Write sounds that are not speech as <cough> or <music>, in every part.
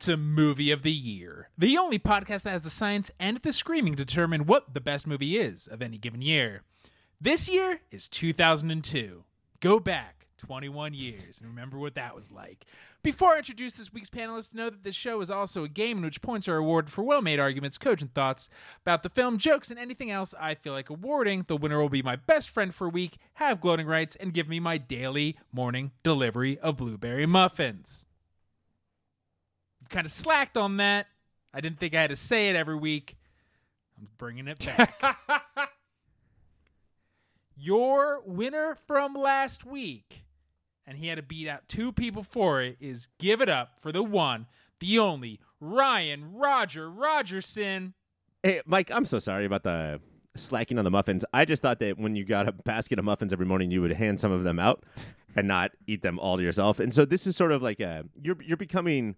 to Movie of the Year, the only podcast that has the science and the screaming to determine what the best movie is of any given year. This year is 2002. Go back 21 years and remember what that was like. Before I introduce this week's panelists, know that this show is also a game in which points are awarded for well made arguments, cogent thoughts about the film, jokes, and anything else I feel like awarding. The winner will be my best friend for a week, have gloating rights, and give me my daily morning delivery of blueberry muffins kind of slacked on that. I didn't think I had to say it every week. I'm bringing it back. <laughs> <laughs> Your winner from last week, and he had to beat out two people for it, is give it up for the one, the only Ryan Roger Rogerson. Hey, Mike, I'm so sorry about the slacking on the muffins. I just thought that when you got a basket of muffins every morning, you would hand some of them out and not eat them all to yourself. And so this is sort of like a you're you're becoming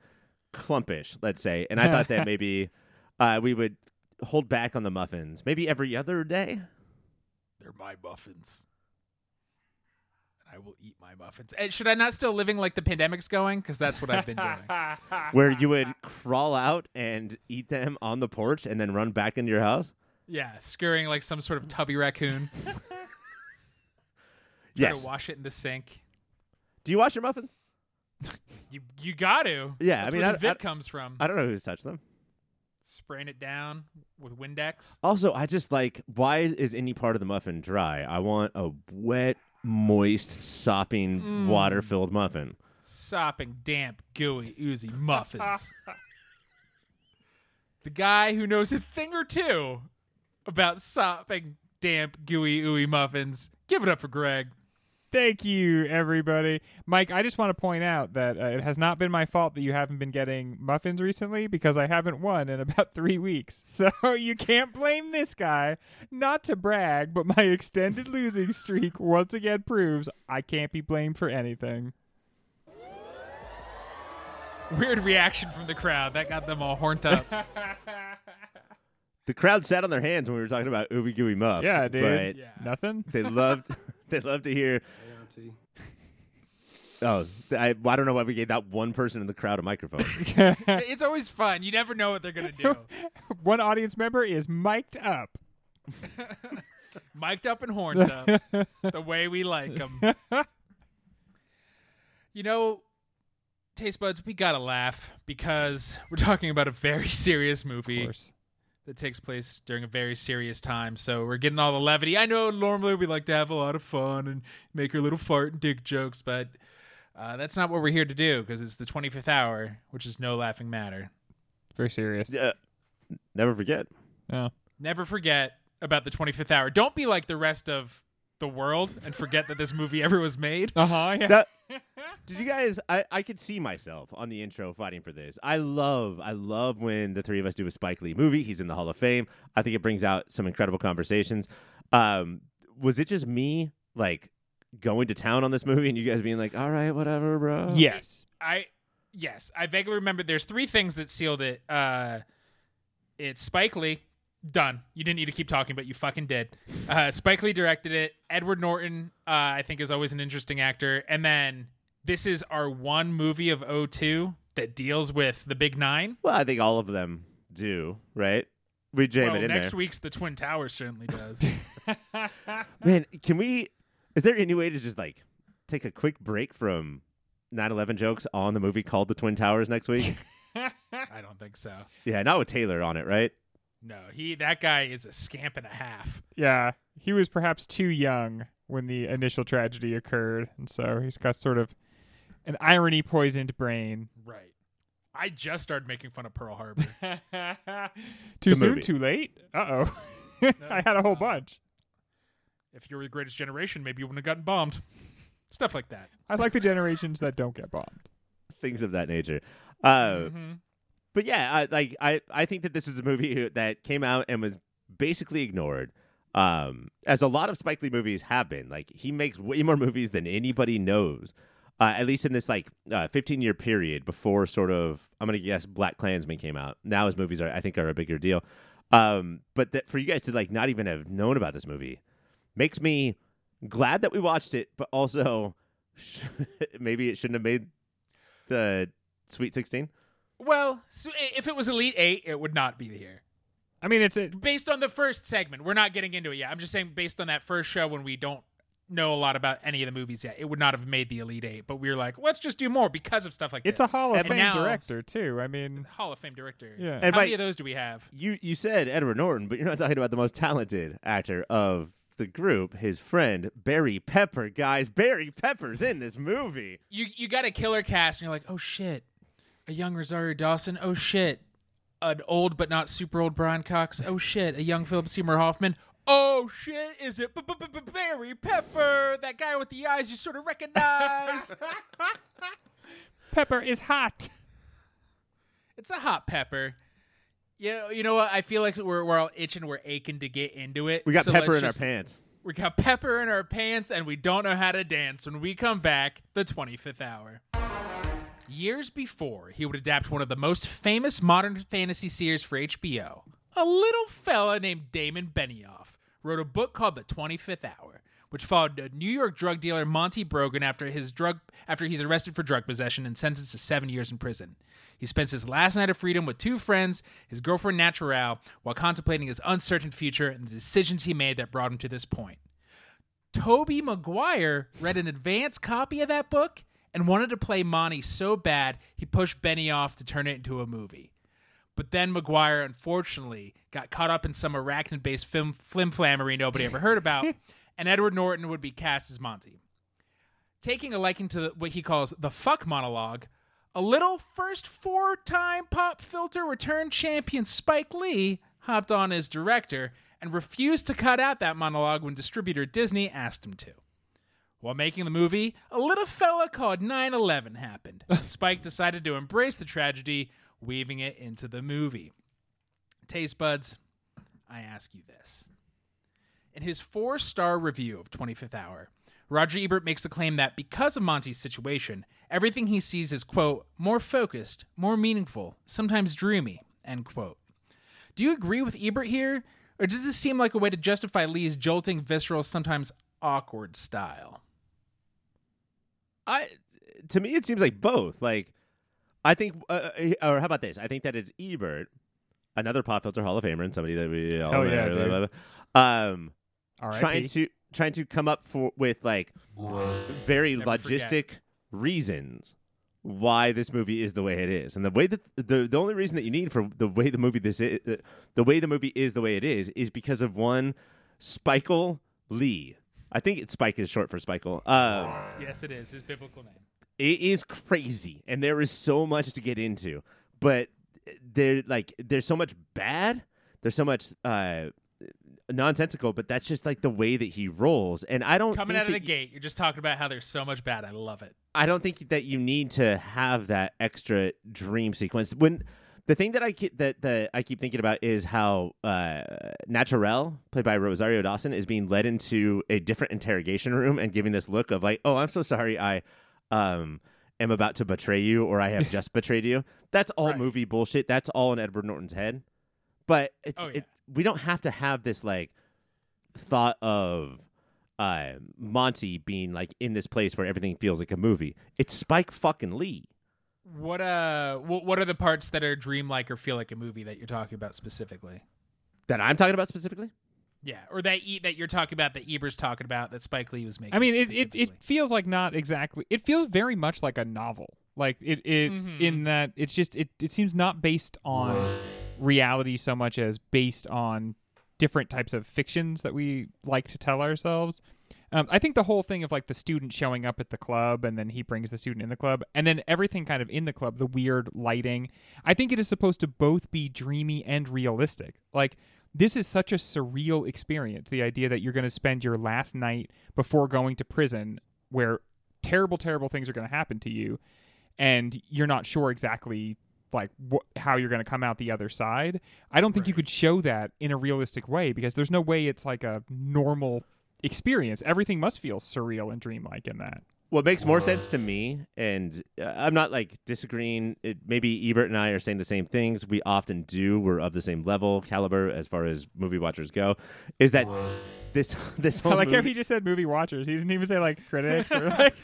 clumpish, let's say. And I thought that <laughs> maybe uh, we would hold back on the muffins, maybe every other day. They're my muffins. And I will eat my muffins. And should I not still living like the pandemic's going? Because that's what I've been doing. <laughs> <laughs> Where you would crawl out and eat them on the porch and then run back into your house? yeah, scurrying like some sort of tubby raccoon. Try Yes. to wash it in the sink. Do you wash your muffins? You you got to. Yeah, I mean, where I- the I- comes from. I don't know who's touched them. Spraying it down with Windex. Also, I just like why is any part of the muffin dry? I want a wet, moist, sopping, mm. water-filled muffin. sopping, damp, gooey, oozy muffins. <laughs> the guy who knows a thing or two about sopping, damp, gooey, ooey muffins. Give it up for Greg. Thank you, everybody. Mike, I just want to point out that uh, it has not been my fault that you haven't been getting muffins recently because I haven't won in <laughs> about three weeks. <laughs> So you can't blame this guy. Not to brag, but my extended losing streak once again proves I can't be blamed for anything. Weird reaction from the crowd. That got them all horned up. <laughs> The crowd sat on their hands when we were talking about ooey gooey muffs. Yeah, dude. But Yeah. Nothing? <laughs> they loved <laughs> they loved to hear. Oh, I, I don't know why we gave that one person in the crowd a microphone. <laughs> it's always fun. You never know what they're going to do. One audience member is mic'd up. Mic'd up and horned up. the way we like them. you know, Taste Buds, we got to laugh because we're talking about a very serious Of movie. course. That takes place during a very serious time. So we're getting all the levity. I know normally we like to have a lot of fun and make our little fart and dick jokes, but uh, that's not what we're here to do because it's the 25th hour, which is no laughing matter. Very serious. yeah, never forget. Yeah. Never forget about the 25th hour. Don't be like the rest of the world and forget that this movie ever was made. Uh huh. Yeah. That- did you guys? I, I could see myself on the intro fighting for this. I love I love when the three of us do a Spike Lee movie. He's in the Hall of Fame. I think it brings out some incredible conversations. Um, was it just me like going to town on this movie and you guys being like, "All right, whatever, bro"? yes. I yes, I vaguely remember. There's three things that sealed it. Uh, it's Spike Lee. Done. You didn't need to keep talking, but you fucking did. Uh, Spike Lee directed it. Edward Norton, uh, I think, is always an interesting actor. And then this is our one movie of 02 that deals with the Big Nine. Well, I think all of them do, right? We jam well, it in next there. week's The Twin Towers certainly does. <laughs> <laughs> Man, can we? Is there any way to just like take a quick break from 9/11 jokes on the movie called The Twin Towers next week? <laughs> I don't think so. yeah, not with Taylor on it, right? No, he that guy is a scamp and a half. Yeah, he was perhaps too young when the initial tragedy occurred, and so he's got sort of an irony poisoned brain. Right. I just started making fun of Pearl Harbor. <laughs> too The soon, movie. too late. Uh oh. <laughs> I had a whole bunch. if you were the greatest generation, maybe you wouldn't have gotten bombed. Stuff like that. I like the generations that don't get bombed. Things of that nature. <laughs> Uh, Mhm. But yeah, I, like I, I think that this is a movie that came out and was basically ignored, um, as a lot of Spike Lee movies have been. Like he makes way more movies than anybody knows. Uh, at least in this like uh, 15 year period before sort of I'm gonna guess Black Klansman came out. Now his movies are I think are a bigger deal. Um, but that for you guys to like not even have known about this movie makes me glad that we watched it, but also <laughs> maybe it shouldn't have made the Sweet 16. Well, so if it was Elite Eight, it would not be here. I mean, it's a, Based on the first segment, we're not getting into it yet. I'm just saying, based on that first show when we don't know a lot about any of the movies yet, it would not have made the Elite Eight. But we were like, let's just do more because of stuff like that. it's this. a Hall of And Fame now- director too. I mean, Hall of Fame director. Yeah. How And many of those do we have? You you said Edward Norton, but you're not talking about the most talented actor of the group, his friend Barry Pepper. Guys, Barry Pepper's in this movie. You you got a killer cast, and you're like, oh shit, a young Rosario Dawson. Oh shit, an old but not super old Brian Cox. Oh shit, a young Philip Seymour Hoffman. Oh shit, is it Barry Pepper? That guy with the eyes you sort of recognize. <laughs> Pepper is hot. it's a hot pepper. Yeah, you know what? I feel like we're we're all itching, we're aching to get into it. We got So Pepper in just- our pants. We got pepper in our pants, and we don't know how to dance. When we come back, the 25th hour. Years before, he would adapt one of the most famous modern fantasy series for HBO. A little fella named Damon Benioff wrote a book called The 25th Hour, which followed a New York drug dealer Monty Brogan after his drug after he's arrested for drug possession and sentenced to seven years in prison. He spends his last night of freedom with two friends, his girlfriend Naturelle, while contemplating his uncertain future and the decisions he made that brought him to this point. Tobey Maguire read an advance copy of that book and wanted to play Monty so bad he pushed Benioff to turn it into a movie. But then Maguire, unfortunately, got caught up in some arachnid based film flimflammery nobody ever heard about, <laughs> and Edward Norton would be cast as Monty. Taking a liking to what he calls the fuck monologue, a little first four time pop filter return champion Spike Lee hopped on as director and refused to cut out that monologue when distributor Disney asked him to. While making the movie, a little fella called 9 11 happened, <laughs> Spike decided to embrace the tragedy, weaving it into the movie. Taste buds, I ask you this. In his four star review of 25th Hour, Roger Ebert makes the claim that because of Monty's situation, everything he sees is, quote, more focused, more meaningful, sometimes dreamy, end quote. Do you agree with Ebert here? Or does this seem like a way to justify Lee's jolting, visceral, sometimes awkward style? I to me it seems like both. Like I think, uh, or how about this? I think that it's Ebert, another pop filter Hall of Famer, and somebody that we all know, yeah, blah, dude. blah, blah. um trying to trying to come up for with like very Never forget. logistic reasons why this movie is the way it is, and the way that the the only reason that you need for the way the movie this is, the way the movie is the way it is is because of one Spikele Lee. I think it's Spike is short for Spikele. Um, Yes, it is his biblical name. it is crazy, and there is so much to get into. But there, like, there's so much bad. There's so much uh, nonsensical. But that's just like the way that he rolls. And I don't Coming out of the gate, you're just talking about how there's so much bad. I love it. I don't think that you need to have that extra dream sequence. When the thing that I keep that, that I keep thinking about is how uh, Naturelle, played by Rosario Dawson, is being led into a different interrogation room and giving this look of like, "Oh, I'm so sorry, I um, am about to betray you, or I have <laughs> just betrayed you." That's all Right. movie bullshit. That's all in Edward Norton's head. But it's Oh, yeah. it, we don't have to have this like thought of uh, Monty being like in this place where everything feels like a movie. It's Spike fucking Lee. What uh, what, what are the parts that are dreamlike or feel like a movie that you're talking about specifically? That I'm talking about specifically. Yeah, or that e- that you're talking about that Ebert's talking about that Spike Lee was making. I mean, it, it, it feels like not exactly. It feels very much like a novel. Like it, it Mhm. in that it's just it, it seems not based on reality so much as based on different types of fictions that we like to tell ourselves. Um, I think the whole thing of like the student showing up at the club and then he brings the student in the club and then everything kind of in the club, the weird lighting. I think it is supposed to both be dreamy and realistic. Like this is such a surreal experience. The idea that you're going to spend your last night before going to prison where terrible, terrible things are going to happen to you and you're not sure exactly like wh- how you're going to come out the other side. I don't think you could show that in a realistic way because there's no way it's like a normal experience. Everything must feel surreal and dreamlike in that. what makes more sense to me, and uh, I'm not like disagreeing. It, maybe Ebert and I are saying the same things. We often do. We're of the same level, caliber as far as movie watchers go. Is that this <laughs> this <laughs> I whole like how movie? he just said movie watchers. He didn't even say like critics or <laughs> like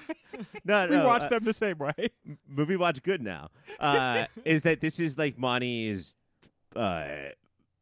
no, we no, watch uh, them the same way. movie watch good now. Uh, is that this is like Monty's uh,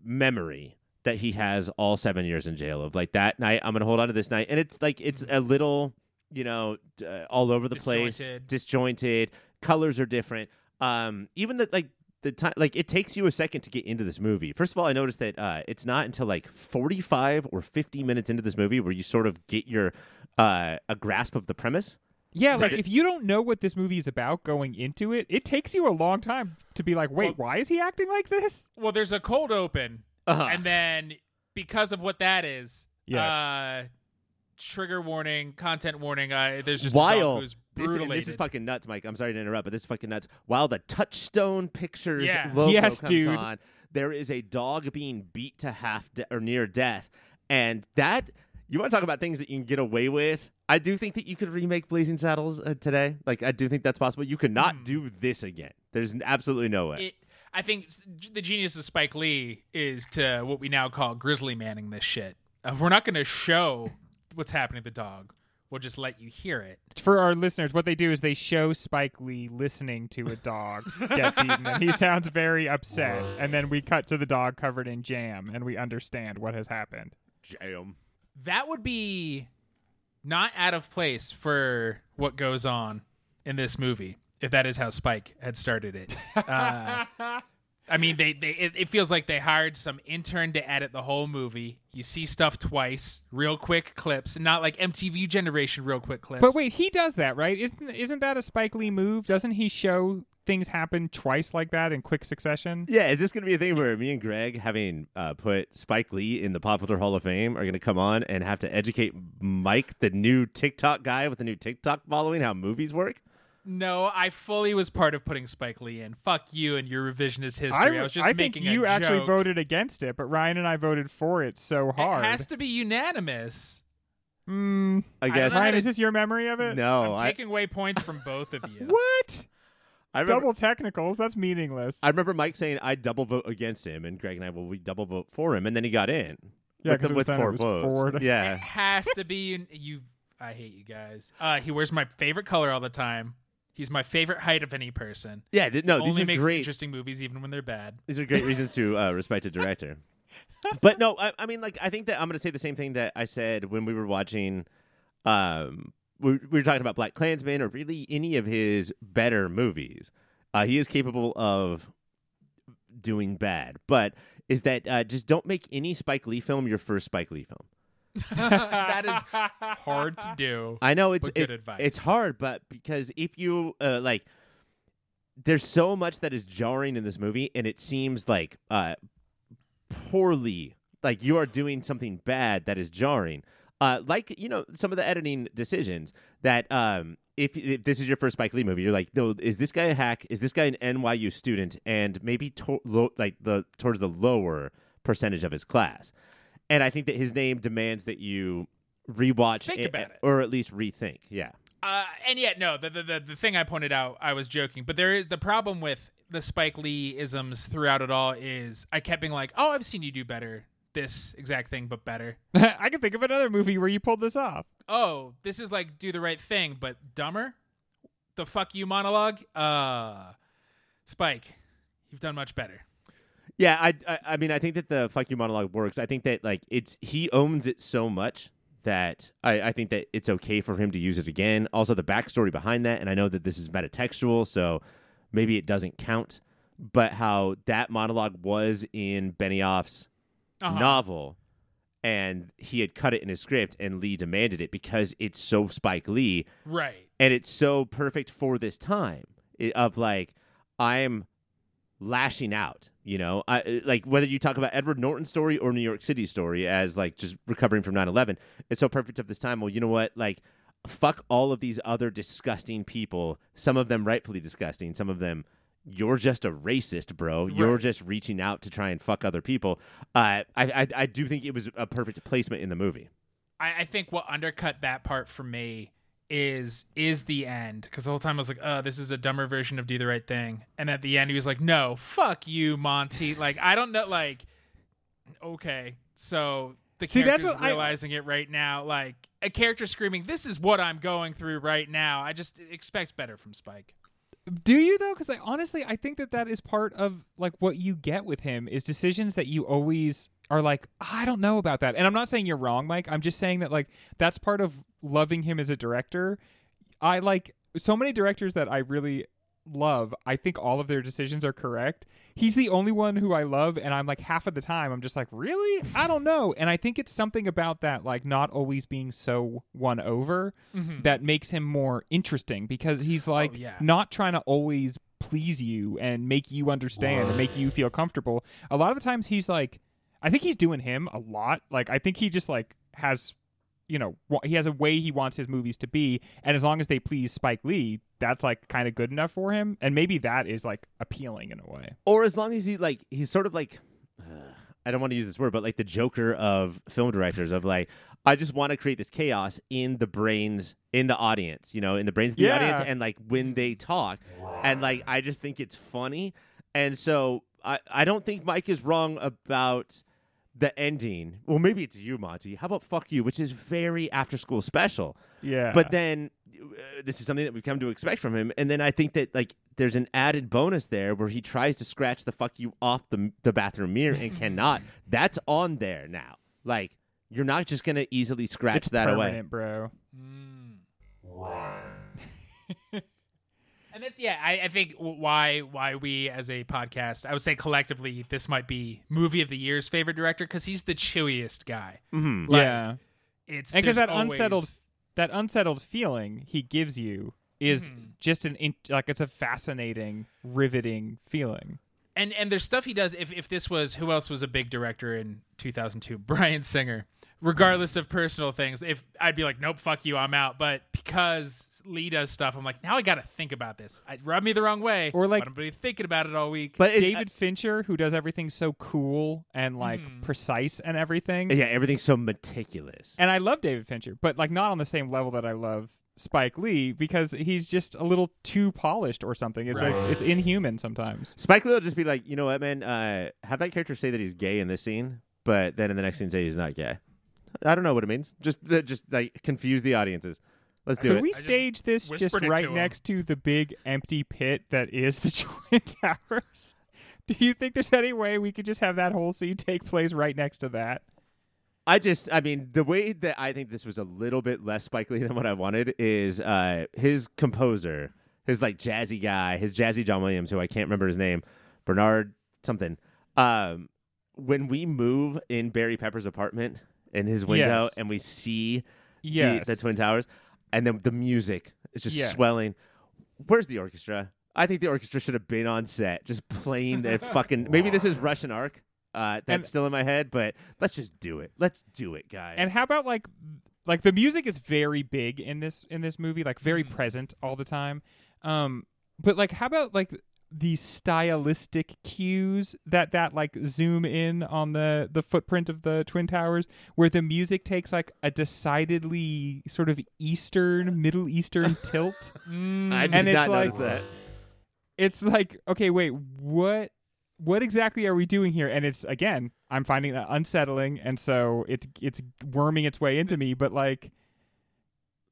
memory that he has all seven years in jail of like that night. I'm gonna hold on to this night, and it's like it's a little, you know, uh, all over the place, Disjointed. disjointed. Colors are different. Um, even the like the time, like it takes you a second to get into this movie. First of all, I noticed that uh, it's not until like 45 or 50 minutes into this movie where you sort of get your uh, a grasp of the premise. Yeah, like Right. if you don't know what this movie is about going into it, it takes you a long time to be like, wait, Well- why is he acting like this? Well, there's a cold open, Uh-huh. and then because of what that is, Yes. uh, trigger warning, content warning. Uh, there's just a While dog who's this, this is fucking nuts, Mike. I'm sorry to interrupt, but this is fucking nuts. While the Touchstone Pictures Yeah. logo Yes, comes dude. on, there is a dog being beat to half de- or near death, and that you want to talk about things that you can get away with. I do think that you could remake Blazing Saddles uh, today. Like I do think that's possible. You could not Hmm. do this again. There's absolutely no way. it, I think the genius of Spike Lee is to what we now call grizzly manning this shit. Uh, we're not going to show what's happening to the dog. We'll just let you hear it. For our listeners, what they do is they show Spike Lee listening to a dog get beaten, and he sounds very upset. And then we cut to the dog covered in jam, and we understand what has happened. Jam. That would be not out of place for what goes on in this movie, if that is how Spike had started it. <laughs> Uh, I mean, they, they it, it feels like they hired some intern to edit the whole movie. You see stuff twice, real quick clips, not like MTV generation real quick clips. But wait, he does that, right? Isn't isn't that a Spike Lee move? Doesn't he show things happen twice like that in quick succession? Yeah, is this going to be a thing where me and Greg, having uh, put Spike Lee in the Pop Culture Hall of Fame, are going to come on and have to educate Mike, the new TikTok guy with the new TikTok following, how movies work? No, I fully was part of putting Spike Lee in. Fuck you and your revisionist history. I, I, was just I think making you a actually joke. voted against it, but Ryan and I voted for it so hard. It has to be unanimous. Mm, I guess. know. Ryan, is this your memory of it? no, I'm I, taking away points from both of you. <laughs> What? I remember, Double technicals? That's meaningless. I remember Mike saying I double vote against him, and Greg and I, will we double vote for him, and then he got in. Yeah, with, 'cause the- with four votes. four <laughs> to- It Yeah, has to be un- you. I hate you guys. Uh, he wears my favorite color all the time. He's my favorite height of any person. yeah. th- No, these Only are makes great. interesting movies even when they're bad. These are great reasons to uh, respect a director. <laughs> but no, I, I mean, like, I think that I'm going to say the same thing that I said when we were watching. Um, we, we were talking about Black Klansman or really any of his better movies. Uh, he is capable of doing bad, but is that uh, just don't make any Spike Lee film your first Spike Lee film. <laughs> that is <laughs> hard to do. I know it's But good it- advice. It's hard, but because if you uh, like, there's so much that is jarring in this movie, and it seems like uh, poorly, like you are doing something bad that is jarring. Uh, like you know some of the editing decisions that um, if, if this is your first Spike Lee movie, you're like, no, is this guy a hack? Is this guy an NYU student? And maybe to- lo- like the towards the lower percentage of his class. And I think that his name demands that you rewatch Think a- about it. or at least rethink. Yeah. Uh, and yet, no. The, the the the thing I pointed out, I was joking, but there is the problem with the Spike Lee isms throughout it all is I kept being like, "Oh, I've seen you do better." This exact thing, but better. <laughs> I can think of another movie where you pulled this off. Oh, this is like do the right thing, but dumber. The fuck you monologue. Uh, Spike, you've done much better. Yeah, I, I I mean I think that the fuck you monologue works. I think that like it's he owns it so much that I, I think that it's okay for him to use it again. Also the backstory behind that, and I know that this is metatextual, so maybe it doesn't count. But how that monologue was in Benioff's Uh-huh. novel, and he had cut it in his script, and Lee demanded it because it's so Spike Lee, Right. and it's so perfect for this time of like I'm lashing out. You know, I, like whether you talk about Edward Norton's story or New York City story as like just recovering from 9/11, it's so perfect of this time. Well, you know what, like. Fuck all of these other disgusting people. Some of them rightfully disgusting. Some of them, you're just a racist, bro. You're Right. just reaching out to try and fuck other people. Uh, I, I I do think it was a perfect placement in the movie. I, I think what undercut that part for me is is the end because the whole time I was like, "Oh, this is a dumber version of Do the Right Thing," and at the end he was like, "No, fuck you, Monty." <laughs> Like I don't know, like okay, so the See, that's character's what I- realizing it right now, like a character screaming, "This is what I'm going through right now." I just expect better from Spike. Do you though? Because I honestly, I think that that is part of like what you get with him is decisions that you always are like, I don't know about that. And I'm not saying you're wrong, Mike. I'm just saying that like that's part of loving him as a director. I like so many directors that I really love. I think all of their decisions are correct. He's the only one who I love, and I'm like half of the time I'm just like, really? I don't know. And I think it's something about that, like not always being so won over mm-hmm. that makes him more interesting because he's oh, like yeah. not trying to always please you and make you understand and make you feel comfortable. A lot of the times he's like I think he's doing him a lot. Like I think he just like has you know, he has a way he wants his movies to be and as long as they please Spike Lee, that's like kind of good enough for him and maybe that is like appealing in a way. or as long as he like he's sort of like uh, <sighs> I don't want to use this word, but like the Joker of film directors of like I just want to create this chaos in the brains in the audience, you know, in the brains of the Yeah. audience and like when they talk. And like I just think it's funny. And so I I don't think Mike is wrong about the ending. Well, maybe it's you, Monty. How about fuck you, which is very after school special. Yeah. But then uh, this is something that we've come to expect from him. And then I think that like there's an added bonus there where he tries to scratch the fuck you off the the bathroom mirror and cannot. <laughs> That's on there now. Like you're not just gonna easily scratch it's that away. permanent, bro. And that's yeah. I, I think why why we as a podcast, I would say collectively, this might be movie of the year's favorite director because he's the chewiest guy. Mm-hmm. Like, yeah. It's and because there's that unsettled that unsettled feeling he gives you is Mhm. just an in, like it's a fascinating riveting feeling and and there's stuff he does. If if this was who else was a big director in 2002, <laughs> Bryan Singer. Regardless of personal things, if I'd be like, nope, fuck you, I'm out. But because Lee does stuff, I'm like, now I got to think about this. It rubbed me the wrong way, Or, like- but I'm gonna be thinking about it all week. But it, david fincher who does everything so cool and like Mhm. precise and everything yeah, everything's so meticulous. and i love david fincher but like not on the same level that i love spike lee because he's just a little too polished or something it's like it's inhuman sometimes Spike Lee will just be like, you know what, man? Uh, have that character say that he's gay in this scene, but then in the next scene say he's not gay. I don't know what it means. Just, just like confuse the audiences. Let's do Could it. we just stage this just whispered it right to him. next to the big empty pit that is the <laughs> Twin Towers? Do you think there's any way we could just have that whole scene take place right next to that? I just, I mean, the way that I think this was a little bit less Spike Lee <laughs> than what I wanted is uh, his composer, his like jazzy guy, his jazzy John Williams, who I can't remember his name, Bernard something. Um, when we move in Barry Pepper's apartment in his window Yes. and we see Yes. the, the Twin Towers, and then the music is just Yes. swelling. Where's the orchestra? I think the orchestra should have been on set, just playing the <laughs> fucking. Maybe this is Russian Ark. Uh, that's And- still in my head, but let's just do it. Let's do it, guys. And how about like like the music is very big in this in this movie, like very Mhm. present all the time. Um but like how about like the stylistic cues that that like zoom in on the the footprint of the twin towers where the music takes like a decidedly sort of eastern middle eastern <laughs> tilt Mm. I did and it's not like- notice that. it's like okay wait what what exactly are we doing here and it's again i'm finding that unsettling and so it's it's worming its way into me but like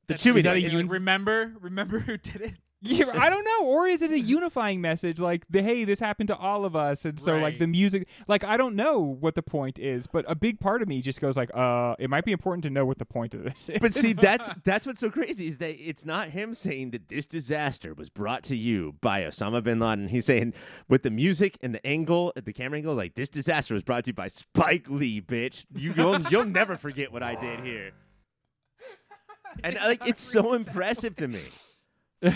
The That's- chewy is that a note. Is it remember remember <laughs> who did it? Yeah, i don't know or is it a unifying message like the hey this happened to all of us and so like the music like i don't know what the point is but a big part of me just goes like uh it might be important to know what the point of this is But see, <laughs> that's that's what's so crazy is that it's not him saying that this disaster was brought to you by Osama bin Laden. He's saying with the music and the angle, at the camera angle, like this disaster was brought to you by Spike Lee, bitch. You, you'll you'll never forget what I did here. And like it's so impressive to me. <laughs>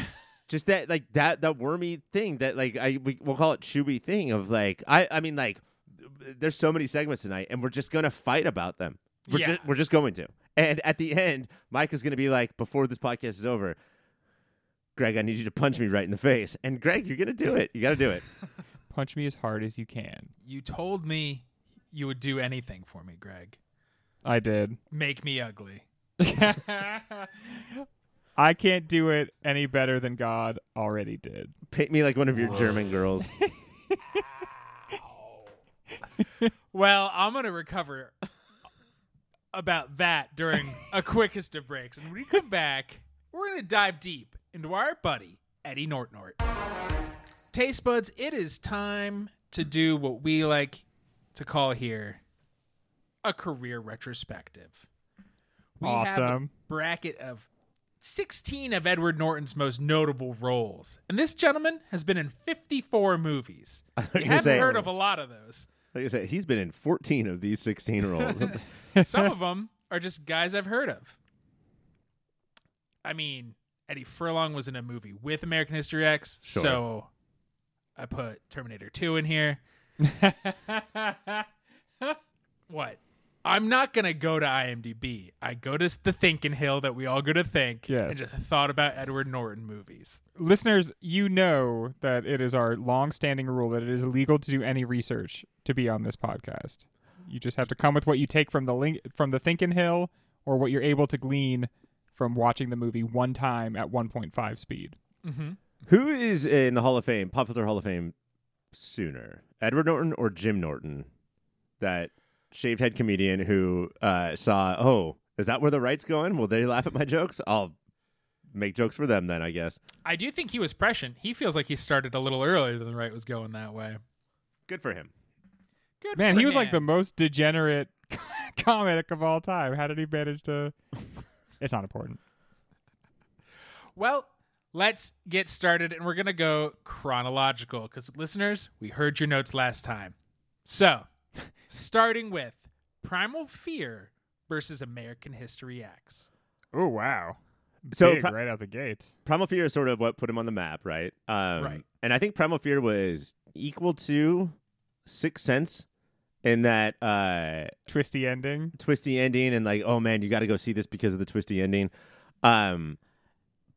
Just that like that that wormy thing that like I we, we'll call it chewy thing of like I I mean like there's so many segments tonight and we're just gonna fight about them. We're Yeah. just we're just going to. And at the end, Mike is gonna be like, before this podcast is over, Greg, I need you to punch me right in the face. And Greg, you're gonna do it. You gotta do it. <laughs> punch me as hard as you can You told me you would do anything for me, Greg. i did Make me ugly. <laughs> <laughs> I can't do it any better than God already did. Paint me like one of your German girls. <laughs> Well, I'm gonna recover about that during a quickest of breaks, and when we come back, we're gonna dive deep into our buddy Eddie Nortnort. Taste buds, it is time to do what we like to call here a career retrospective. We have a Awesome. bracket of 16 of Edward Norton's most notable roles, and this gentleman has been in 54 movies. <laughs> You haven't saying- heard of a lot of those. Like I said, he's been in 14 of these 16 roles. <laughs> Some of them are just guys I've heard of. I mean, Eddie Furlong was in a movie with American History X, Sure. so I put Terminator 2 in here. <laughs> What? I'm not going to go to IMDb. I go to the Thinking Hill that we all go to think Yes. and just thought about Edward Norton movies. Listeners, you know that it is our long-standing rule that it is illegal to do any research to be on this podcast. You just have to come with what you take from the link from the Thinking Hill or what you're able to glean from watching the movie one time at 1.5 speed. Mm-hmm. Who is in the Hall of Fame, Popular Hall of Fame, sooner? Edward Norton or Jim Norton? That shaved head comedian who uh, saw, oh, is that where the right's going? Will they laugh at my jokes? I'll make jokes for them then, I guess. I do think he was prescient. He feels like he started a little earlier than the right was going that way. Good for him. Good Man, for he was like the most degenerate <laughs> comic of all time. How did he manage to? <laughs> It's not important. Well, let's get started, and we're going to go chronological because, listeners, we heard your notes last time. So, starting with Primal Fear versus American History X. Oh wow! So Big pri- right out the gate. Primal Fear is sort of what put him on the map, right? Um, Right. And I think Primal Fear was equal to Sixth Sense in that uh, Twisty ending. twisty ending and like, oh man, you got to go see this because of the twisty ending. Um,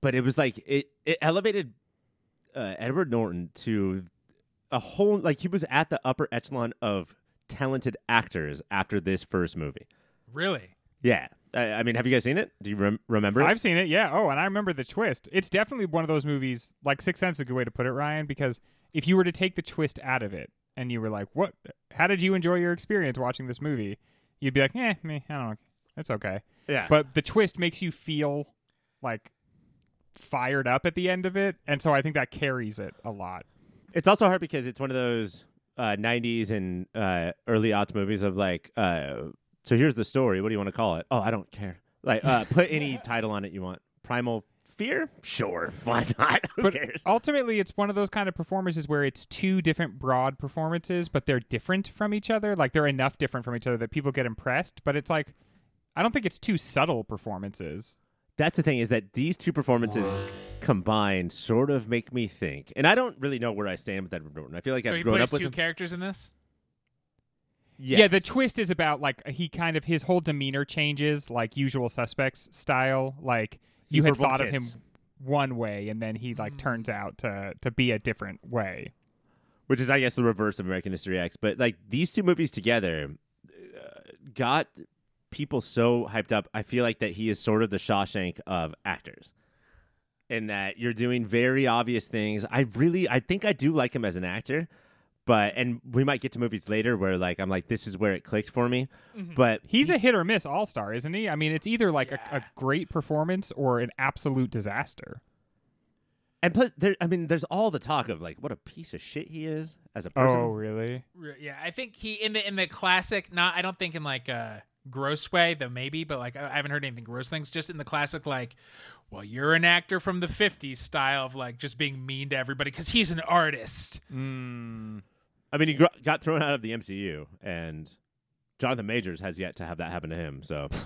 but it was like it it elevated uh, Edward Norton to a whole like he was at the upper echelon of talented actors after this first movie. Really? Yeah, I, I mean, have you guys seen it? Do you rem- remember? it? I've seen it, yeah. Oh, and I remember the twist. It's definitely one of those movies. Like Sixth Sense is a good way to put it, Ryan, because if you were to take the twist out of it and you were like, "What? How did you enjoy your experience watching this movie?" You'd be like, "Eh, me, I don't know, it's okay." yeah, But the twist makes you feel like fired up at the end of it, and so I think that carries it a lot. It's also hard because it's one of those uh, 90s and uh, early aughts movies of like, uh, so here's the story. What do you want to call it? Oh, I don't care. Like, uh, put any <laughs> title on it you want. Primal Fear? Sure. <laughs> Why not? Who But cares? ultimately, it's one of those kind of performances where it's two different broad performances, but they're different from each other. Like they're enough different from each other that people get impressed. But it's like, I don't think it's two subtle performances. That's the thing is that these two performances combined sort of make me think. And I don't really know where I stand with Edward Norton. I feel like so I've he grown plays up with two him. characters in this? Yes. Yeah, the twist is about like he kind of his whole demeanor changes, like Usual Suspects style. Like you had verbal thought of him one way, and then he like turns out to to be a different way. which is I guess the reverse of American History X. But like these two movies together uh, got people so hyped up. I feel like that he is sort of the Shawshank of actors. In that you're doing very obvious things. I really I think I do like him as an actor. But and we might get to movies later where like I'm like this is where it clicked for me. Mm-hmm. But He's a hit or miss all star, isn't he? I mean, it's either like a, Yeah. a great performance or an absolute disaster. and plus there I mean there's all the talk of like what a piece of shit he is as a person. Oh, really? Re- Yeah, I think he in the in the classic. Not, I don't think in like a gross way, though maybe, but like I haven't heard anything gross things. Just in the classic, like, well, you're an actor from the '50s style of like just being mean to everybody because he's an artist. Mm. I mean he gr- got thrown out of the MCU and Jonathan Majors has yet to have that happen to him. So <laughs>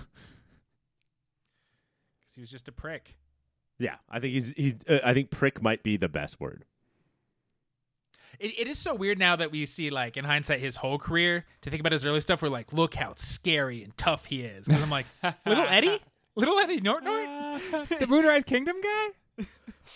Because he was just a prick. Yeah, I think he's he's. Uh, I think prick might be the best word. It, it is so weird now that we see like in hindsight his whole career to think about his early stuff. We're like, look how scary and tough he is. Because I'm like, <laughs> little Eddie, little Eddie Norton. <laughs> the Moonrise Kingdom guy?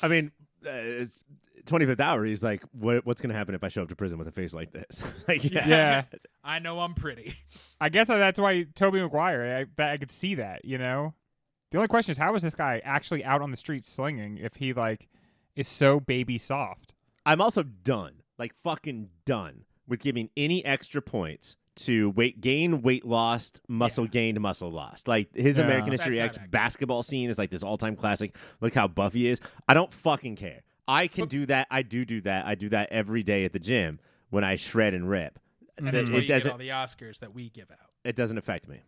I mean, uh, it's 25th hour. He's like, what, what's going to happen if I show up to prison with a face like this? <laughs> like, yeah. Yeah. I know I'm pretty. I guess that's why Tobey Maguire. I, that- I could see that, you know. The only question is, how is this guy actually out on the street slinging if he like is so baby soft? I'm also done, like fucking done with giving any extra points to weight gain, weight lost, muscle Yeah. gained, muscle lost. Like his Yeah. American History X basketball scene is like this all time classic. Look how buff he is. I don't fucking care. I can do that. I do do that. I do that every day at the gym when I shred and rip. And that's it get doesn't. all the Oscars that we give out. It doesn't affect me.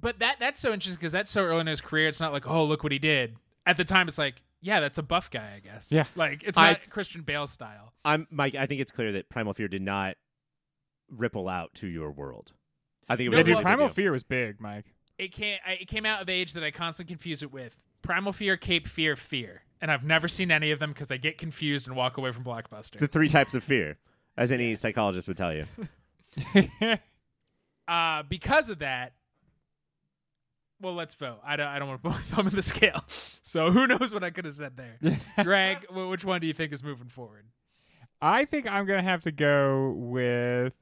But that that's so interesting because that's so early in his career. It's not like, oh, look what he did. At the time, it's like, yeah, that's a buff guy, I guess. Yeah. like it's I- not Christian Bale style. I'm Mike. I think it's clear that Primal Fear did not ripple out to your world. I think it was No, Yeah, a dude, well- Primal. Fear was big, Mike. It came I, it came out of the age that I constantly confuse it with Primal Fear, Cape Fear, Fear, and I've never seen any of them because I get confused and walk away from Blockbuster. The three types of fear, as any psychologist would tell you. <laughs> uh, because of that, well, let's vote. I don't. I don't want to put my thumb in the scale. So who knows what I could have said there. <laughs> Greg, which one do you think is moving forward? I think I'm gonna have to go with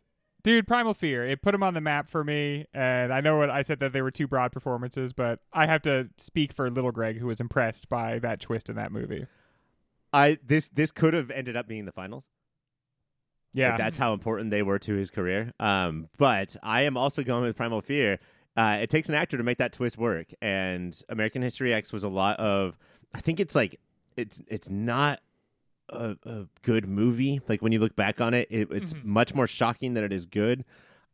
dude Primal Fear. It put him on the map for me, and I know what I said that they were two broad performances, but I have to speak for little Greg, who was impressed by that twist in that movie. I this this could have ended up being the finals. Yeah, Like, that's how important they were to his career. Um, but I am also going with Primal Fear. Uh, it takes an actor to make that twist work, and American History X was a lot of. I think it's like it's it's not a, a good movie. Like when you look back on it, it it's Mhm. much more shocking than it is good.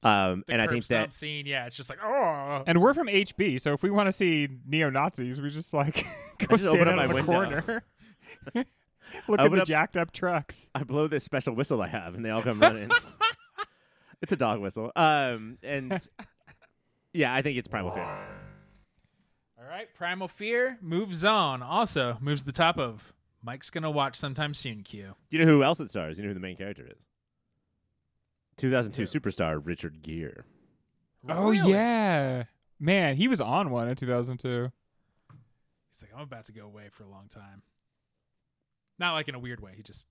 Um, and I think stomp that scene, yeah, it's just like oh, and we're from HB, so if we want to see neo Nazis, we just like <laughs> go just stand up out my in the window. corner, <laughs> look at the up- jacked up trucks. I blow this special whistle I have, and they all come running. <laughs> it's a dog whistle. Um, and yeah, I think it's Primal Fear. All right, Primal Fear moves on. Also moves to the top of Mike's gonna watch sometime soon. Q. You know who else it stars? You know who the main character is? 2002 Who? superstar Richard Gere. Oh, oh Really? yeah, man, he was on one in 2002. He's like, I'm about to go away for a long time. Not like in a weird way. He just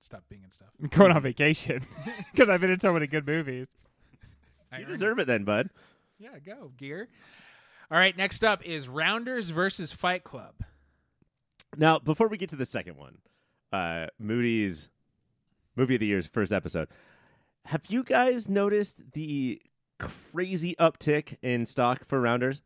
stopped being in stuff. I'm <laughs> going on vacation <laughs> because I've been in so many good movies. I You earned deserve it then, bud. It. Yeah, go Gere. All right, next up is Rounders versus Fight Club. Now, before we get to the second one, uh, Moody's movie of the year's first episode. Have you guys noticed the crazy uptick in stock for Rounders?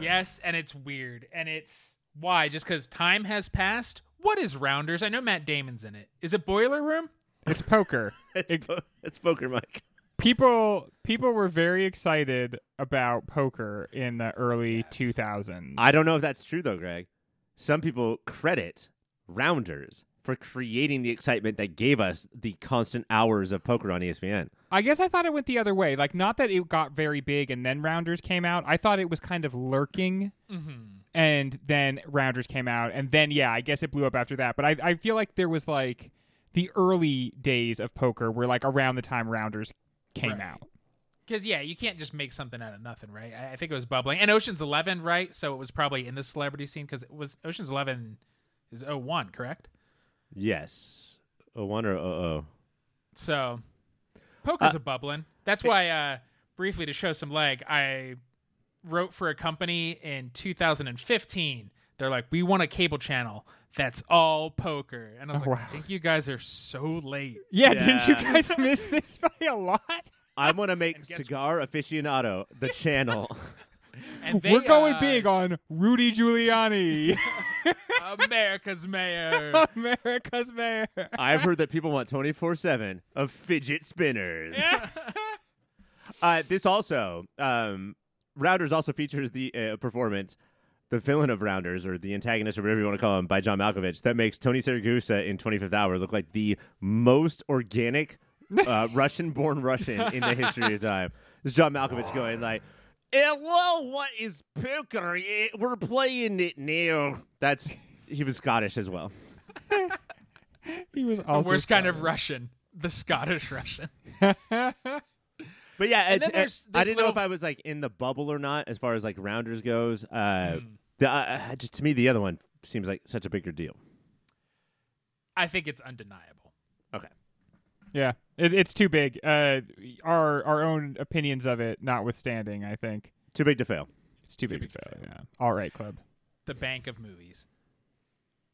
Yes, and it's weird, and it's why? Just because time has passed. What is Rounders? I know Matt Damon's in it. Is it Boiler Room? It's poker. <laughs> It's, It- po- it's poker, Mike. People people were very excited about poker in the early Yes. 2000s. I don't know if that's true though, Greg. Some people credit Rounders for creating the excitement that gave us the constant hours of poker on ESPN. I guess I thought it went the other way. Like not that it got very big and then Rounders came out. I thought it was kind of lurking Mm-hmm. and then Rounders came out and then yeah, I guess it blew up after that. But I I feel like there was like the early days of poker were like around the time Rounders came Right. out. Because yeah, you can't just make something out of nothing, right? I, I think it was bubbling, and Ocean's Eleven, right? So it was probably in the celebrity scene because it was Ocean's Eleven is 01, correct? Yes. Oh one or oh oh. So poker's Uh, a bubbling. That's why, uh, briefly to show some leg, I wrote for a company in 2015. They're like, we want a cable channel that's all poker, and I was Oh, like, wow. I think you guys are so late. Yeah, didn't you guys <laughs> miss this by a lot? I want to make And guess Cigar Aficionado the <laughs> channel. And they, We're going uh, big on Rudy Giuliani, <laughs> America's mayor. America's mayor. I've heard that people want 24 7 of fidget spinners. uh, this also, um, Rounders also features the uh, performance, the villain of Rounders, or the antagonist, or whatever you want to call him, by John Malkovich, that makes Tony Siragusa in 25th Hour look like the most organic uh, <laughs> Russian born Russian in the history of time. This is John Malkovich going like, Hello, what is poker? Eh, We're playing it now. That's he was Scottish as well. <laughs> He was the also worst kind of Russian, the Scottish Russian. <laughs> But yeah, And then there's I this didn't know if I was like in the bubble or not as far as like rounders goes. Uh, Mm. the, uh, just to me, the other one seems like such a bigger deal. I think it's undeniable. Okay, Yeah, it, it's too big. Uh, our our own opinions of it, notwithstanding, I think too big to fail. It's too, Too big big to to fail. Yeah. All right, club. the bank of movies.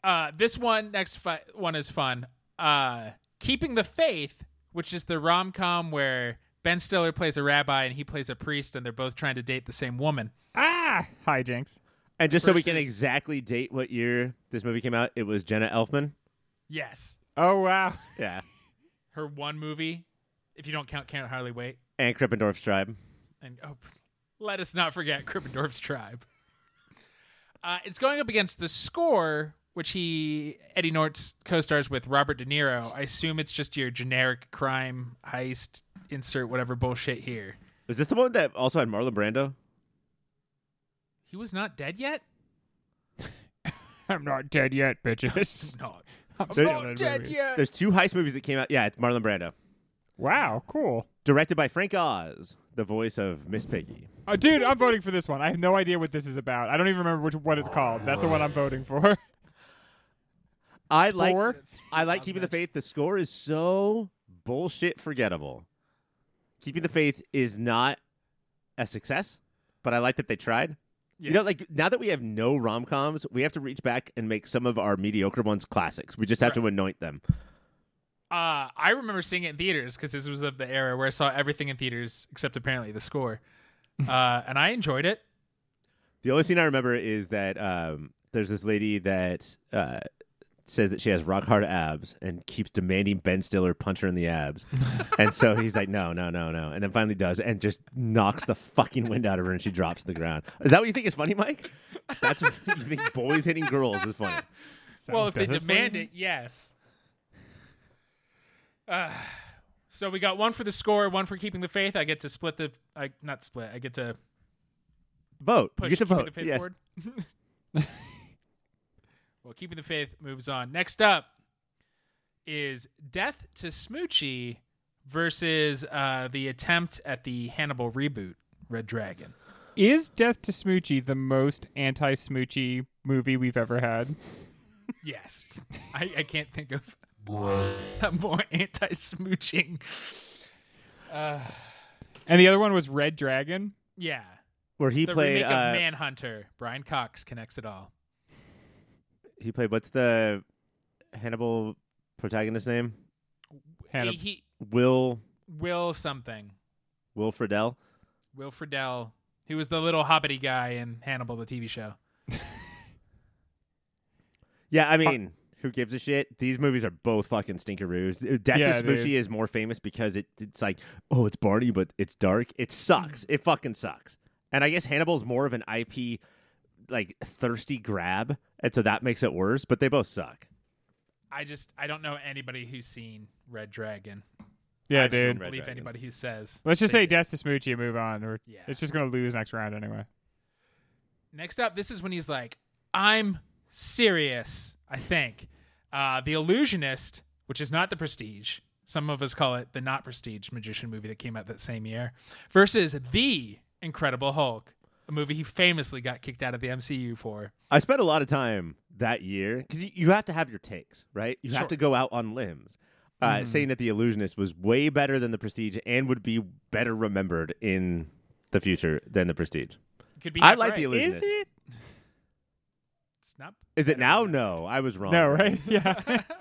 Uh, this one next fi- one is fun. Uh, Keeping the Faith, which is the rom com where Ben Stiller plays a rabbi and he plays a priest, and they're both trying to date the same woman. Ah, hijinks. And just so we can Versus- exactly date what year this movie came out, it was Jenna Elfman. Yes, Oh wow. Yeah. her one movie, if you don't count Can't Hardly Wait, And Krippendorf's Tribe. and oh, let us not forget Krippendorf's Tribe. Uh, it's going up against the score, which he Eddie Nortz co-stars with Robert De Niro. I assume it's just your generic crime heist, insert whatever bullshit here. Is this the one that also had Marlon Brando? He was not dead yet. <laughs> I'm not dead yet, bitches. <laughs> No, I'm I'm not dead movies. yet. There's two heist movies that came out. Yeah, it's Marlon Brando. Wow, cool. Directed by Frank Oz, the voice of Miss Piggy. Uh, dude, I'm voting for this one. I have no idea what this is about. I don't even remember which what it's called. That's the one I'm voting for. I like I like Keeping the Faith. The score is so bullshit forgettable. Keeping the Faith is not a success, but I like that they tried. Yeah. You know, like now that we have no rom coms, we have to reach back and make some of our mediocre ones classics. We just have to anoint them. Uh, I remember seeing it in theaters because this was of the era where I saw everything in theaters except apparently the score, <laughs> uh, and I enjoyed it. The only scene I remember is that um, there's this lady that uh, says that she has rock hard abs and keeps demanding Ben Stiller punch her in the abs. <laughs> and so he's like, no, no, no, no. And then finally does and just knocks the fucking wind out of her and she drops to the ground. Is that what you think is funny, Mike? That's what you think boys hitting girls is funny. well, if they Does it for demand you? it, yes. Uh, so we got one for the score, one for keeping the faith. I get to split the, I not split. I get to Vote. push you get to vote. the faith Yes. <laughs> forward. well, keeping the faith moves on. Next up is Death to Smoochy versus uh, the attempt at the Hannibal reboot, Red Dragon. Is Death to Smoochy the most anti-Smoochie movie we've ever had? Yes, I, I can't think of a more anti-smooching. Uh, And the other one was Red Dragon. yeah, Where he the played remake uh, of Manhunter. Brian Cox connects it all. He played what's the Hannibal protagonist name? Hannib- He, he Will Will something. Will Friedle. Will Friedle. He was the little hobbity guy in Hannibal, the TV show. <laughs> Yeah, I mean, who gives a shit? These movies are both fucking stinkeroos. Uh, Death Yeah, to Smoochy is more famous because it it's like, oh, it's Barney, but it's dark. It sucks. Mm. It fucking sucks. And I guess Hannibal's more of an IP like thirsty grab, and so that makes it worse. But they both suck. I just I don't know anybody who's seen Red Dragon. Yeah, I've seen dude. Red believe Dragon. anybody who says. Let's just say did. Death to Smoochy and move on. Or Yeah. it's just gonna lose next round anyway. Next up, this is when he's like, "I'm serious." I think uh, the Illusionist, which is not the Prestige. Some of us call it the not Prestige magician movie that came out that same year, versus the Incredible Hulk, a movie he famously got kicked out of the MCU for. I spent a lot of time that year because you, you have to have your takes, right? You Sure. have to go out on limbs. Uh, Mhm. Saying that the Illusionist was way better than the Prestige and would be better remembered in the future than the Prestige. Could be. I like right. the Illusionist. Is it? It's not. Is it now? No, I was wrong. No, right? <laughs> Yeah. <laughs>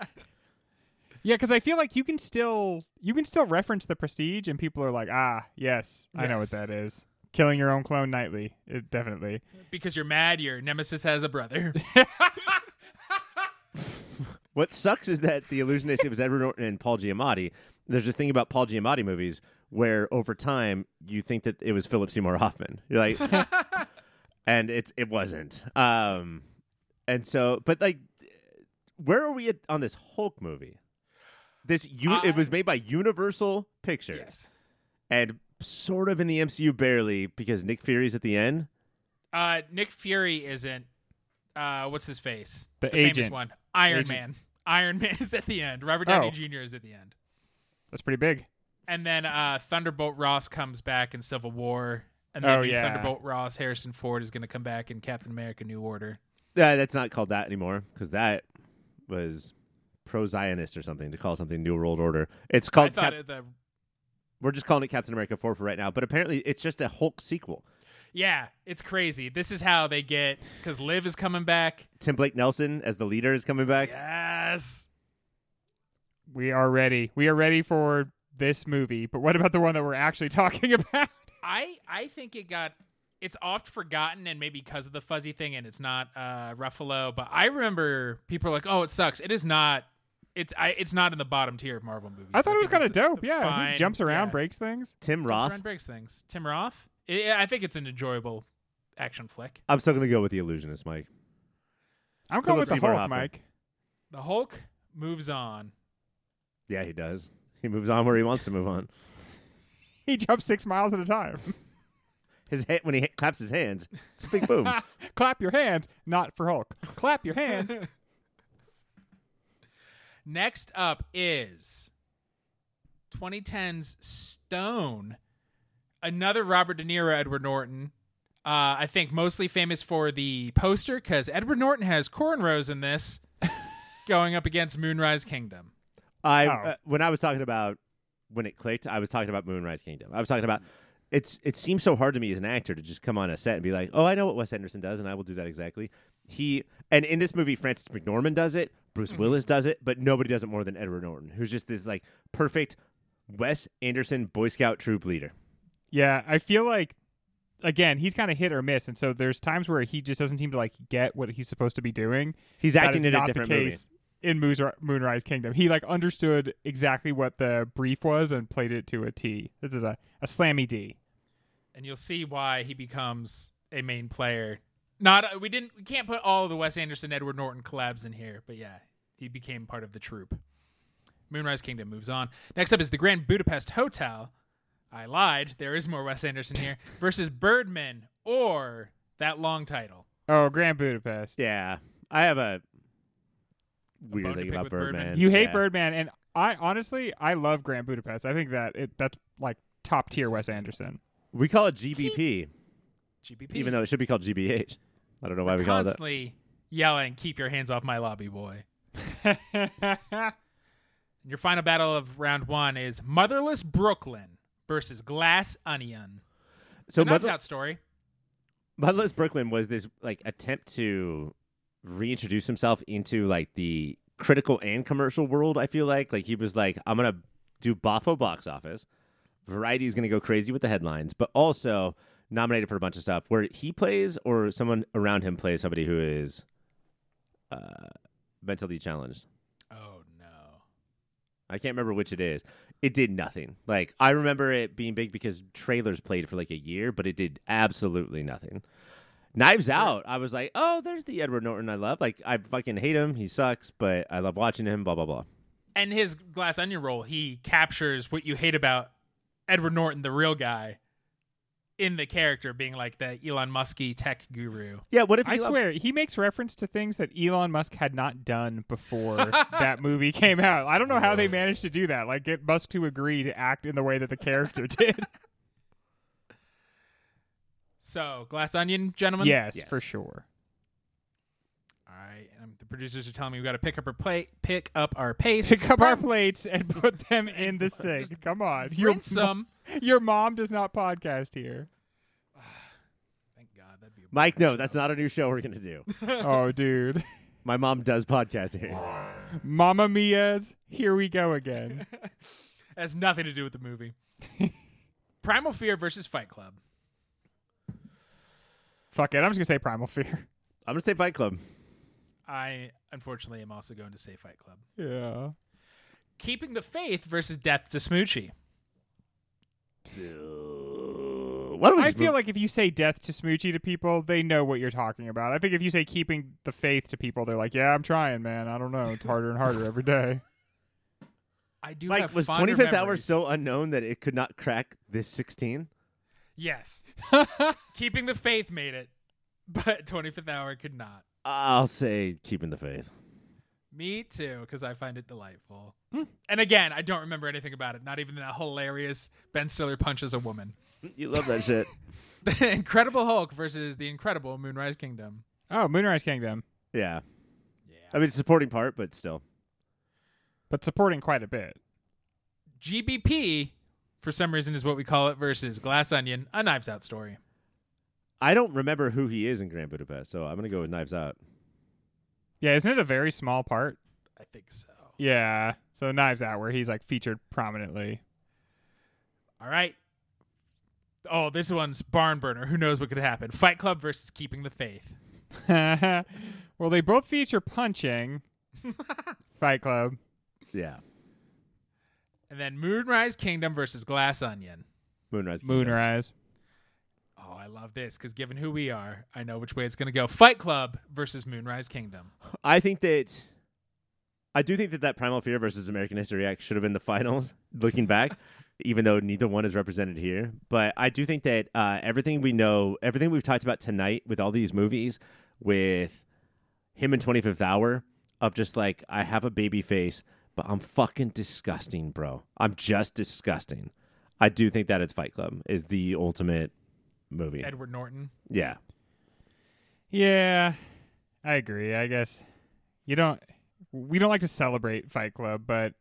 Yeah, because I feel like you can still you can still reference the Prestige, and people are like, ah, yes, I know what that is. Killing your own clone nightly, it definitely. because you're mad. Your nemesis has a brother. <laughs> What sucks is that the illusionist it was Edward Norton and Paul Giamatti. There's this thing about Paul Giamatti movies where over time you think that it was Philip Seymour Hoffman. You're like, <laughs> and it's it wasn't. Um, and so, but like, where are we at, on this Hulk movie? This u- it was made by Universal Pictures yes. and sort of in the MCU barely because Nick Fury's at the end. Uh, Nick Fury isn't. Uh, what's his face? The famous agent. one. Iron Agent. Man. Iron <laughs> Man is at the end. Robert Downey Oh. Jr. is at the end. That's pretty big. And then uh, Thunderbolt Ross comes back in Civil War. And then Oh, yeah. Thunderbolt Ross, Harrison Ford is going to come back in Captain America New Order. Uh, that's not called that anymore because that was pro Zionist or something to call something New World Order. It's I called. thought Cap- it, the we're just calling it Captain America 4 for right now, but apparently it's just a Hulk sequel. Yeah, it's crazy. This is how they get because Liv is coming back. Tim Blake Nelson as the leader is coming back. Yes. We are ready. We are ready for this movie. But what about the one that we're actually <laughs> talking about? I I think it got it's oft forgotten and maybe because of the fuzzy thing and it's not uh Ruffalo, but I remember people are like, "Oh, it sucks." It is not it's I it's not in the bottom tier of Marvel movies. I thought it was kind of dope. Yeah, fine- he jumps around, yeah. breaks things. Tim Roth. around, breaks things. Tim Roth. I I think it's an enjoyable action flick. I'm still gonna go with the illusionist, Mike. I'm going Philip with the Hulk, Hoffman. Mike. The Hulk moves on. Yeah, he does. He moves on where he wants to move on. <laughs> He jumps six miles at a time. <laughs> His head when he ha- claps his hands, it's a big boom. <laughs> Clap your hands, not for Hulk. Clap your hands. Next up is 2010's Stone, another Robert De Niro, Edward Norton. Uh, I think mostly famous for the poster because Edward Norton has cornrows in this, <laughs> going up against Moonrise Kingdom. I Oh. uh, when I was talking about when it clicked, I was talking about Moonrise Kingdom. I was talking about it's it seems so hard to me as an actor to just come on a set and be like, "Oh, I know what Wes Anderson does and I will do that exactly." He and in this movie Frances McDormand does it, Bruce mm-hmm. Willis does it, but nobody does it more than Edward Norton, who's just this like perfect Wes Anderson Boy Scout troop leader. Yeah, I feel like again, he's kind of hit or miss, and so there's times where he just doesn't seem to like get what he's supposed to be doing. He's acting in a different the movie. case in Moonri- Moonrise Kingdom. He like understood exactly what the brief was and played it to a T. This is a, a slammy D. and you'll see why he becomes a main player. Not uh, we didn't we can't put all of the Wes Anderson Edward Norton collabs in here, but yeah, he became part of the troupe. Moonrise Kingdom moves on. Next up is the Grand Budapest Hotel. I lied. There is more Wes Anderson here <laughs> versus Birdman or that long title. Oh, Grand Budapest. Yeah, I have a bone weird to thing about Birdman? Birdman. You hate Yeah. Birdman, and I honestly I love Grand Budapest. I think that it that's like top tier Wes Anderson. We call it GBP, GBP. even though it should be called GBH. I don't know why We're we call it that. constantly yelling, "Keep your hands off my lobby, boy." <laughs> Your final battle of round one is Motherless Brooklyn versus Glass Onion. So So Mother- Out story. Motherless Brooklyn was this like attempt to reintroduce himself into like the critical and commercial world. I feel like like he was like, I'm gonna do Boffo box office. Variety is gonna go crazy with the headlines, but also nominated for a bunch of stuff where he plays or someone around him plays somebody who is uh, mentally challenged. Oh no. I can't remember which it is. It did nothing. Like I remember it being big because trailers played for like a year, but it did absolutely nothing. Knives Out, I was like, oh, there's the Edward Norton I love. Like I fucking hate him. He sucks, but I love watching him. Blah blah blah. And his Glass Onion role, he captures what you hate about Edward Norton, the real guy, in the character being like the Elon Musky tech guru. Yeah. What if I you swear he makes reference to things that Elon Musk had not done before <laughs> that movie came out. I don't know how they managed to do that. Like get Musk to agree to act in the way that the character <laughs> did. So, Glass Onion, gentlemen? yes, Yes. for sure. All right. The producers are telling me we got to pick up our plate, pick up our pace. Pick up our plates and <laughs> put them in the sink. Come on. Your, rinse them. your mom does not podcast here. <sighs> Thank God, that'd be a Mike? No, that's not a new show we're gonna do. <laughs> Oh, dude. <laughs> My mom does podcast here. Mama Mia's, here we go again. has nothing to do with the movie. Primal Fear versus Fight Club. Fuck it. I'm just going to say Primal Fear. I'm gonna say Fight Club. I unfortunately am also going to say Fight Club. Yeah. Keeping the Faith versus Death to Smoochy. Why don't we I feel move- like if you say death to Smoochy to people, they know what you're talking about. I think if you say keeping the faith to people, they're like, yeah, I'm trying, man. I don't know. It's harder and harder every day. I do Mike have was fonder 25th Hour so unknown that it could not crack this 16. Yes. <laughs> Keeping the Faith made it, but 25th Hour could not. I'll say keeping the faith. Me too, because I find it delightful. Hmm. And again, I don't remember anything about it. Not even that hilarious Ben Stiller punches a woman. You love that shit. <laughs> The Incredible Hulk versus the Incredible Moonrise Kingdom. Oh, Moonrise Kingdom, Yeah. Yeah. I mean, supporting part, but still. but supporting quite a bit. GBP, for some reason, is what we call it, versus Glass Onion, a Knives Out story. I don't remember who he is in Grand Budapest, so I'm gonna go with Knives Out. Yeah, isn't it a very small part? I think so. Yeah. So Knives Out, where he's like featured prominently. All right. Oh, this one's barn burner. Who knows what could happen? Fight Club versus Keeping the Faith. <laughs> well, they both feature punching. <laughs> Fight Club. Yeah, And then Moonrise Kingdom versus Glass Onion. Moonrise. Kingdom. Moonrise. Oh, I love this because given who we are, I know which way it's going to go. Fight Club versus Moonrise Kingdom. I think that I do think that that Primal Fear versus American History X should have been the finals. Looking back, <laughs> even though neither one is represented here, but I do think that uh, everything we know, everything we've talked about tonight with all these movies, with him in Twenty Fifth Hour, of just like I have a baby face, but I'm fucking disgusting, bro. I'm just disgusting. I do think that it's Fight Club is the ultimate movie. Edward Norton. Yeah. Yeah, I agree. I guess you don't. We don't like to celebrate Fight Club, but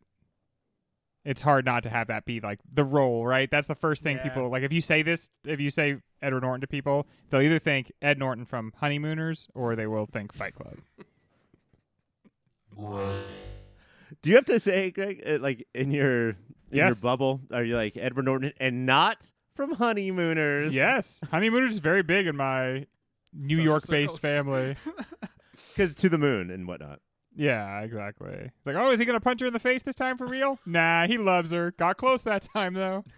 it's hard not to have that be like the role, right? That's the first thing Yeah. people like. If you say this, if you say Edward Norton to people, they'll either think Ed Norton from Honeymooners or they will think Fight Club. Do you have to say, Greg, uh, like in your in your bubble, are you like Edward Norton and not from Honeymooners? yes, Honeymooners is very big in my New Social York-based circles. family. <laughs> because to the moon and whatnot. Yeah, exactly. It's like, oh, is he gonna punch her in the face this time for real? Nah, he loves her. Got close that time though. <laughs>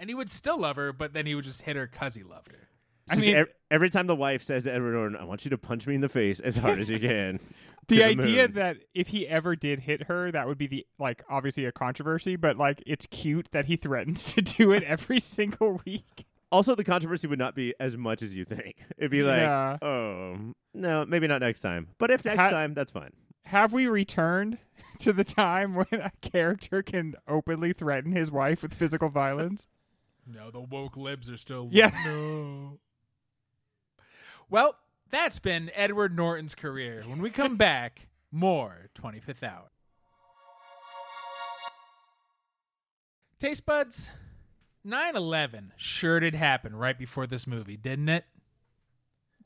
And he would still love her, but then he would just hit her because he loved her. I mean- ev- every time the wife says to Edward Norton, "I want you to punch me in the face as hard as you can." <laughs> the to idea moon. that if he ever did hit her, that would be the like obviously a controversy, but like it's cute that he threatens to do it every <laughs> single week. also the controversy would not be as much as you think. <laughs> It'd be like, Yeah. oh no, maybe not next time, but if next Ha- time, that's fine. Have we returned <laughs> to the time when a character can openly threaten his wife with physical violence? No, the woke libs are still. Yeah. No. Well, that's been Edward Norton's career. When we come back, more 25th Hour. Taste buds, 9 11 sure did happen right before this movie, didn't it?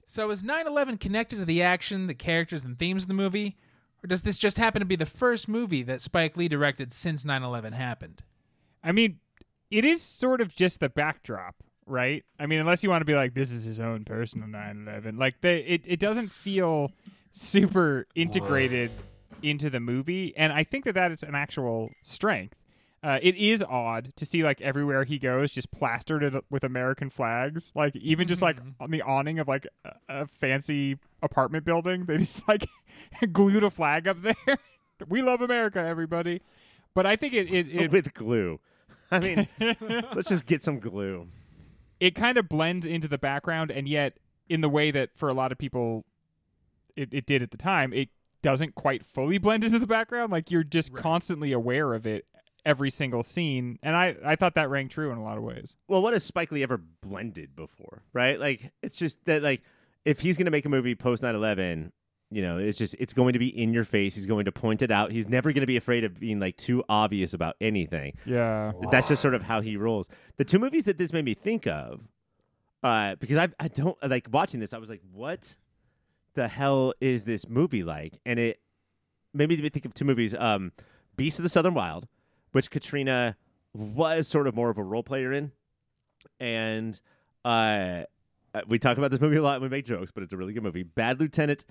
So is 9 11 connected to the action, the characters, and themes of the movie? Or does this just happen to be the first movie that Spike Lee directed since 9 11 happened? I mean, it is sort of just the backdrop, right? I mean, unless you want to be like, this is his own personal 9/11, like the it it doesn't feel super integrated into the movie, and I think that that is an actual strength. Uh, it is odd to see like everywhere he goes, just plastered it with American flags. Like even just like Mhm. on the awning of like a, a fancy apartment building, they <laughs> just like glued a flag up there. <laughs> we love America, everybody. But I think it it, it <laughs> With glue. I mean, let's just get some glue. It kind of blends into the background and yet in the way that for a lot of people it, it did at the time it doesn't quite fully blend into the background like you're just Right. constantly aware of it every single scene and i i thought that rang true in a lot of ways Well, what has Spike Lee ever blended before, right? Like, it's just that, like, if he's going to make a movie post 9 11, you know, it's just, it's going to be in your face. He's going to point it out. He's never going to be afraid of being, like, too obvious about anything. yeah That's just sort of how he rolls. The two movies that this made me think of, uh, because I, I don't, like, watching this, I was like, what the hell is this movie like? And it made me think of two movies um, Beast of the Southern Wild, which Katrina was sort of more of a role player in. And uh, uh, we talk about this movie a lot and we make jokes, but it's a really good movie. Bad Lieutenant,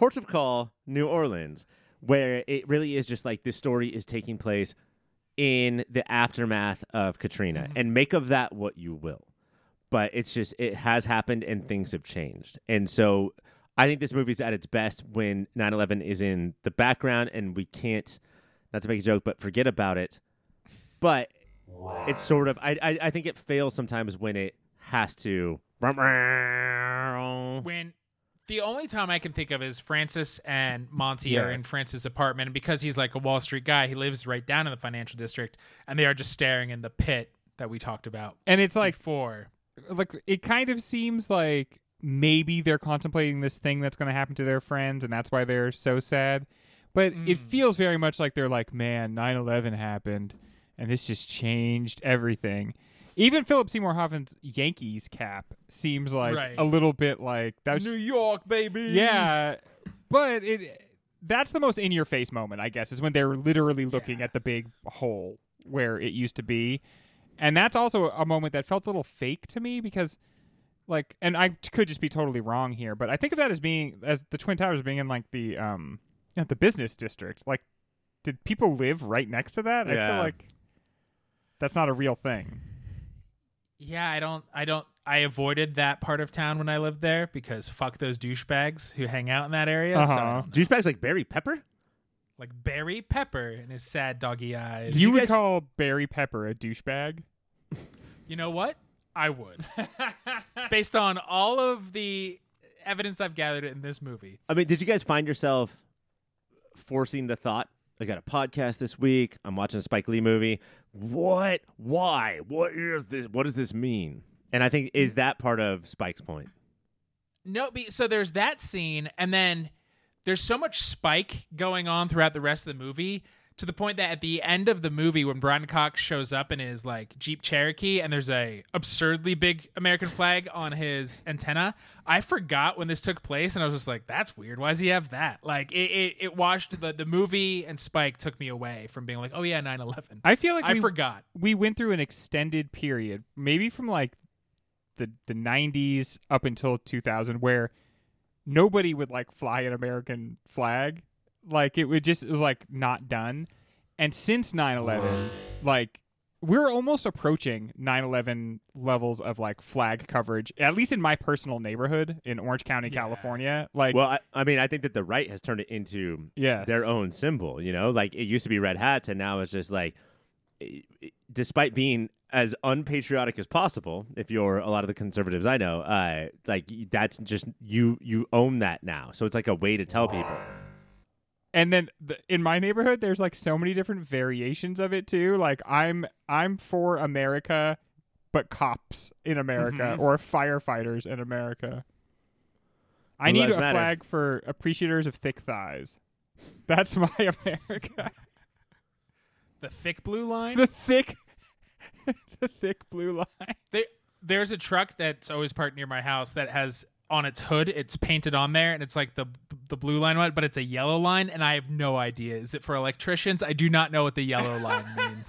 Ports of Call, New Orleans, where it really is just like this story is taking place in the aftermath of Katrina. Mhm. And make of that what you will. But it's just, it has happened and things have changed. And so I think this movie's at its best when 9 11 is in the background and we can't, not to make a joke, but forget about it. But it's sort of, I, I, I think it fails sometimes when it has to. when the only time I can think of is Francis and Monty are in Yes. Francis' apartment, and because he's like a Wall Street guy, he lives right down in the financial district, and they are just staring in the pit that we talked about and it's like before. like it kind of seems like maybe they're contemplating this thing that's going to happen to their friends and that's why they're so sad but it Mm. feels very much like they're like man 9-11 happened and this just changed everything. Even Philip Seymour Hoffman's Yankees cap seems like Right. a little bit like that New York, baby. yeah, but it that's the most in your face moment, I guess, is when they're literally looking at the big hole where it used to be. And that's also a moment that felt a little fake to me because like and I could just be totally wrong here, but I think of that as being as the Twin Towers being in like the um you know, the business district. Like did people live right next to that? I feel like that's not a real thing. Yeah, I don't I don't I avoided that part of town when I lived there because fuck those douchebags who hang out in that area. Uh-huh. don't- Douchebags like Barry Pepper? like Barry Pepper and his sad doggy eyes. you you would guys- call Barry Pepper a douchebag? You know what? I would. <laughs> Based on all of the evidence I've gathered in this movie. I mean, did you guys find yourself forcing the thought? I got a podcast this week. I'm watching a Spike Lee movie. What? Why? What is this? What does this mean? And I think is that part of Spike's point? No, so there's that scene, and then there's so much spike going on throughout the rest of the movie to the point that at the end of the movie, when Brian Cox shows up in his like Jeep Cherokee, and there's a absurdly big American flag on his antenna, I forgot when this took place, and I was just like, "That's weird. Why does he have that?" Like it, it, it washed the the movie and Spike took me away from being like, "Oh yeah, 9/11." I feel like I we, forgot. we went through an extended period, maybe from like the the 90s up until 2000 where nobody would like fly an American flag. Like it would just it was like not done. And since 9/11, like we're almost approaching 9/11 levels of like flag coverage at least in my personal neighborhood in Orange County, Yeah. California. Like Well, I, I mean, I think that the right has turned it into yes. their own symbol. You know, like it used to be red hats, and now it's just like, i- i- despite being as unpatriotic as possible, if you're a lot of the conservatives I know, uh, like that's just you you own that now. So it's like a way to tell people. And then the, in my neighborhood there's like so many different variations of it too like i'm i'm for america but cops in america Mhm. or firefighters in america i Blue need a Matter. flag for appreciators of thick thighs that's <laughs> my america The thick blue line. the thick <laughs> the thick blue line There, there's a truck that's always parked near my house that has on its hood, it's painted on there, and it's like the the blue line one, but it's a yellow line, and I have no idea. Is it for electricians? I do not know what the yellow line <laughs> means.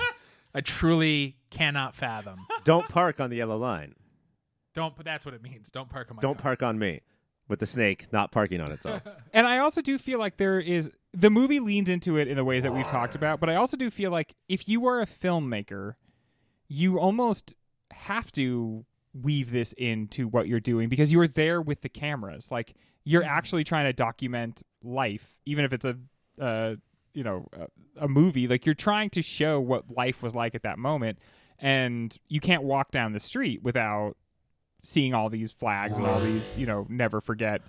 I truly cannot fathom. Don't park on the yellow line. Don't. But that's what it means. Don't park on my. Don't car. park on me with the snake not parking on itself. <laughs> And I also do feel like there is the movie leans into it in the ways that we've talked about, but I also do feel like if you are a filmmaker, you almost have to weave this into what you're doing because you're there with the cameras. Like you're actually trying to document life, even if it's a uh, you know a, a movie. Like you're trying to show what life was like at that moment, and you can't walk down the street without seeing all these flags and all these you know never forget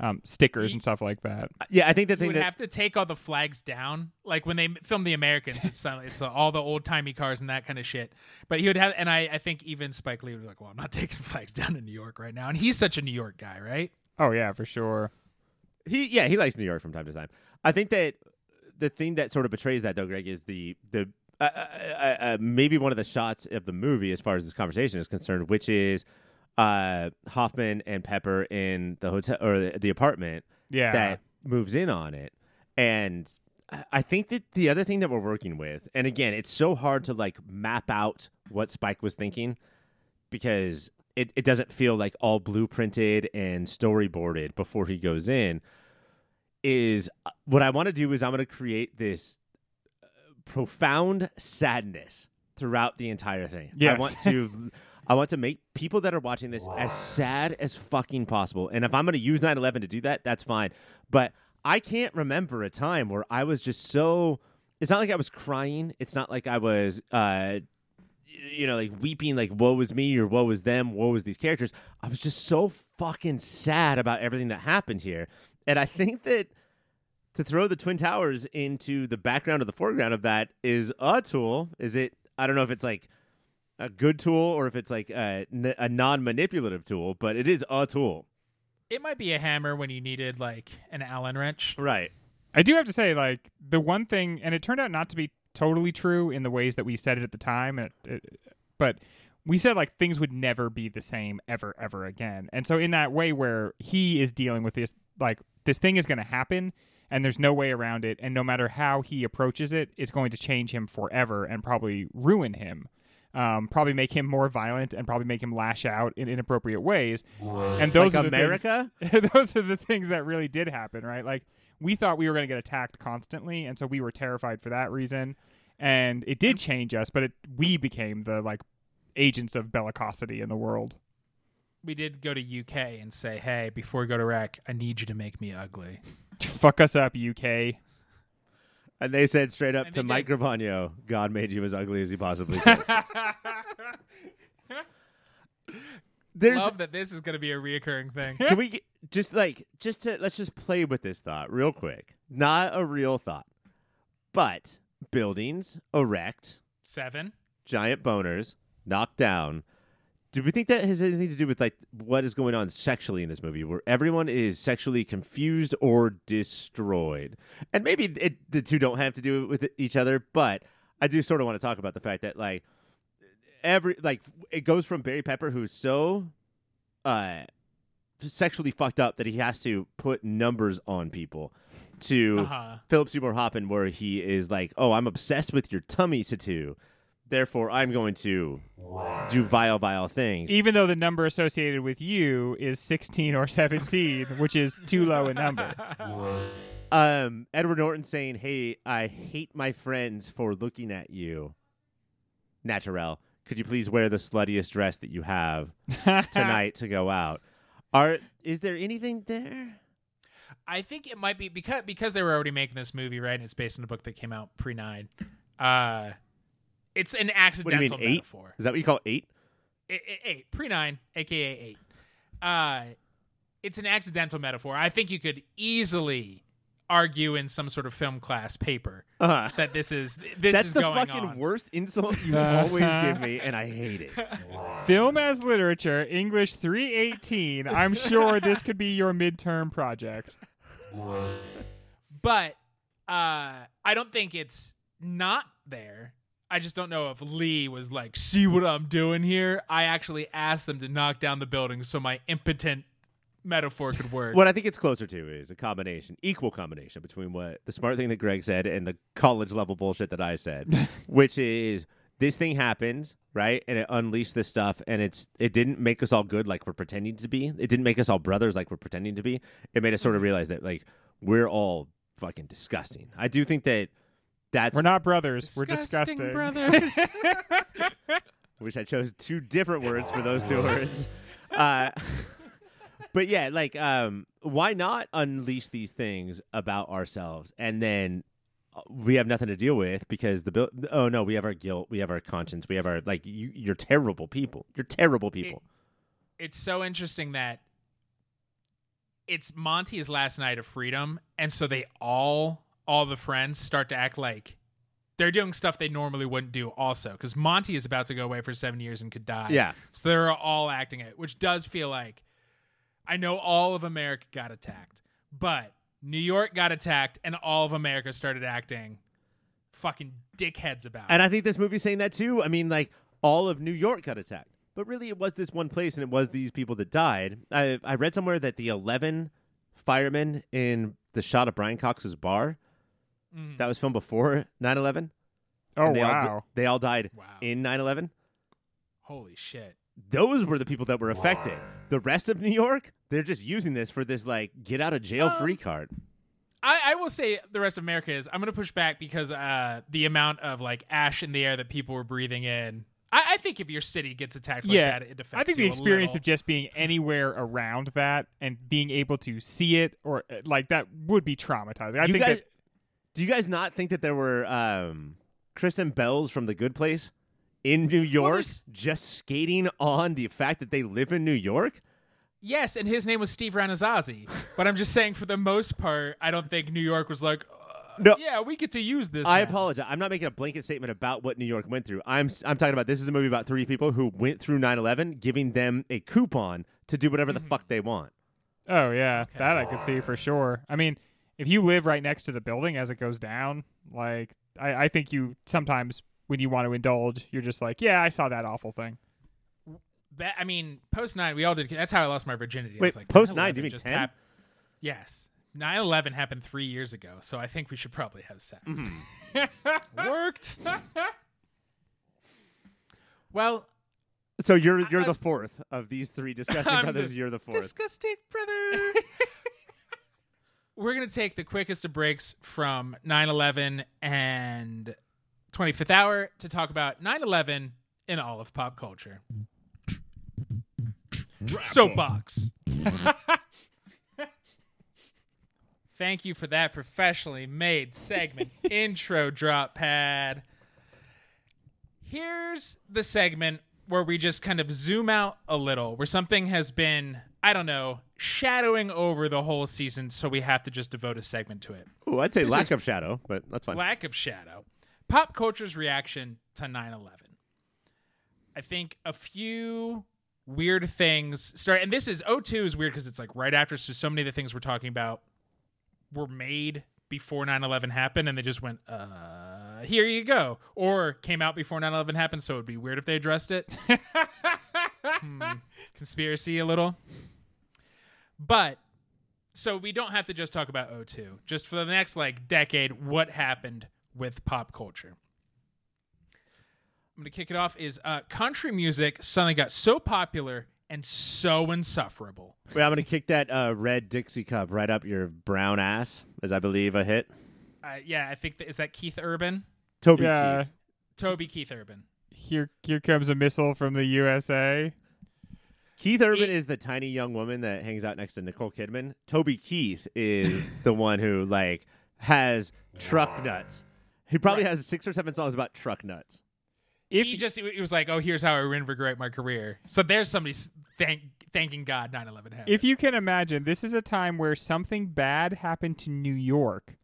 um, stickers and stuff like that. yeah, I think the You thing would that have to take all the flags down, like when they film the Americans. It's uh, it's uh, all the old timey cars and that kind of shit. But he would have, and I, I think even Spike Lee would be like, "Well, I'm not <laughs> taking flags down in New York right now." And he's such a New York guy, right? Oh yeah, for sure. he yeah he likes New York from time to time. I think that the thing that sort of betrays that though, Greg, is the the uh, uh, uh, uh, maybe one of the shots of the movie as far as this conversation is concerned, which is uh, Hoffman and Pepper in the hotel or the, apartment Yeah. that moves in on it, and I- I think that the other thing that we're working with, and again, it's so hard to like map out what Spike was thinking because it, it doesn't feel like all blueprinted and storyboarded before he goes in is uh, what I want to do is I'm going to create this uh, profound sadness throughout the entire thing. Yes. I want to <laughs> I want to make people that are watching this as sad as fucking possible. And if I'm going to use 9/11 to do that, that's fine. But I can't remember a time where I was just so it's not like I was crying. It's not like I was uh you know, like weeping, like woe was me or woe was them, woe was these characters. I was just so fucking sad about everything that happened here. And I think that to throw the Twin Towers into the background or the foreground of that is a tool. Is it, I don't know if it's like a good tool or if it's like a, a non manipulative tool, but it is a tool. It might be a hammer when you needed like an Allen wrench. Right. I do have to say, like, the one thing, and it turned out not to be totally true in the ways that we said it at the time, and it, it, but we said like things would never be the same ever ever again. And so in that way where he is dealing with this like this thing is going to happen and there's no way around it and no matter how he approaches it it's going to change him forever and probably ruin him. Um, probably make him more violent and probably make him lash out in inappropriate ways. And those like are the America. Things, <laughs> those are the things that really did happen, right? Like we thought we were going to get attacked constantly, and so we were terrified for that reason. And it did change us, but it, we became the like agents of bellicosity in the world. We did go to UK and say, "Hey, before we go to rec, I need you to make me ugly." Fuck us up, UK. And they said straight up And to Mike. Gravano, God made you as ugly as he possibly could. <laughs> There's Love that this is going to be a reoccurring thing. can we get, just like just to let's just play with this thought real quick. Not a real thought. But buildings erect, Seven. giant boners, knocked down. Do we think that has anything to do with like what is going on sexually in this movie, where everyone is sexually confused or destroyed? And maybe it, the two don't have to do with each other, but I do sort of want to talk about the fact that like every like it goes from Barry Pepper, who's so uh sexually fucked up that he has to put numbers on people, to Uh-huh. Philip Seymour Hoffman, where he is like, "Oh, I'm obsessed with your tummy tattoo, therefore I'm going to do vile, vile things." Even though the number associated with you is 16 or 17, which is too low a number. Um, Edward Norton saying, "Hey, I hate my friends for looking at you." Naturelle, could you please wear the sluttiest dress that you have <laughs> tonight to go out? Are is there anything there? I think it might be because because they were already making this movie, right? And it's based on a book that came out pre nine. Uh, it's an What do accidental you mean eight? metaphor. Is that what you call eight? I- I- eight pre nine, aka eight. Uh, it's an accidental metaphor. I think you could easily argue in some sort of film class paper Uh, that this is this that's is the going fucking on. worst insult you <laughs> always give me, and I hate it. <laughs> Film as literature, English 318. I'm sure this could be your midterm project. but uh, I don't think it's not there. I just don't know if Lee was like, "See what I'm doing here." I actually asked them to knock down the building so my impotent metaphor could work. What I think it's closer to is a combination, equal combination between what the smart thing that Greg said and the college level bullshit that I said, <laughs> which is this thing happened, right? And it unleashed this stuff and it's it didn't make us all good like we're pretending to be. It didn't make us all brothers like we're pretending to be. It made us sort of mm-hmm. realize that like we're all fucking disgusting. I do think that that's We're not brothers. We're disgusting. brothers. <laughs> wish I chose two different words for those two words. Uh, <laughs> but yeah, like, um, why not unleash these things about ourselves and then uh, we have nothing to deal with because the bil- oh no, we have our guilt, we have our conscience, we have our like you, you're terrible people. You're terrible people. it's so interesting that it's Monty's last night of freedom, and so they all, all the friends, start to act like they're doing stuff they normally wouldn't do. Also, because Monty is about to go away for seven years and could die. yeah, so they're all acting it, which does feel like I know all of America got attacked, but New York got attacked, and all of America started acting fucking dickheads about. and. I think this movie's saying that too. I mean, like all of New York got attacked, but really it was this one place and it was these people that died. I I read somewhere that the eleven firemen in the shot of Brian Cox's bar Mhm. that was filmed before 9-11 Oh, and they all di- wow. they all died Wow. in 9-11 Holy shit. those were the people that were affected the rest of new york they're just using this for this like get out of jail free card I, I will say the rest of America is. I'm going to push back because uh, the amount of like ash in the air that people were breathing in. I, I think if your city gets attacked like yeah, that, it affects I think you the experience of just being anywhere around that and being able to see it or uh, like that would be traumatizing. I you think guys, that do you guys not think that there were um kristen bells from the good place in new york there's- just skating on the fact that they live in new york yes, and his name was Steve Ranazazi. but I'm just saying, for the most part, I don't think New York was like, uh, No. yeah, we get to use this. I now." apologize. I'm not making a blanket statement about what New York went through. I'm s- I'm talking about this is a movie about three people who went through 9/11, giving them a coupon to do whatever the fuck they want. Oh yeah, that I could see for sure. I mean, if you live right next to the building as it goes down, like I, I think you sometimes when you want to indulge, you're just like, yeah, I saw that awful thing. That I mean, post nine, we all did. That's how I lost my virginity. I Wait, was like, post 9/11 9, do you mean just 10? hap- yes, 9-11 happened three years ago, so I think we should probably have sex. Mm-hmm. <laughs> Worked. <laughs> well, So you're you're the fourth of these three disgusting <laughs> I'm brothers. the You're the fourth. disgusting brother. We're gonna take the quickest of breaks from 9-11 and 25th hour to talk about 9-11 in all of pop culture. Soapbox. <laughs> Thank you for that professionally made segment <laughs> intro drop pad. Here's the segment where we just kind of zoom out a little, where something has been, I don't know, shadowing over the whole season, so we have to just devote a segment to it. Oh, I'd say This lack of shadow, but that's fine. Lack of shadow. Pop culture's reaction to 9 11. I think a few weird things start, and this is 02 is weird because it's like right after, so so many of the things we're talking about were made before 9 11 happened, and they just went, uh, here you go. Or came out before 9 11 happened, so it would be weird if they addressed it. <laughs> Hmm, conspiracy a little. But so we don't have to just talk about O2. Just for the next like decade, what happened with pop culture? I'm gonna kick it off. Is uh, country music suddenly got so popular and so insufferable? Wait, I'm gonna kick that uh, red Dixie cup right up your brown ass, as I believe a hit. Uh, yeah, I think that is that Keith Urban, Toby yeah. Keith. Toby Keith Urban. Here, here comes a missile from the USA. Keith Urban He- is the tiny young woman that hangs out next to Nicole Kidman. Toby Keith is <laughs> the one who like has truck nuts. He probably Right. has six or seven songs about truck nuts. If he just he was like, oh, here's how I reinvigorate my career. So there's somebody thank thanking God 9/11 happened. if you can imagine, this is a time where something bad happened to New York,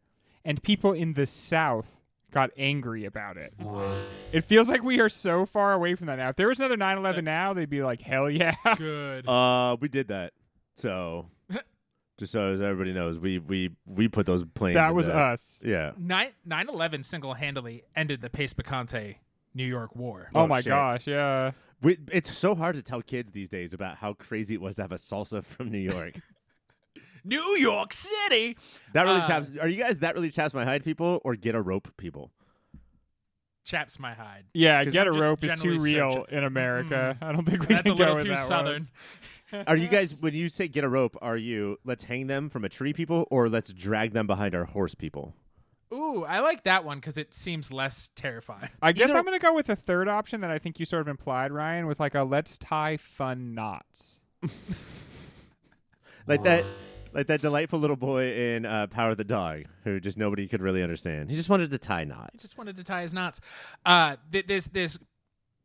and people in the South got angry about it. It feels like we are so far away from that now. If there was another 9/11 now, they'd be like, "Hell yeah!" good. Uh, we did that. So, <laughs> just so as everybody knows, we we we put those planes. that was the- us. Yeah. 9 11 single handedly ended the Pace Picante New York War. Oh, Oh, my shit. gosh, yeah. We, it's so hard to tell kids these days about how crazy it was to have a salsa <laughs> from New York. New York City. That really Uh, chaps. Are you guys that really chaps my hide people or get a rope people? Chaps my hide. Yeah, get a I'm just rope is too real searching- in America. I don't think we That's can go little with too that one. southern. Are you guys when you say get a rope? Are you let's hang them from a tree people or let's drag them behind our horse people? Ooh, I like that one because it seems less terrifying. I guess Either- I'm going to go with the third option that I think you sort of implied, Ryan, with like a let's tie fun knots. <laughs> Like that, like that delightful little boy in uh, Power of the Dog who just nobody could really understand. He just wanted to tie knots. He just wanted to tie his knots. Uh, th- this this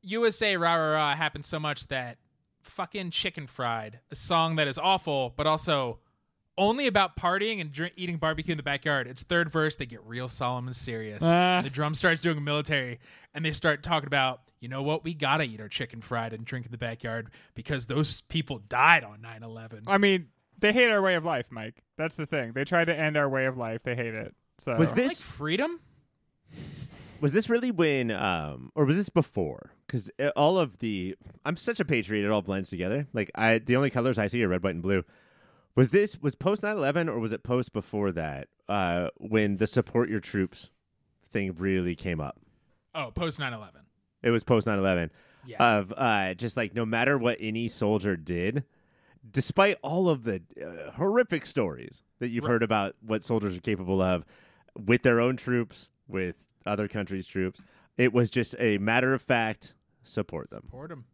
USA rah rah rah happened so much that fucking chicken fried, a song that is awful, but also only about partying and drink, eating barbecue in the backyard. Its third verse, they get real solemn and serious. Ah. the drum starts doing military, and they start talking about, you know what, we gotta eat our chicken fried and drink in the backyard because those people died on 9-11. I mean, they hate our way of life, Mike. That's the thing. They try to end our way of life. They hate it. So Was Like this freedom? was this really when um or was this before? Because all of the I'm such a patriot. It all blends together. Like I the only colors I see are red, white, and blue. Was this was post 9/11 or was it post before that? Uh, when the support your troops thing really came up. Oh, post 9-11. It was post 9/11. Yeah. of uh, just like no matter what any soldier did, despite all of the uh, horrific stories that you've Right. heard about what soldiers are capable of with their own troops, with other countries' troops, it was just a matter of fact support them. Support them.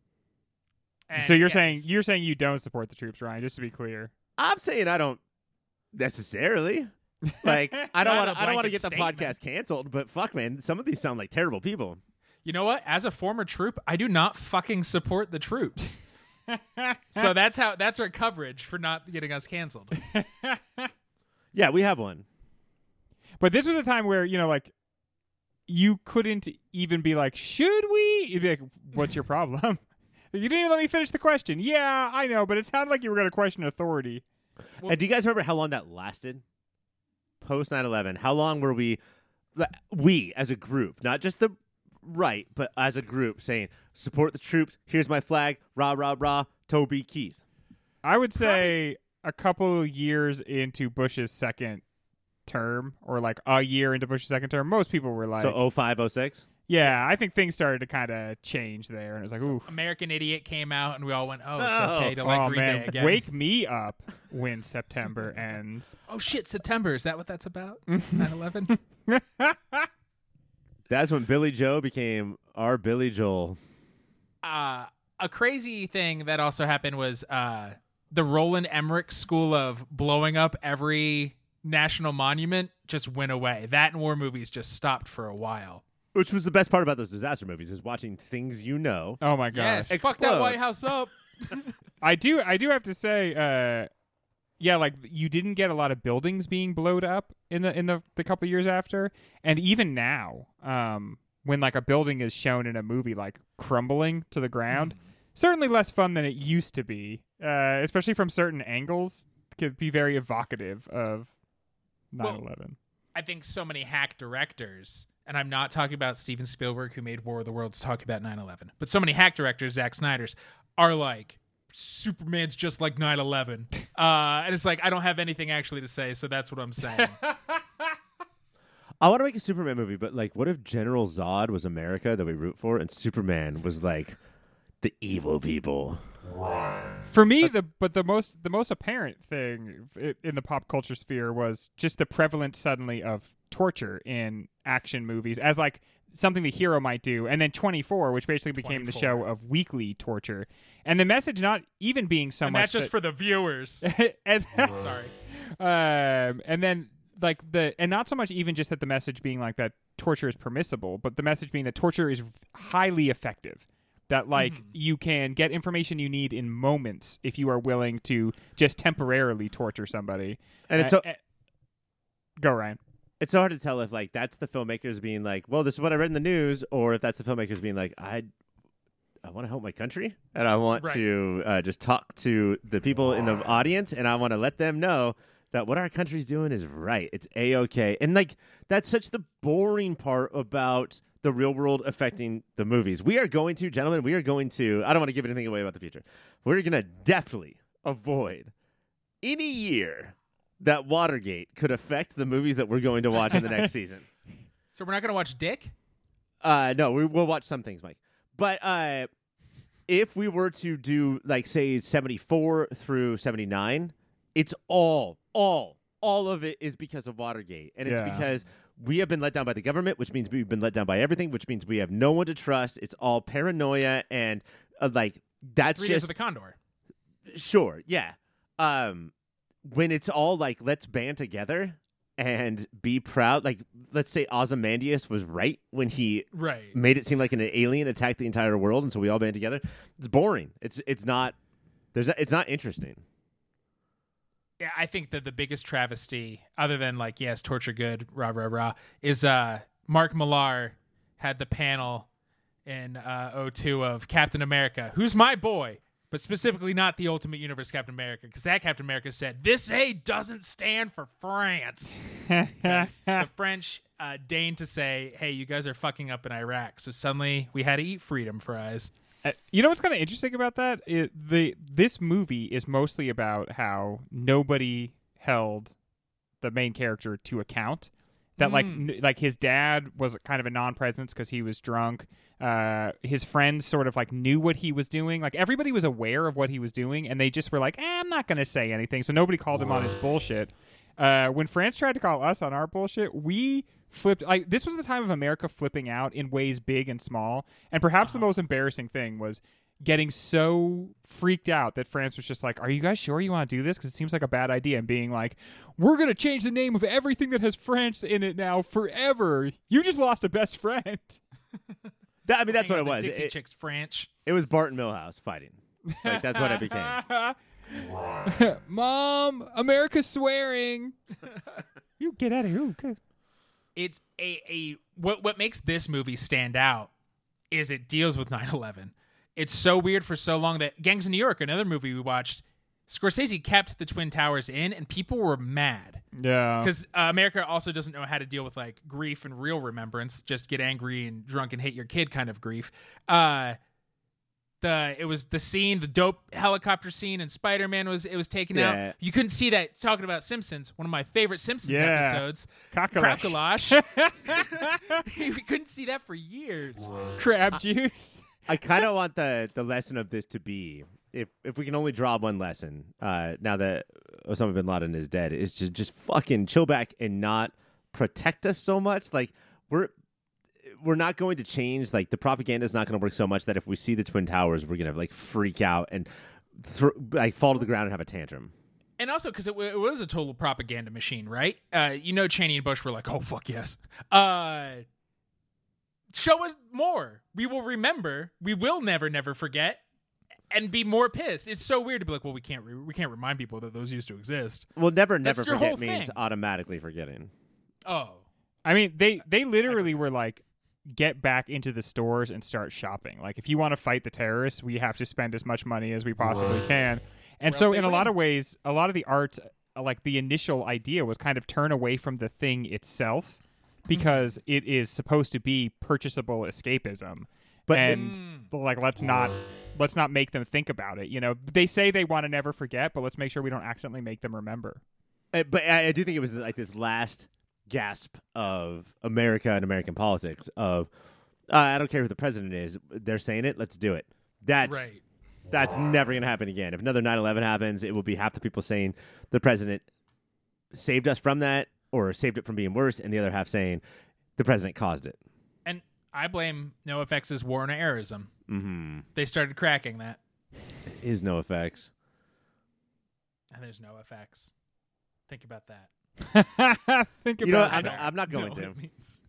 so you're saying you're saying you don't support the troops, Ryan? Just to be clear. I'm saying I don't necessarily. Like <laughs> I don't want to. I don't want to blanket get the statement. podcast canceled, but fuck, man, some of these sound like terrible people. You know what? As a former troop, I do not fucking support the troops. <laughs> so that's how that's our coverage for not getting us canceled. <laughs> Yeah, we have one. But this was a time where you know, like, you couldn't even be like, "Should we?" You'd be like, "What's your problem?" <laughs> you didn't even let me finish the question. Yeah, I know, but it sounded like you were going to question authority. Well- and do you guys remember how long that lasted? Post 9/11, how long were we? we as a group, not just the right, but as a group, saying support the troops. Here's my flag. Rah rah rah. Toby Keith. I would say a couple years into Bush's second term, or like a year into Bush's second term, most people were like, so oh five oh six. yeah, I think things started to kind of change there, and it was like, ooh. American Idiot came out, and we all went, "Oh, it's Oh. okay to like oh Green man, Day again." wake me up when September <laughs> ends. Oh shit, September is that what that's about? <laughs> 9/11. <laughs> That's when Billy Joe became our Billy Joel. uh, a crazy thing that also happened was uh, the Roland Emmerich school of blowing up every national monument just went away. That and war movies just stopped for a while. Which was the best part about those disaster movies is watching things you know. Oh my gosh. Yes, fuck that White House up. <laughs> I do I do have to say uh yeah like you didn't get a lot of buildings being blowed up in the in the the couple years after. And even now um when like a building is shown in a movie like crumbling to the ground certainly less fun than it used to be uh especially from certain angles could be very evocative of 9/11 I think so many hack directors, and I'm not talking about Steven Spielberg who made War of the Worlds talk about 9/11, but so many hack directors, Zack Snyder's, are like Superman's just like 9/11, <laughs> uh, and it's like I don't have anything actually to say, so that's what I'm saying. <laughs> I want to make a Superman movie, but like, what if General Zod was America that we root for, and Superman was like the evil people? For me, the but the most the most apparent thing in the pop culture sphere was just the prevalence suddenly of torture in action movies as like something the hero might do, and then 24, which basically became the show of weekly torture, and the message not even being so and much that's just for the viewers. <laughs> and, <laughs> Sorry. um, and then like the and not so much even just that the message being like that torture is permissible, but the message being that torture is highly effective. That like Mm-hmm. you can get information you need in moments if you are willing to just temporarily torture somebody. And it's Uh, so uh, go Ryan. It's so hard to tell if like that's the filmmakers being like, well, this is what I read in the news, or if that's the filmmakers being like, I. I want to help my country, and I want Right. to uh, just talk to the people in the audience, and I want to let them know that what our country's doing is right. It's a okay, and like that's such the boring part about the real world affecting the movies. We are going to, gentlemen, we are going to. I don't want to give anything away about the future. We're going to definitely avoid any year that Watergate could affect the movies that we're going to watch in the next <laughs> season. So we're not gonna watch Dick. Uh, no, we, we'll watch some things, Mike. But uh, if we were to do like say seventy four through seventy nine, it's all, all, all of it is because of Watergate, and it's Yeah. because we have been let down by the government, which means we've been let down by everything, which means we have no one to trust. It's all paranoia and uh, like that's Three Days just of the Condor. sure, yeah. Um, when it's all like let's band together and be proud. Like let's say Ozymandias was right when he Right. made it seem like an alien attacked the entire world, and so we all band together. It's boring. It's it's not. There's it's not interesting. Yeah, I think that the biggest travesty, other than like, yes, torture good, rah rah rah, is uh Mark Millar had the panel in uh 02 of Captain America, who's my boy, but specifically not the Ultimate Universe Captain America, because that Captain America said this A doesn't stand for France." the <laughs> French uh, deigned to say, "Hey, you guys are fucking up in Iraq," so suddenly we had to eat freedom fries. Uh, you know what's kind of interesting about that? It, the this movie is mostly about how nobody held the main character to account. That like Mm. n- like his dad was kind of a non-presence because he was drunk. Uh, his friends sort of like knew what he was doing. Like everybody was aware of what he was doing, and they just were like, eh, "I'm not going to say anything." So nobody called him on his bullshit. Uh, when France tried to call us on our bullshit, we flipped. Like this was the time of America flipping out in ways big and small. And perhaps the most embarrassing thing was getting so freaked out that France was just like, "Are you guys sure you want to do this? Because it seems like a bad idea." And being like, "We're gonna change the name of everything that has France in it now forever." You just lost a best friend. <laughs> That, I mean, that's Hang what it was. Dixie It, Chicks French. it was Bart and Milhouse fighting. Like that's what it became. <laughs> Mom, America's swearing. <laughs> you get out of here. Okay. it's a, a what what makes this movie stand out is it deals with 9-11 it's so weird for so long that gangs of new york another movie we watched Scorsese kept the Twin Towers in, and people were mad Yeah. because uh, America also doesn't know how to deal with like grief and real remembrance. Just get angry and drunk and hate your kid kind of grief. Uh, the it was the scene, the dope helicopter scene, and Spider Man was it was taken Yeah. out. You couldn't see that. Talking about Simpsons, one of my favorite Simpsons Yeah. episodes. Cockalash. Cracklash. <laughs> <laughs> we couldn't see that for years. Crab juice. I kind of want the the lesson of this to be if if we can only draw one lesson uh, now that Osama bin Laden is dead is to just fucking chill back and not protect us so much. Like we're we're not going to change. Like the propaganda is not going to work so much that if we see the twin towers, we're gonna like freak out and thro- like fall to the ground and have a tantrum. And also because it, w- it was a total propaganda machine, right? Uh, you know, Cheney and Bush were like, "Oh fuck yes." Uh, show us more. We will remember. We will never, never forget, and be more pissed. It's so weird to be like, "Well, we can't. Re- we can't remind people that those used to exist." Well, never, never your forget means thing. automatically forgetting. Oh, I mean, they they literally were like, get back into the stores and start shopping. Like, if you want to fight the terrorists, we have to spend as much money as we possibly can. And Or so, else they in a lot of ways, a lot of the art, like the initial idea, was kind of turn away from the thing itself because it is supposed to be purchasable escapism. But- and Mm. like, let's not let's not make them think about it. You know, they say they want to never forget, but let's make sure we don't accidentally make them remember. Uh, but I, I do think it was like this last gasp of America and American politics of uh, I don't care who the president is. They're saying it. Let's do it. That's right. that's never going to happen again. If another 9/11 happens, it will be half the people saying the president saved us from that or saved it from being worse, and the other half saying the president caused it. And I blame NoFX's war on errorism. Mm-hmm. They started cracking that, Is no effects. and there's no effects. Think about that. <laughs> Think You know, about I'm. I'm not <laughs> going to. what it means.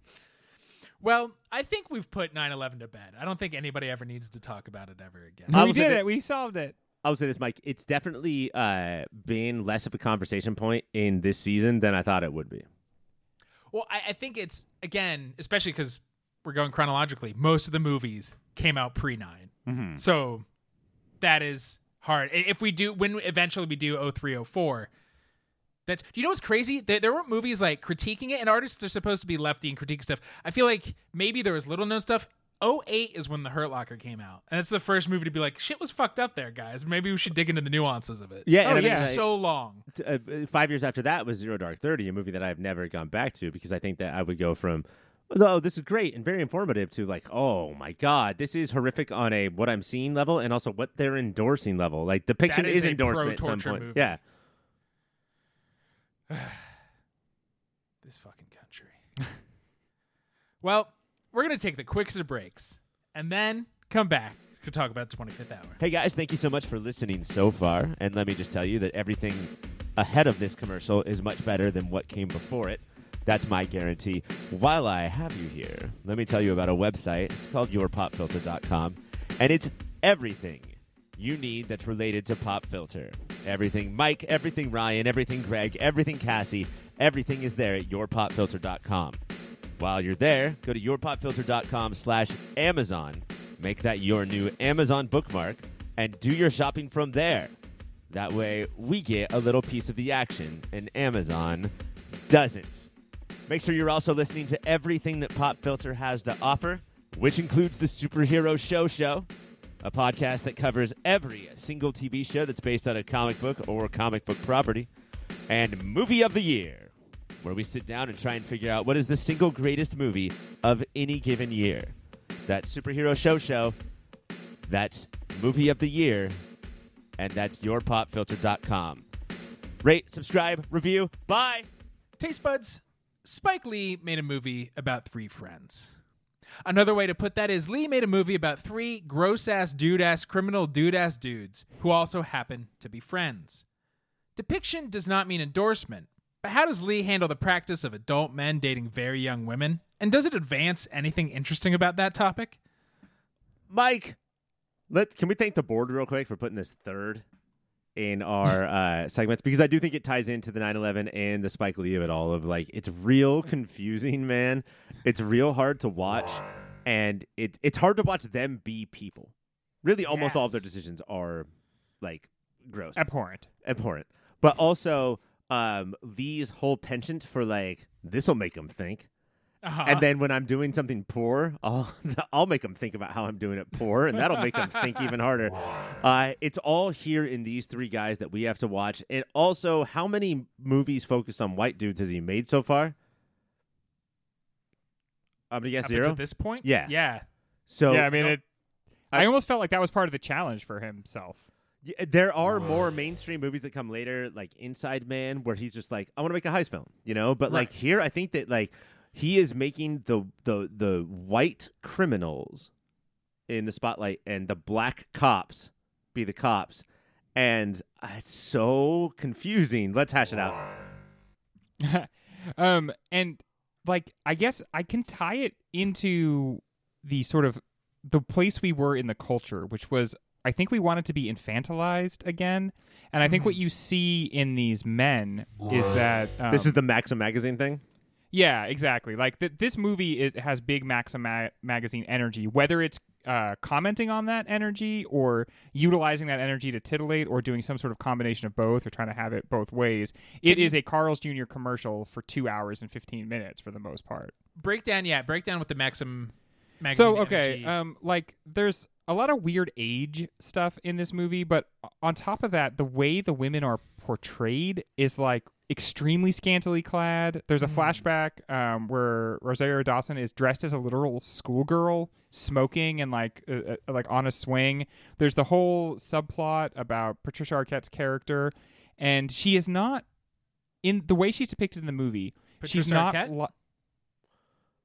Well, I think we've put 9/11 to bed. I don't think anybody ever needs to talk about it ever again. I we did that- it. We solved it. I would say this, Mike. It's definitely uh, been less of a conversation point in this season than I thought it would be. Well, I, I think it's again, especially because we're going chronologically. Most of the movies came out pre 9 Mm-hmm. so that is hard. If we do, when eventually we do 0304, that's Do you know what's crazy? There, there weren't movies like critiquing it, and artists are supposed to be lefty and critique stuff. I feel like maybe there was little known stuff. 08 is when The Hurt Locker came out, and it's the first movie to be like, shit was fucked up there, guys. Maybe we should dig into the nuances of it. Yeah, Oh, and I mean, yeah. so long. t- uh, five years after that was Zero Dark Thirty, a movie that I've never gone back to because I think that I would go from, oh, this is great and very informative to like, oh my god, this is horrific on a what I'm seeing level and also what they're endorsing level. Like depiction That is a endorsement at some point. movie. Yeah, <sighs> this fucking country. <laughs> well, we're gonna take the quickest of breaks and then come back to talk about 25th hour. Hey guys, thank you so much for listening so far. And let me just tell you that everything ahead of this commercial is much better than what came before it. That's my guarantee. While I have you here, let me tell you about a website. It's called yourpopfilter.com. And it's everything you need that's related to Pop Filter. Everything Mike, everything Ryan, everything Greg, everything Cassie, everything is there at yourpopfilter.com. While you're there, go to yourpopfilter.com slash Amazon. Make that your new Amazon bookmark and do your shopping from there. That way, we get a little piece of the action and Amazon doesn't. Make sure you're also listening to everything that Pop Filter has to offer, which includes the Superhero Show Show, a podcast that covers every single TV show that's based on a comic book or comic book property, and Movie of the Year, where we sit down and try and figure out what is the single greatest movie of any given year. That's Superhero Show Show, that's Movie of the Year, and that's yourpopfilter.com. Rate, subscribe, review. Bye. Taste buds. Spike Lee made a movie about three friends. Another way to put that is Lee made a movie about three gross ass dude ass criminal dude ass dudes who also happen to be friends. Depiction does not mean endorsement, but how does Lee handle the practice of adult men dating very young women? And does it advance anything interesting about that topic? Mike, let can we thank the board real quick for putting this third in our <laughs> uh, segments because I do think it ties into the 9/11 and the Spike Lee of it all. Of like, it's real <laughs> confusing, man. It's real hard to watch, and it it's hard to watch them be people. Really, almost all of their decisions are like gross, Abhorrent. abhorrent. But also, um, Lee's whole penchant for like this will make him think. Uh-huh. And then when I'm doing something poor, <laughs> I'll I'll make them think about how I'm doing it poor, and that'll make them think even harder. <laughs> Uh, it's all here in these three guys that we have to watch, and also how many movies focused on white dudes has he made so far? I'm gonna guess Up zero. until this point, Yeah. yeah. So yeah, I mean it. I almost felt like that was part of the challenge for himself. Y- there are more mainstream movies that come later, like Inside Man, where he's just like, I want to make a heist film, you know. But like here, I think that like he is making the the the white criminals in the spotlight and the black cops be the cops, and uh, it's so confusing. Let's hash it out. <laughs> um, and like I guess I can tie it into the sort of the place we were in the culture, which was I think we want it to be infantilized again. And I think what you see in these men is that um, this is the Maxim magazine thing. yeah, exactly. Like th- this movie it has big Maxim ma- magazine energy, whether it's uh, commenting on that energy or utilizing that energy to titillate or doing some sort of combination of both or trying to have it both ways. It is a Carl's Jr. commercial for two hours and 15 minutes for the most part. Breakdown, yeah, breakdown with the Maxim magazine. So, okay, energy. um, like there's a lot of weird age stuff in this movie, but on top of that, the way the women are portrayed is like extremely scantily clad. There's a flashback um, where Rosario Dawson is dressed as a literal schoolgirl, smoking and like uh, uh, like on a swing. There's the whole subplot about Patricia Arquette's character, and she is not in the way she's depicted in the movie. she's not. Arquette? Li-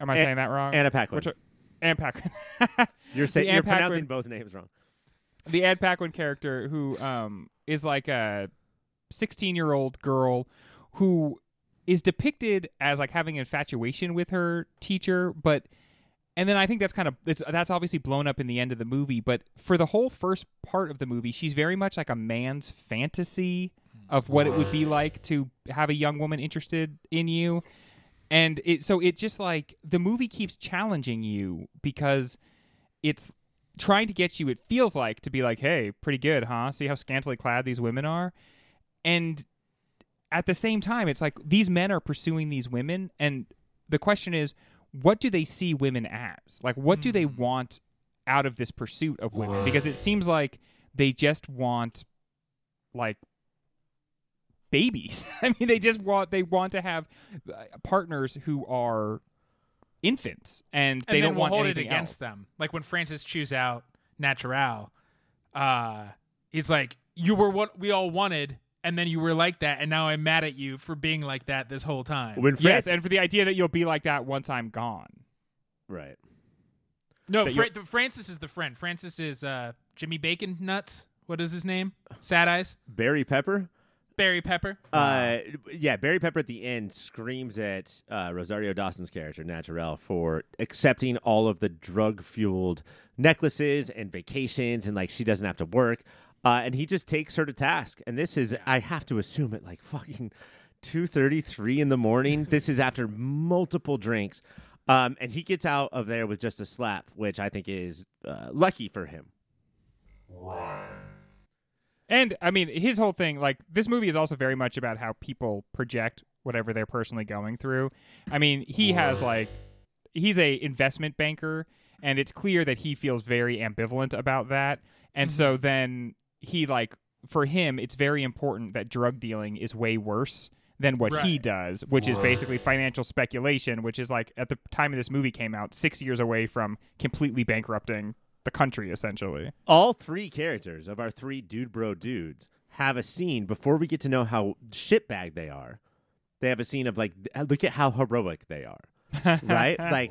Am I A- saying that wrong? Anna Paquin. Which are- Anne Paquin. <laughs> You're saying you're Paquin- pronouncing both names wrong. the Anne Paquin character who um is like a 16 year old girl who is depicted as like having infatuation with her teacher but and then I think that's kind of it's, that's obviously blown up in the end of the movie but for the whole first part of the movie she's very much like a man's fantasy of what it would be like to have a young woman interested in you and it so it just like the movie keeps challenging you because it's trying to get you it feels like to be like hey pretty good huh? See how scantily clad these women are? And at the same time it's like these men are pursuing these women and the question is what do they see women as? Like what do they want out of this pursuit of women? Because it seems like they just want like babies. <laughs> I mean they just want they want to have uh, partners who are infants and, and they don't we'll want hold it against else. them. Like when Francis chews out Naturelle, uh, he's like, "You were what we all wanted, and then you were like that, and now I'm mad at you for being like that this whole time." When Yes, and for the idea that you'll be like that once I'm gone. right. no, Fra- the- Francis is the friend. Francis is uh, Jimmy Bacon nuts. What is his name? Sad Eyes. Barry Pepper. Barry Pepper. Uh, yeah, Barry Pepper at the end screams at uh, Rosario Dawson's character, Naturelle, for accepting all of the drug fueled necklaces and vacations, and like she doesn't have to work. Uh, and he just takes her to task. And this is, I have to assume, at like fucking two thirty three in the morning. <laughs> this is after multiple drinks. Um, and he gets out of there with just a slap, which I think is uh, lucky for him. And I mean, his whole thing, like this movie is also very much about how people project whatever they're personally going through. I mean, he has like he's a investment banker and it's clear that he feels very ambivalent about that. And so mm-hmm. then he like for him it's very important that drug dealing is way worse than what he does, which is basically financial speculation, which is like at the time of this movie came out 6 years away from completely bankrupting the country essentially. all three characters of our three dude bro dudes have a scene before we get to know how shitbag they are. They have a scene of like, look at how heroic they are, right? <laughs> like,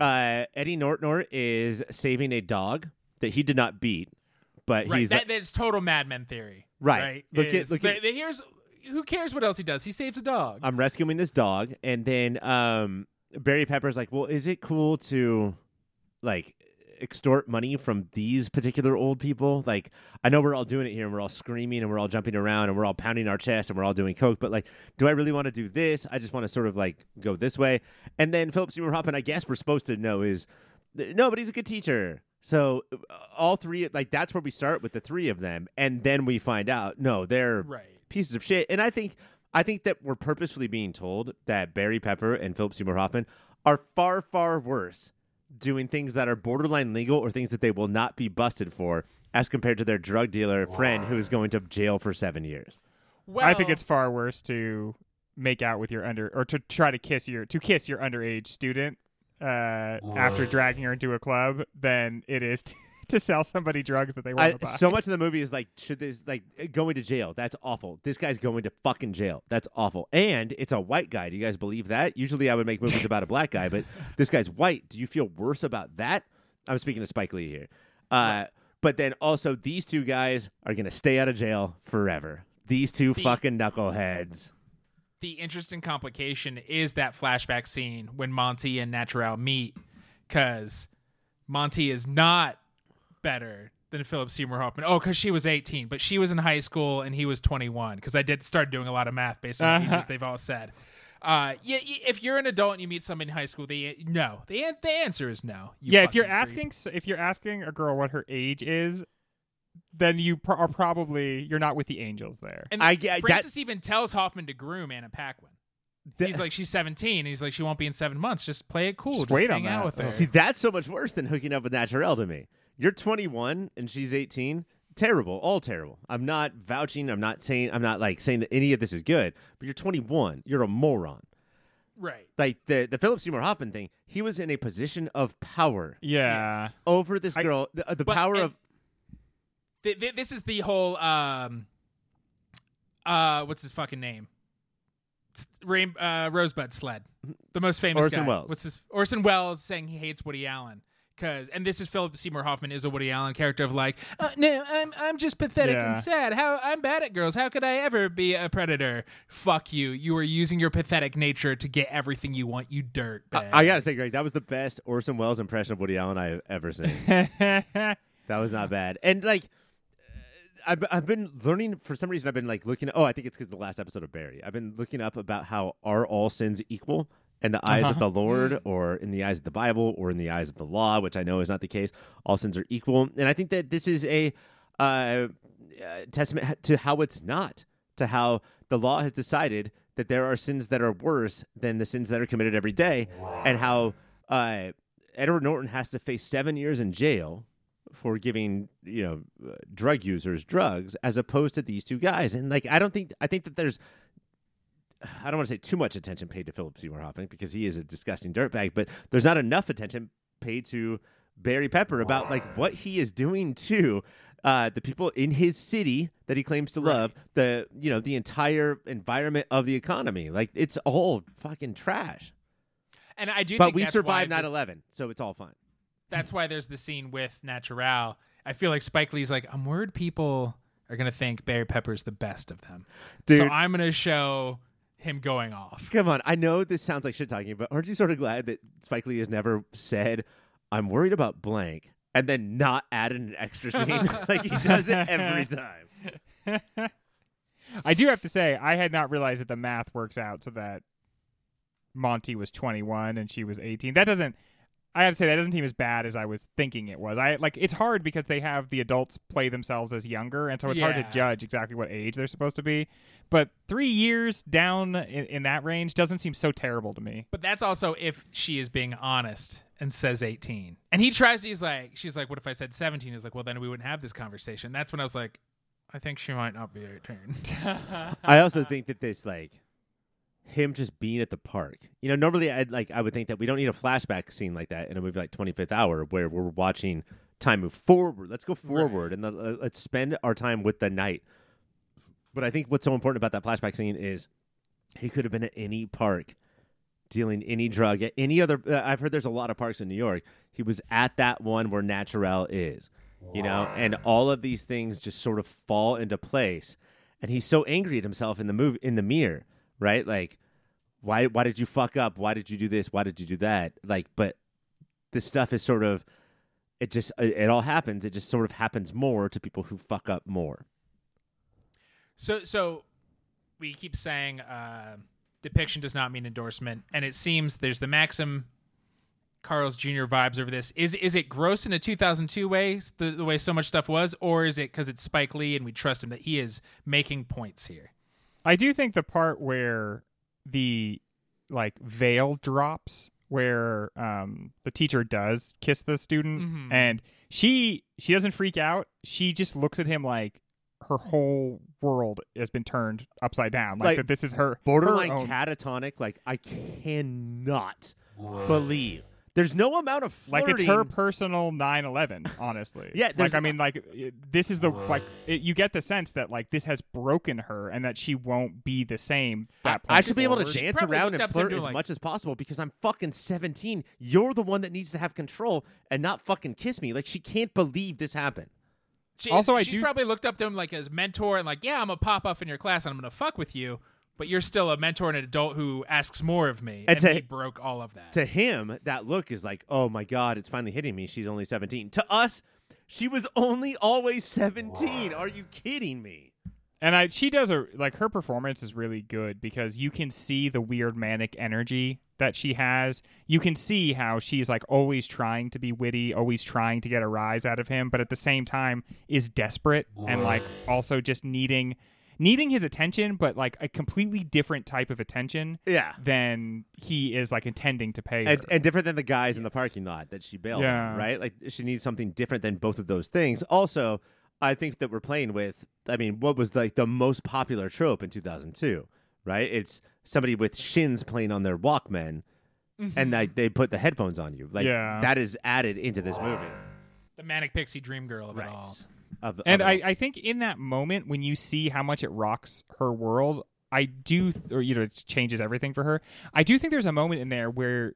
uh, Eddie Nortnor is saving a dog that he did not beat, but right. he's That, like, that's total Mad Men theory. Right. Right. Look at- Is- look at- the- the- here's who cares what else he does? He saves a dog. I'm rescuing this dog, and then um, Barry Pepper's like, well, is it cool to like extort money from these particular old people? Like, I know we're all doing it here, and we're all screaming, and we're all jumping around, and we're all pounding our chest, and we're all doing coke. But like, do I really want to do this? I just want to sort of like go this way. And then Philip Seymour Hoffman, I guess we're supposed to know is no, but he's a good teacher. So uh, all three, like that's where we start with the three of them, and then we find out no, they're Right. pieces of shit. And I think, I think that we're purposefully being told that Barry Pepper and Philip Seymour Hoffman are far, far worse doing things that are borderline legal or things that they will not be busted for, as compared to their drug dealer friend who is going to jail for seven years. Well, I think it's far worse to make out with your under or to try to kiss your to kiss your underage student uh, after dragging her into a club than it is to, <laughs> to sell somebody drugs that they want to buy. so much of the movie is like, should this like going to jail? That's awful. This guy's going to fucking jail. That's awful. And it's a white guy. Do you guys believe that? Usually, I would make movies about a black guy, but <laughs> this guy's white. Do you feel worse about that? I'm speaking to Spike Lee here. Uh, but then also, these two guys are gonna stay out of jail forever. These two The- fucking knuckleheads. the interesting complication is that flashback scene when Monty and Naturelle meet, because Monty is not better than Philip Seymour Hoffman. Oh, because she was 18, but she was in high school and he was 21. Because I did start doing a lot of math based on the Uh-huh. ages they've all said. Uh, yeah, if you're an adult and you meet someone in high school, the no, the the answer is no. you yeah, if you're creep. asking if you're asking a girl what her age is, then you pr- are probably you're not with the angels there. and I get- that- Francis even tells Hoffman to groom Anna Paquin. Th- He's like, she's 17. And he's like, she won't be in seven months. Just play it cool. Just Just, wait on hang out that. with her. See, that's so much worse than hooking up with Naturelle to me. You're 21 and she's 18. Terrible, all terrible. I'm not vouching. I'm not saying. I'm not like saying that any of this is good. But you're 21. You're a moron. right. Like the the Philip Seymour Hoffman thing. He was in a position of power Yeah. Yes. over this I- girl. the the But- power of Th- th- this is the whole um uh what's his fucking name Rain, uh, Rosebud Sled, the most famous Orson guy. Welles. What's his Orson Welles saying he hates Woody Allen because, and this is Philip Seymour Hoffman is a Woody Allen character of like, uh, no, I'm I'm just pathetic Yeah. and sad. How I'm bad at girls. How could I ever be a predator? Fuck you. You are using your pathetic nature to get everything you want. You dirt. I. I gotta say, Greg, that was the best Orson Welles impression of Woody Allen I've ever seen. <laughs> that was not bad. And like, uh, I've I've been learning for some reason. I've been like looking. Oh, I think it's because the last episode of Barry. I've been looking up about how are all sins equal in the eyes of the Lord, or in the eyes of the Bible, or in the eyes of the law, which I know is not the case. All sins are equal, and I think that this is a uh, uh, testament to how it's not. To how the law has decided that there are sins that are worse than the sins that are committed every day, and how uh, Edward Norton has to face seven years in jail for giving you know uh, drug users drugs as opposed to these two guys and like i don't think i think that there's i don't want to say too much attention paid to philip seymour hoffman because he is a disgusting dirtbag but there's not enough attention paid to barry pepper about like what he is doing to uh, the people in his city that he claims to love the you know the entire environment of the economy. Like it's all fucking trash. And I do. but we survived 9-11 so it's all fine. That's why there's the scene with Naturelle. I feel like Spike Lee's like, I'm worried people are gonna think Barry Pepper's the best of them, so I'm gonna show him going off. Come on, I know this sounds like shit talking, but aren't you sort of glad that Spike Lee has never said, "I'm worried about blank," and then not added an extra scene <laughs> like he does it every time? <laughs> I do have to say, I had not realized that the math works out so that Monty was 21 and she was 18. That doesn't. I have to say that doesn't seem as bad as I was thinking it was. I like it's hard because they have the adults play themselves as younger, and so it's hard to judge exactly what age they're supposed to be. But three years down in, in that range doesn't seem so terrible to me. But that's also if she is being honest and says 18. And he tries to, he's like, she's like, what if I said 17? He's like, well, then we wouldn't have this conversation. That's when I was like, I think she might not be 18. <laughs> <laughs> I also think that this like him just being at the park. You know, normally I'd like I would think that we don't need a flashback scene like that in a movie like 25th Hour where we're watching time move forward. Let's go forward and let- uh, let's spend our time with the night. But I think what's so important about that flashback scene is he could have been at any park dealing any drug at any other uh, I've heard there's a lot of parks in New York. He was at that one where Naturelle is. You know, and all of these things just sort of fall into place. And he's so angry at himself in the movie in the mirror, right? Like why why did you fuck up? Why did you do this? Why did you do that? Like but this stuff is sort of it just it, all happens. It just sort of happens more to people who fuck up more. So, so we keep saying uh, depiction does not mean endorsement, and it seems there's the maxim Carl's Jr. vibes over this. Is is it gross in a 2002 way, the, the way so much stuff was, or is it because it's Spike Lee and we trust him that he is making points here? I do think the part where the like veil drops where um the teacher does kiss the student Mhm. and she she doesn't freak out she just looks at him like her whole world has been turned upside down like, Like, that this is her Borderline her own- catatonic. Like I cannot believe there's no amount of flirting. like it's her personal 9-11 honestly <laughs> Yeah, like i mean like this is the like it, you get the sense that like this has broken her and that she won't be the same that I point should be able to dance around and up to him flirt as like- much as possible because I'm fucking 17. You're the one that needs to have control and not fucking kiss me. Like she can't believe this happened. She, Also, I she do- probably looked up to him like as mentor and like, yeah, I'm a pop up in your class and I'm gonna fuck with you, but you're still a mentor and an adult who asks more of me, And and, to- he broke all of that. To him, that look is like, oh my god, it's finally hitting me. She's only 17. To us, she was only always 17. Are you kidding me? And I, she does a like her performance is really good because you can see the weird manic energy that she has. You can see how she's like always trying to be witty, always trying to get a rise out of him, but at the same time is desperate and like also just needing needing his attention, but like a completely different type of attention Yeah. than he is like intending to pay. And, and different than the guys in the parking lot that she bailed Yeah. on, right? Like she needs something different than both of those things. Also, I think that we're playing with. I mean, what was like the most popular trope in 2002, right? It's somebody with shins playing on their Walkman, mm-hmm. and like they put the headphones on you. Like Yeah. that is added into this movie, the manic pixie dream girl of it all. Of, And of I. I think in that moment when you see how much it rocks her world, I do, or you know, it changes everything for her. I do think there's a moment in there where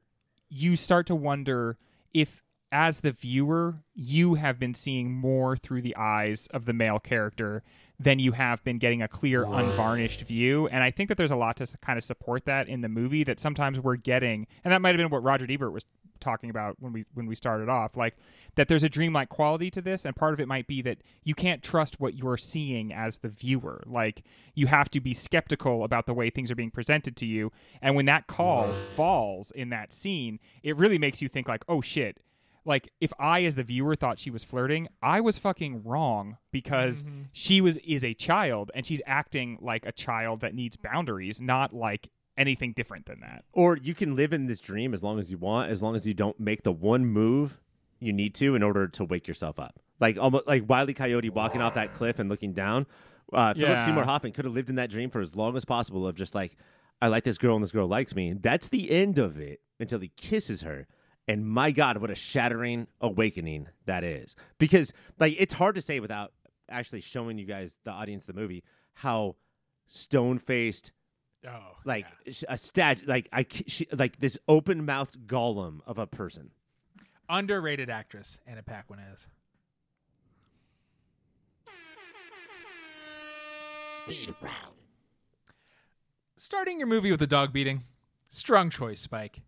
you start to wonder if, as the viewer, you have been seeing more through the eyes of the male character than you have been getting a clear, unvarnished view. And I think that there's a lot to kind of support that in the movie. That sometimes we're getting, and that might have been what Roger Ebert was talking about when we when we started off like that there's a dreamlike quality to this and part of it might be that you can't trust what you're seeing as the viewer. Like you have to be skeptical about the way things are being presented to you and when that call falls in that scene it really makes you think like oh shit. Like if i as the viewer thought she was flirting i was fucking wrong because mm-hmm. she was is a child and she's acting like a child that needs boundaries not like anything different than that or you can live in this dream as long as you want, as long as you don't make the one move you need to in order to wake yourself up. Like almost like Wiley Coyote walking off that cliff and looking down. Uh, Philip Yeah. Seymour Hoffman could have lived in that dream for as long as possible of just like, I like this girl and this girl likes me. That's the end of it until he kisses her. And my God, what a shattering awakening that is. Because like it's hard to say without actually showing you guys, the audience, the movie, how stone faced, Oh, like yeah. a stat like I, she, like this open mouthed golem of a person. underrated actress Anna Paquin is. Speed round. Starting your movie with a dog beating, strong choice, Spike.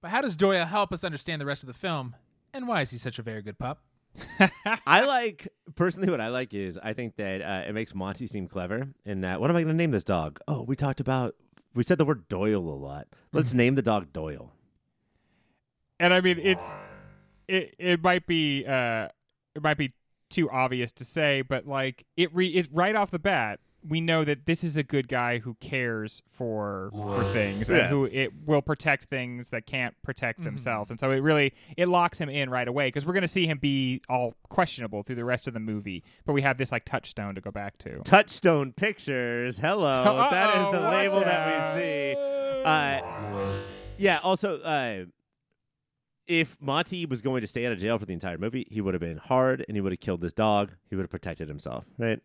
But how does Doyle help us understand the rest of the film, and why is he such a very good pup? <laughs> I like personally what I like is I think that uh, it makes Monty seem clever in that what am I going to name this dog? Oh, we talked about we said the word Doyle a lot. Let's name the dog Doyle. and I mean it's it it might be uh it might be too obvious to say, but like it re it right off the bat we know that this is a good guy who cares for for things Yeah. and who it will protect things that can't protect themselves and so it really it locks him in right away because we're going to see him be all questionable through the rest of the movie but we have this like touchstone to go back to Touchstone Pictures. Hello. <laughs> that is Uh-oh, the label out. that we see. Uh, yeah, also uh, if Monty was going to stay out of jail for the entire movie, he would have been hard and he would have killed this dog. He would have protected himself, right?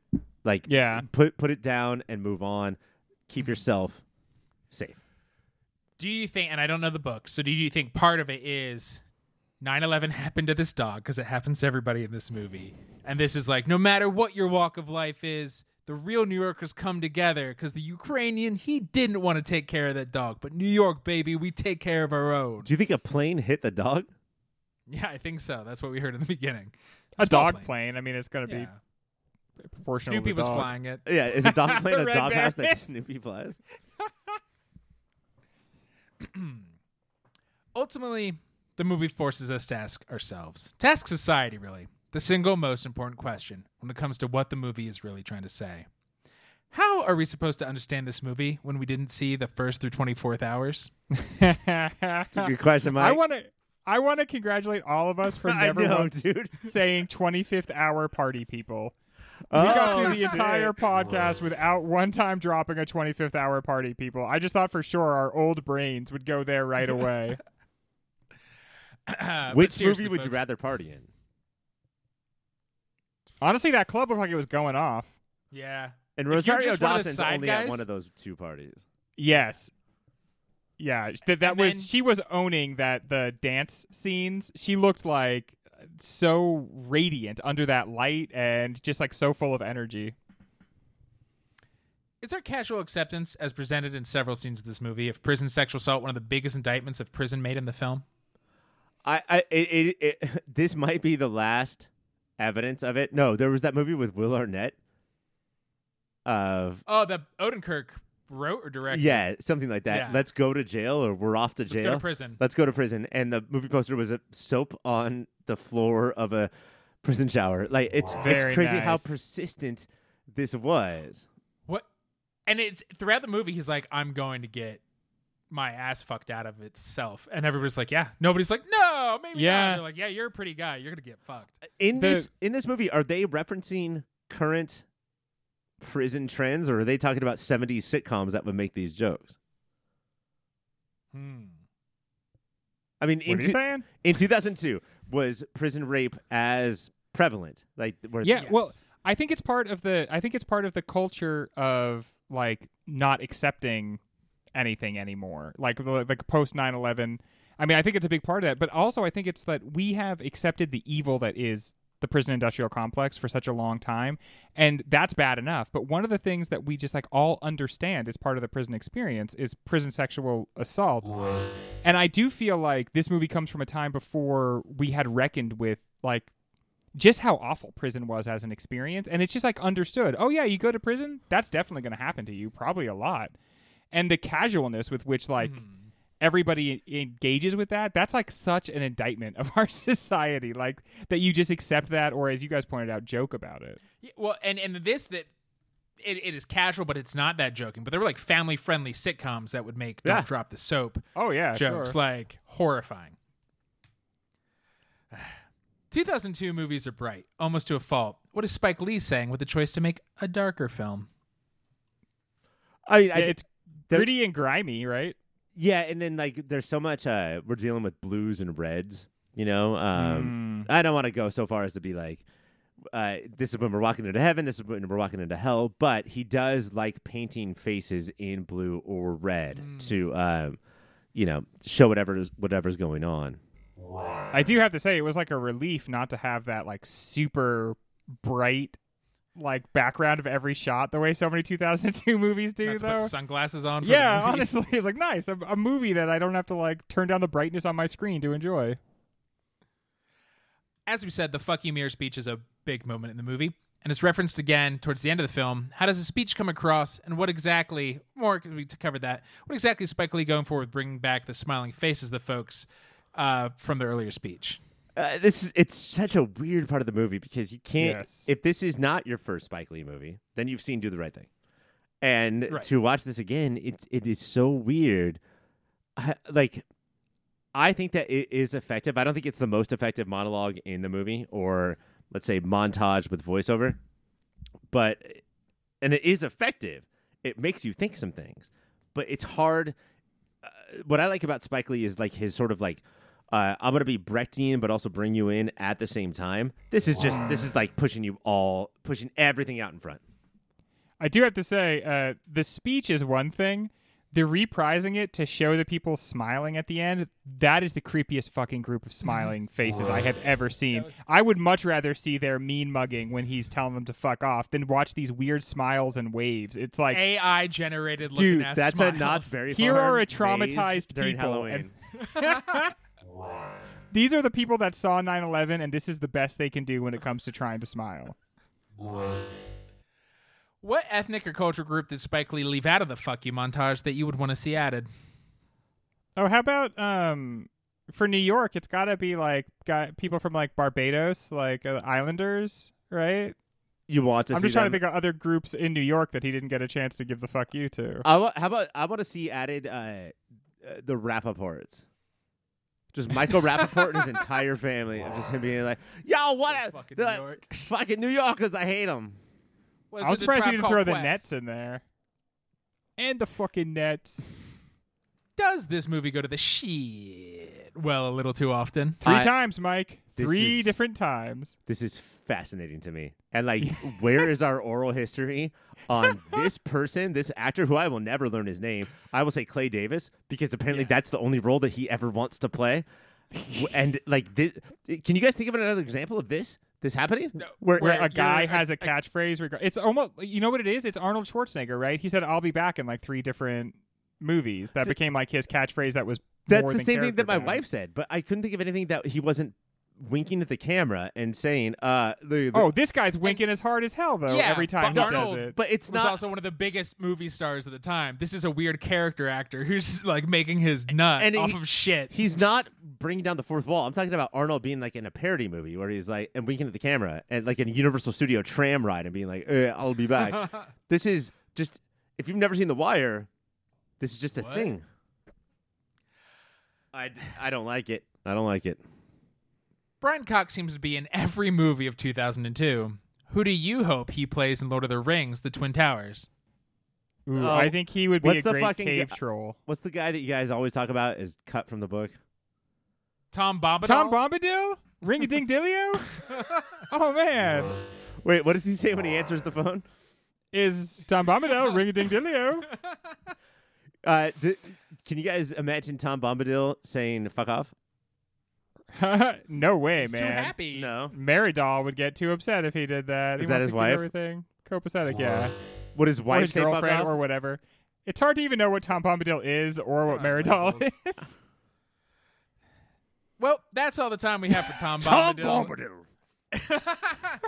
Like yeah put put it down and move on. Keep mm-hmm. yourself safe. Do you think, and I don't know the book, so do you think part of it is 9 11 happened to this dog because it happens to everybody in this movie? And this is like, no matter what your walk of life is, the real New Yorkers come together because the Ukrainian, he didn't want to take care of that dog. But New York, baby, we take care of our own. Do you think a plane hit the dog? Yeah, I think so. That's what we heard in the beginning. a Small dog plane. I mean it's going to Yeah. be proportional to Snoopy the was dog. flying it. Yeah, is a dog <laughs> plane The a Red doghouse Baron. that Snoopy flies? <clears throat> ultimately, the movie forces us to ask ourselves, to ask society, really, the single most important question when it comes to what the movie is really trying to say. How are we supposed to understand this movie when we didn't see the first through 24th hours? It's a good question, Mike. I want to. I want to congratulate all of us for <laughs> never know, once dude. saying 25th hour party people. We Oh, got through the shit. entire podcast without one time dropping a 25th hour party people. I just thought for sure our old brains would go there right <laughs> away. Which movie would you rather party in? Honestly, that club looked like it was going off. Yeah. And Rosario just one of the Dawson's side only at one of those two parties. Yes. Yeah, that that And was then- she was owning that the dance scenes. She looked like so radiant under that light and just like so full of energy. Is our casual acceptance, as presented in several scenes of this movie, of prison sexual assault one of the biggest indictments of prison made in the film? I, I it, it, it, <laughs> this might be the last evidence of it. No, there was that movie with Will Arnett. Of Oh, that Odenkirk wrote or directed? yeah, something like that. Yeah. Let's go to jail, or we're off to jail. Let's jail. go to prison. Let's go to prison. And the movie poster was a soap on the floor of a prison shower. Like it's Very it's crazy how persistent this was. What? And it's throughout the movie, he's like, I'm going to get my ass fucked out of itself. And everybody's like, yeah. Nobody's like, no, maybe not. Yeah. They're like, yeah, you're a pretty guy. You're going to get fucked. In The- this in this movie, are they referencing current prison trends, or are they talking about '70s sitcoms that would make these jokes? Hmm. I mean, in, are you two- saying? in 2002, was prison rape as prevalent? Like, where Yeah, well, I think it's part of the I think it's part of the culture of like not accepting anything anymore. Like the like post 9/11. I mean, I think it's a big part of that, but also I think it's that we have accepted the evil that is the prison industrial complex for such a long time, and that's bad enough. But one of the things that we just like all understand as part of the prison experience is prison sexual assault. And I do feel like this movie comes from a time before we had reckoned with like just how awful prison was as an experience and it's just like understood oh yeah you go to prison that's definitely going to happen to you probably a lot and the casualness with which like hmm. Everybody engages with that that's like such an indictment of <laughs> our society like that you just accept that or as you guys pointed out joke about it Yeah, well, and, and this, that it, it is casual, but it's not that joking. But there were like family friendly sitcoms that would make Yeah. Don't Drop the Soap oh yeah jokes sure. like horrifying. <sighs> 2002 movies are bright, almost to a fault. What is Spike Lee saying with the choice to make a darker film? I mean, I, it's there- gritty and grimy right yeah, and then like, there's so much. Uh, we're dealing with blues and reds. You know, um, Mm. I don't want to go so far as to be like, uh, this is when we're walking into heaven. This is when we're walking into hell. But he does like painting faces in blue or red Mm. to, um, you know, show whatever whatever's going on. I do have to say it was like a relief not to have that like super bright like background of every shot the way so many <laughs> 2002 movies do Not though. put sunglasses on. For yeah, the movie. honestly, it's like nice a, a movie that I don't have to like turn down the brightness on my screen to enjoy. As we said, the "fuck you, mirror" speech is a big moment in the movie, and it's referenced again towards the end of the film. How does the speech come across, and what exactly? More we to cover that. What exactly is Spike Lee going for with bringing back the smiling faces of the folks uh, from the earlier speech? Uh, this is it's such a weird part of the movie because you can't. Yes. If this is not your first Spike Lee movie, then you've seen Do the Right Thing, and Right. to watch this again, it it is so weird. I, like, I think that it is effective. I don't think it's the most effective monologue in the movie, or let's say montage with voiceover, but and it is effective. It makes you think some things, but it's hard. Uh, what I like about Spike Lee is like his sort of like uh, I'm gonna be Brechtian, but also bring you in at the same time. This is just this is like pushing you all, pushing everything out in front. I do have to say, uh, the speech is one thing. The reprising it to show the people smiling at the end, that is the creepiest fucking group of smiling <laughs> faces I have ever seen. I would much rather see their mean mugging when he's telling them to fuck off than watch these weird smiles and waves. It's like AI generated looking Dude, ass That's smiles. a not very Here are a traumatized people, Halloween. and- <laughs> <laughs> these are the people that saw 9/11 and this is the best they can do when it comes to trying to smile. What ethnic or cultural group did Spike Lee leave out of the "fuck you" montage that you would want to see added? Oh, how about um for New York, it's got to be like got people from like Barbados, like uh, Islanders, right? You want to I'm see just trying to think of other groups in New York that he didn't get a chance to give the fuck you to. I wa- how about I want to see added uh, uh, the Rapaports. Just Michael Rapaport and his <laughs> entire family. Of just him being like, "Yo, what? a- Fucking the- New York. <laughs> Fucking New Yorkers, I hate them." Was I was it a surprised he Tribe didn't Called throw the Quest? Nets in there. And the fucking Nets. Does this movie go to the shit? Well, a little too often. Three I- times, Mike. Three is- different times. This is fascinating to me. And like, <laughs> where is our oral history on this person, this actor who I will never learn his name? I will say Clay Davis because apparently Yes. that's the only role that he ever wants to play. And like, this, can you guys think of another example of this? This happening? No, Where, Where Where a guy has a a- catchphrase. Reg- it's almost, you know what it is? It's Arnold Schwarzenegger, right? He said, I'll be back in like three different movies. That See- became like his catchphrase that was That's more the than same thing that my character wife said, but I couldn't think of anything that he wasn't winking at the camera and saying, uh, the, the- Oh, this guy's winking as hard as hell though Yeah, every time he but does Arnold- it. but it's was not. also one of the biggest movie stars at the time. This is a weird character actor who's <laughs> like making his nut And off he- of shit. He's not bringing down the fourth wall. I'm talking about Arnold being like in a parody movie where he's like and winking at the camera and like in a Universal Studio tram ride and being like, eh, "I'll be back." <laughs> this is just if you've never seen The Wire, this is just a What? thing. I I don't like it. I don't like it. Brian Cox seems to be in every movie of 2002. Who do you hope he plays in Lord of the Rings: The Twin Towers? Ooh, Oh, I think he would be what's a the great fucking cave guy- troll. What's the guy that you guys always talk about is cut from the book? Tom Bombadil. Tom Bombadil? Ring a ding dillio? <laughs> oh man. Wait, what does he say when he answers the phone? Is Tom Bombadil <laughs> ring a ding dillio? <laughs> Uh, d- can you guys imagine Tom Bombadil saying "fuck off"? <laughs> no way, He's too man. happy. No. Maridol would get too upset if he did that. Is he that his wife? Everything copacetic, yeah. Would his Or wife his say "fuck girlfriend off"? or whatever. It's hard to even know what Tom Bombadil is or what Oh, Maridol levels. is. <laughs> Well, that's all the time we have for Tom Tom Bombadil. Bombadil.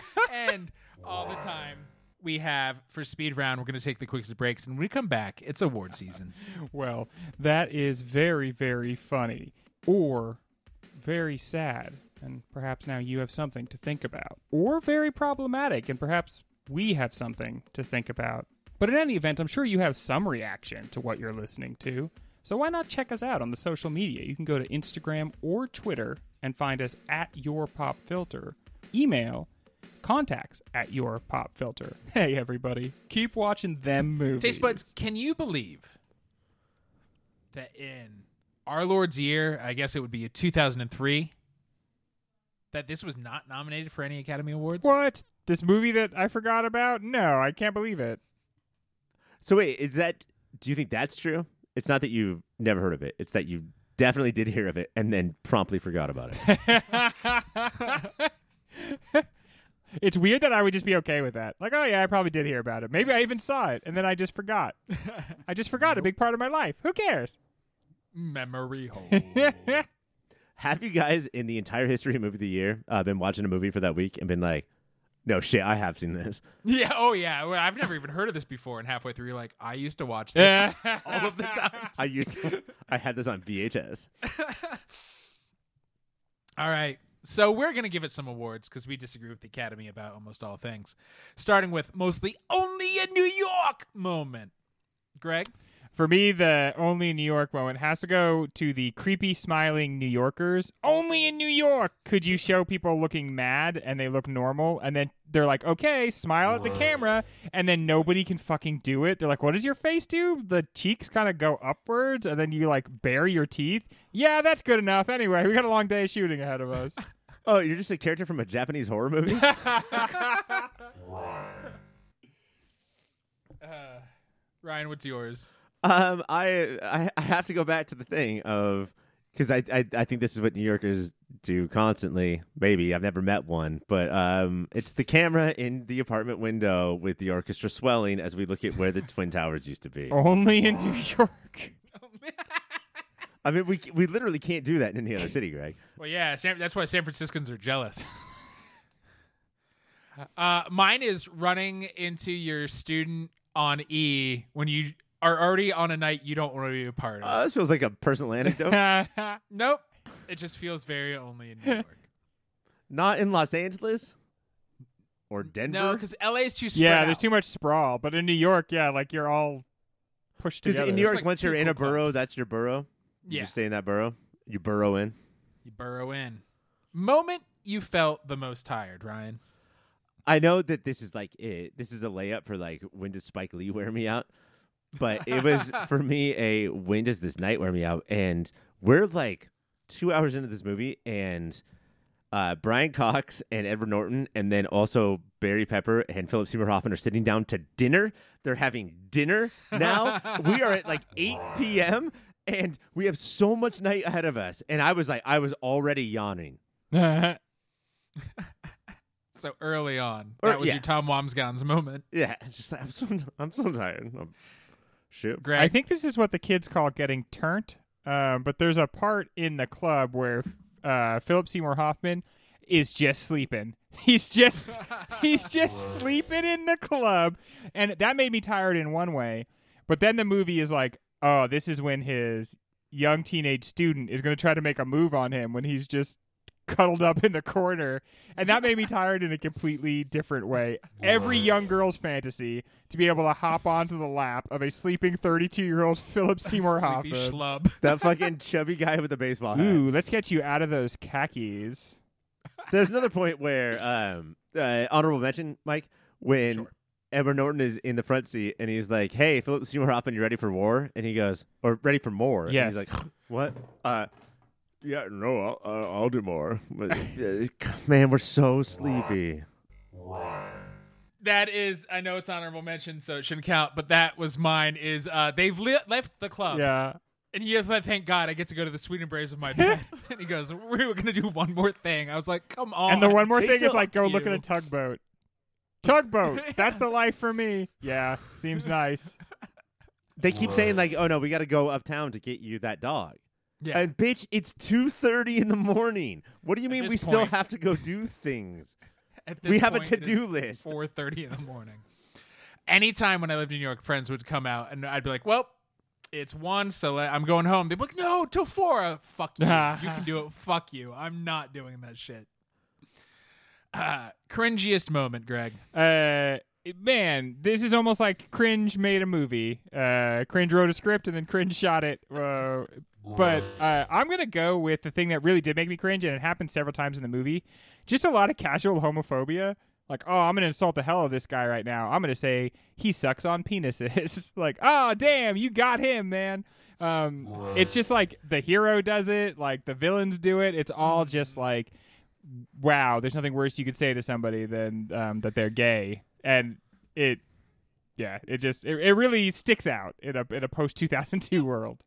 <laughs> and all the time we have for speed round. We're going to take the quickest breaks, and when we come back, it's award season. <laughs> Well, that is very, very funny or very sad. And perhaps now you have something to think about. Or very problematic, and perhaps we have something to think about. But in any event, I'm sure you have some reaction to what you're listening to. So why not check us out on the social media? You can go to Instagram or Twitter and find us at Your Pop Filter. Email contacts at Your Pop Filter. <laughs> Hey, everybody, keep watching them movies. Taste buds, can you believe that in our Lord's year, I guess it would be 2003, that this was not nominated for any Academy Awards? What? This movie that I forgot about? No, I can't believe it. So wait, is that? Do you think that's true? It's not that you've never heard of it. It's that you definitely did hear of it and then promptly forgot about it. <laughs> it's weird that I would just be okay with that. Like, oh yeah, I probably did hear about it. Maybe I even saw it, and then I just forgot. <laughs> I just forgot a big part of my life. Who cares? Memory hole. <laughs> Have you guys, in the entire history of movie of the year, uh, been watching a movie for that week and been like, "No shit, I have seen this." yeah, oh yeah. Well, I've never even heard of this before, and halfway through, you're like, I used to watch this <laughs> all of the time. I used to. I had this on VHS. All right. So we're going to give it some awards because we disagree with the Academy about almost all things. Starting with mostly only in New York moment. Greg? For me, the only New York moment has to go to the creepy smiling New Yorkers. Only in New York could you show people looking mad and they look normal, and then they're like, okay, smile at the camera, and then nobody can fucking do it. They're like, what does your face do? The cheeks kind of go upwards, and then you like bare your teeth. Yeah, that's good enough. Anyway, we got a long day of shooting ahead of us. <laughs> Oh, you're just a character from a Japanese horror movie? <laughs> Uh, Ryan, what's yours? Um, I, I I have to go back to the thing of because I, I I think this is what New Yorkers do constantly. Maybe I've never met one, but um, it's the camera in the apartment window with the orchestra swelling as we look at where the <laughs> twin towers used to be. only in New York. <laughs> I mean, we we literally can't do that in any other city, Greg. <laughs> Well, yeah, San, that's why San Franciscans are jealous. uh, mine is running into your student on E when you are already on a night you don't want to be a part of. Uh, this feels like a personal anecdote. <laughs> nope. it just feels very only in New <laughs> York. Not in Los Angeles or Denver. no, because LA is too spread yeah, there's too much sprawl. But in New York, yeah, like you're all pushed Because together. in New York, like once you're in a cool borough, clubs. that's your borough. You Yeah. just stay in that borough. You burrow in. You burrow in. Moment you felt the most tired, Ryan. I know that this is like it. This is a layup for like when does Spike Lee wear me out? But it was <laughs> for me a when does this night wear me out? And we're like two hours into this movie, and uh, Brian Cox and Edward Norton, and then also Barry Pepper and Philip Seymour Hoffman are sitting down to dinner. They're having dinner now. we are at like 8 <laughs> p.m. and we have so much night ahead of us. And I was like, I was already yawning. <laughs> So early on, Or- that was yeah. your Tom Wambsgans moment. Yeah, it's just like, I'm so I'm so tired. I'm, shit. Greg, I think this is what the kids call getting turned. Um, but there's a part in the club where uh, Philip Seymour Hoffman is just sleeping. <laughs> He's just he's just <laughs> sleeping in the club, and that made me tired in one way. But then the movie is like, oh, this is when his young teenage student is going to try to make a move on him when he's just cuddled up in the corner, and that made me tired in a completely different way. Every young girl's fantasy to be able to hop onto the lap of a sleeping 32 year old Philip Seymour sleepy Hoffman. schlub. <laughs> That fucking chubby guy with the baseball hat. Ooh, let's get you out of those khakis. There's another point where um uh, honorable mention, Mike, when Sure. Edward Norton is in the front seat and he's like, "Hey, Philip Seymour Hoffman, you ready for war?" And he goes, "Or ready for more?" And Yes. he's like, "What?" Uh, yeah, no, I'll, I'll, I'll do more. But, <laughs> uh, man, we're so sleepy. That is, I know it's honorable mention, so it shouldn't count. But that was mine. Is uh, they've li- left the club, Yeah. and he was "Thank God, I get to go to the sweet embrace of my <laughs> bed." and he goes, "We're gonna do one more thing." I was like, "Come on!" And the one more They thing is like go look at a tugboat. Tugboat. <laughs> That's the life for me. Yeah, seems nice. They keep saying like, "Oh no, we got to go uptown to get you that dog." Yeah, And bitch, it's two thirty in the morning. What do you mean this we still have to go do things? <laughs> At this we have a point, it to-do list. 4:30 in the morning. Anytime when I lived in New York, friends would come out, and I'd be like, "Well, it's one, so I'm going home." They'd be like, "No, till four. Uh, fuck you. <laughs> you can do it. Fuck you. I'm not doing that shit." Uh, cringiest moment, Greg. Uh, man, this is almost like Cringe made a movie. Uh, Cringe wrote a script and then Cringe shot it. Uh, but uh, I'm gonna go with the thing that really did make me cringe, and it happened several times in the movie. Just a lot of casual homophobia. Like, oh, I'm gonna insult the hell out of this guy right now. I'm gonna say he sucks on penises. <laughs> like, oh, damn, you got him, man. Um, it's just like the hero does it, like the villains do it. It's all just like, wow. There's nothing worse you could say to somebody than um, that they're gay, and it, yeah, it just it, it really sticks out in a in a post 2002 world.